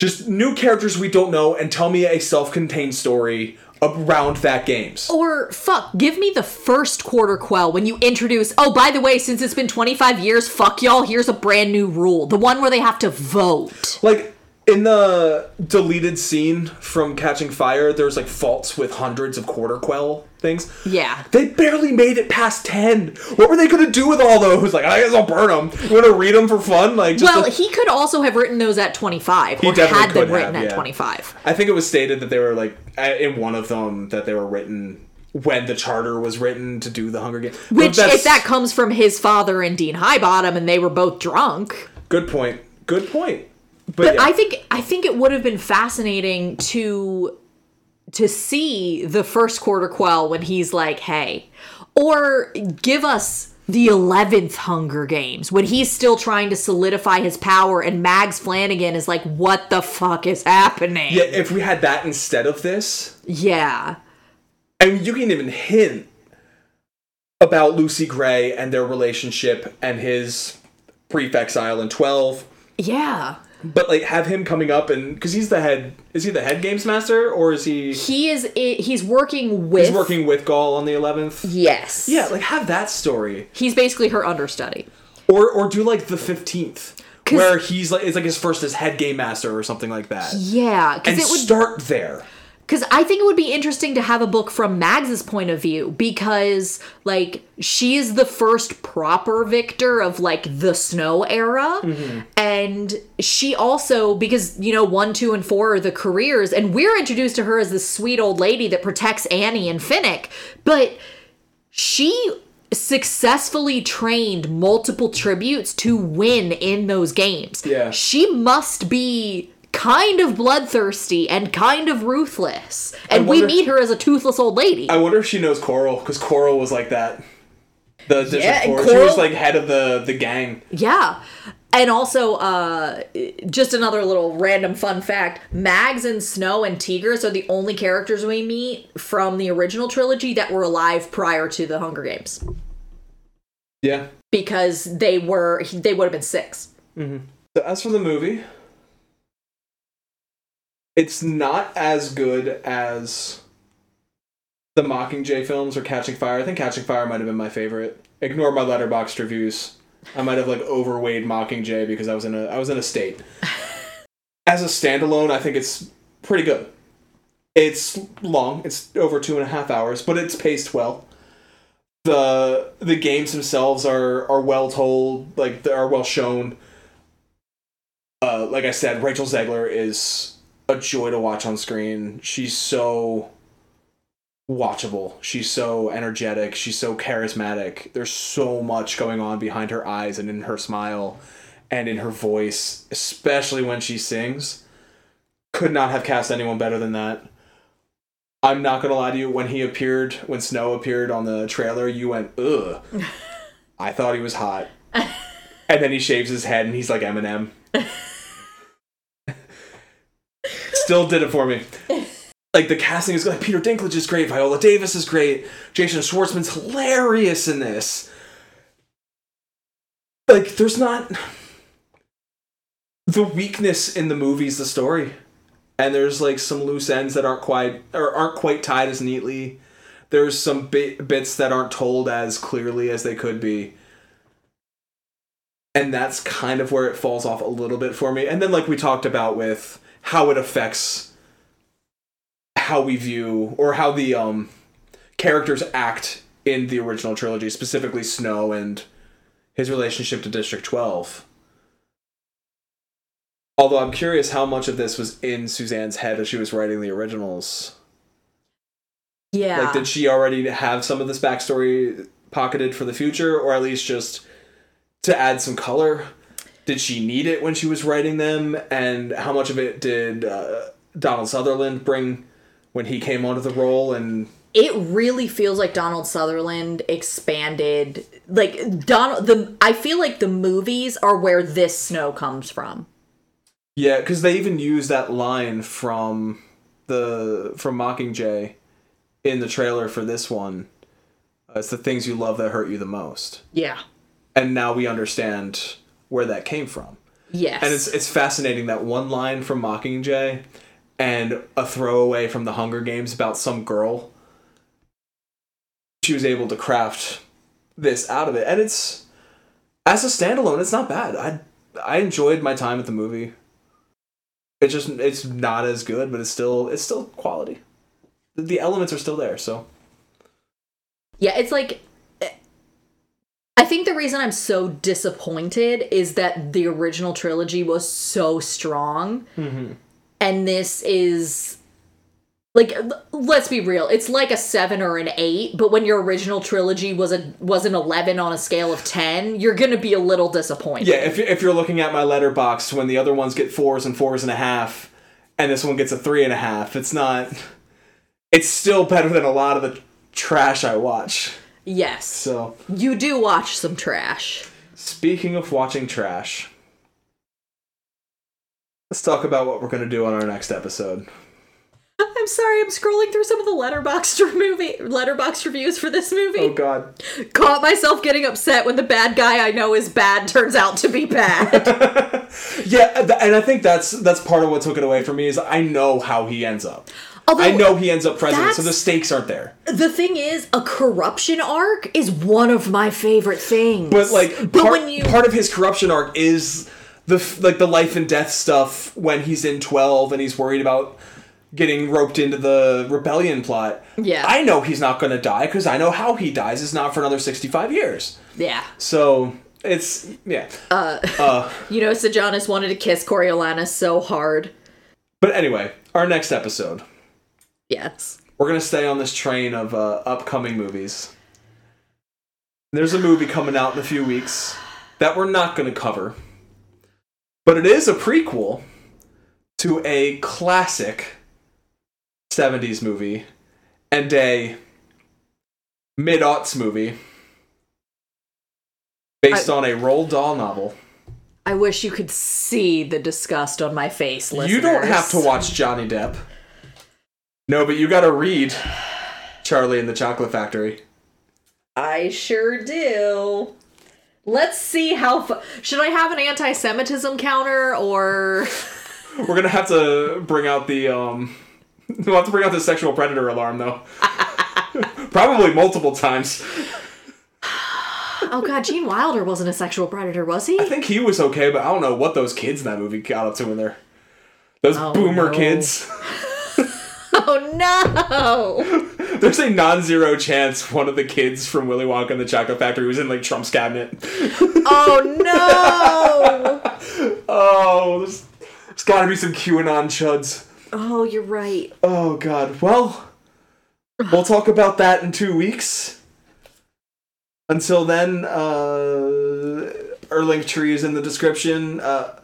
Just new characters we don't know and tell me a self-contained story around that games. Or fuck, give me the first quarter quell when you introduce. Oh, by the way, since it's been 25 years, fuck y'all, here's a brand new rule. The one where they have to vote. Like in the deleted scene from Catching Fire, there's like faults with hundreds of quarter quell things. Yeah. They barely made it past ten. What were they gonna do with all those? Like, I guess I'll burn them. You want to read them for fun? Like, just Well, to- he could also have written those at 25 He or definitely had them could written have, at yeah. 25. I think it was stated that they were like in one of them that they were written when the charter was written to do the Hunger Games. Which, if that comes from his father and Dean Highbottom and they were both drunk. good point. Good point. But, But yeah. I think I think it would have been fascinating to to see the first quarter quell when he's like, "Hey," or give us the 11th Hunger Games when he's still trying to solidify his power and Mags Flanagan is like, "What the fuck is happening?" yeah, if we had that instead of this, Yeah. I mean, you can even hint about Lucy Gray and their relationship and his exile in 12. Yeah. But, like, have him coming up and. Because he's the head. Is he the head games master? Or is he. He is he's working with He's working with Gaul on the 11th? Yes. Yeah, like, have that story. He's basically her understudy. Or or do, like, the fifteenth. Where he's like, it's like his first as head game master or something like that. Yeah, And it would start there. Because I think it would be interesting to have a book from Mags's point of view because, like, she is the first proper victor of, like, the snow era. Mm-hmm. And she also, because, you know, one, two, and four are the careers, and we're introduced to her as this sweet old lady that protects Annie and Finnick, but she successfully trained multiple tributes to win in those games. Yeah. She must be kind of bloodthirsty and kind of ruthless. And we meet her as a toothless old lady. I wonder if she knows Coral because Coral was like that. The district Yeah, court. She was like head of the the gang. Yeah. And also, uh, just another little random fun fact Mags and Snow and Tigris are the only characters we meet from the original trilogy that were alive prior to the Hunger Games Yeah. because they were, they would have been six. So as for the movie, it's not as good as the Mockingjay films or Catching Fire. I think Catching Fire might have been my favorite. Ignore my letterboxd reviews. I might have like overweighed Mockingjay because I was in a I was in a state. As a standalone, I think it's pretty good. It's long. It's over two and a half hours, but it's paced well. the The games themselves are are well told, like they are well shown uh, like I said, Rachel Zegler is a joy to watch on screen. She's so watchable. She's so energetic. She's so charismatic. There's so much going on behind her eyes and in her smile and in her voice, especially when she sings. Could not have cast anyone better than that. I'm not gonna lie to you. When he appeared, when Snow appeared on the trailer, you went, "Ugh." I thought he was hot, and then he shaves his head and he's like Eminem. Still did it for me. Like the casting is like Peter Dinklage is great, Viola Davis is great, Jason Schwartzman's hilarious in this. Like there's not the weakness in the movie's the story, and there's like some loose ends that aren't quite or aren't quite tied as neatly. There's some bit, bits that aren't told as clearly as they could be and that's kind of where it falls off a little bit for me and then like we talked about with how it affects how we view or how the um characters act in the original trilogy specifically snow and his relationship to district 12 although i'm curious how much of this was in suzanne's head as she was writing the originals. Yeah. like did she already have some of this backstory pocketed for the future or at least just to add some color did she need it when she was writing them and how much of it did uh, donald sutherland bring when he came onto the role and it really feels like Donald Sutherland expanded like Donald the I feel like the movies are where this snow comes from. yeah because they even use that line from the from mockingjay in the trailer for this one uh, it's the things you love that hurt you the most Yeah. and now we understand where that came from Yes. And it's it's fascinating that one line from Mockingjay and a throwaway from the Hunger Games about some girl. She was able to craft this out of it, and it's as a standalone, it's not bad. I I enjoyed my time at the movie. It just it's not as good, but it's still it's still quality. The, the elements are still there, so Yeah, it's like I think the reason I'm so disappointed is that the original trilogy was so strong. Mm-hmm. And this is like let's be real, it's like a 7 or an 8, but when your original trilogy was a was an 11 on a scale of 10, you're going to be a little disappointed. Yeah, if, if you're looking at my Letterboxd when the other ones get fours and fours and a half, and this one gets a three and a half, it's not. It's still better than a lot of the trash I watch. Yes. So, You do watch some trash. speaking of watching trash, let's talk about what we're going to do on our next episode. I'm sorry, I'm scrolling through some of the Letterboxd movie Letterboxd reviews for this movie. Oh, God. Caught myself getting upset when the bad guy I know is bad turns out to be bad. Yeah, and I think that's that's part of what took it away from me is I know how he ends up. Although I know he ends up president, so the stakes aren't there. the thing is, a corruption arc is one of my favorite things. But like, but part, when you part of his corruption arc is the like the life and death stuff when he's in twelve and he's worried about getting roped into the rebellion plot. Yeah. I know he's not going to die because I know how he dies. is not for another sixty-five years. yeah, So it's yeah. Uh, uh. you know, Sejanus wanted to kiss Coriolanus so hard. But anyway, our next episode, Yes. we're gonna stay on this train of uh, upcoming movies. There's a movie coming out in a few weeks that we're not going to cover. But it is a prequel to a classic 70s movie and a mid aughts movie based on a Roald Dahl novel. I wish you could see the disgust on my face. Listeners. You don't have to watch Johnny Depp. No, but you got to read Charlie and the Chocolate Factory. I sure do. Let's see how. Fu- Should I have an anti-Semitism counter or? We're gonna have to bring out the um. We'll have to bring out the sexual predator alarm though. Probably multiple times. Oh God, Gene Wilder wasn't a sexual predator, was he? I think he was okay, but I don't know what those kids in that movie got up to in there. Those boomer no. kids. Oh no! There's a non-zero chance one of the kids from Willy Wonka and the Chocolate Factory was in like Trump's cabinet. Oh no! Oh, there's, there's got to be some QAnon chuds. Oh, you're right. Oh God. Well, we'll talk about that in two weeks. Until then, uh, our link tree is in the description. Uh,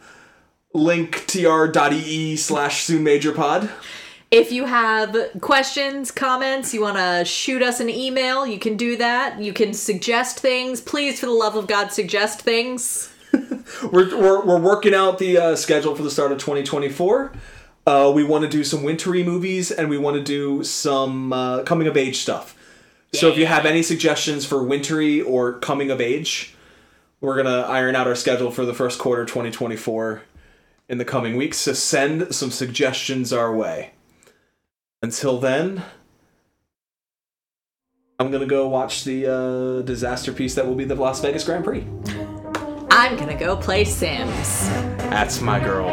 linktr.ee slash soon major pod. If you have questions, comments, you want to shoot us an email, you can do that. You can suggest things. Please, for the love of God, suggest things. We're, we're, we're working out the uh, schedule for the start of 2024. Uh, we want to do some wintry movies and we want to do some uh, coming of age stuff. So if you have any suggestions for wintry or coming of age, we're going to iron out our schedule for the first quarter 2024 in the coming weeks. So send some suggestions our way. Until then, I'm to go watch the uh, disaster piece that will be the Las Vegas Grand Prix. I'm gonna go play Sims. That's my girl.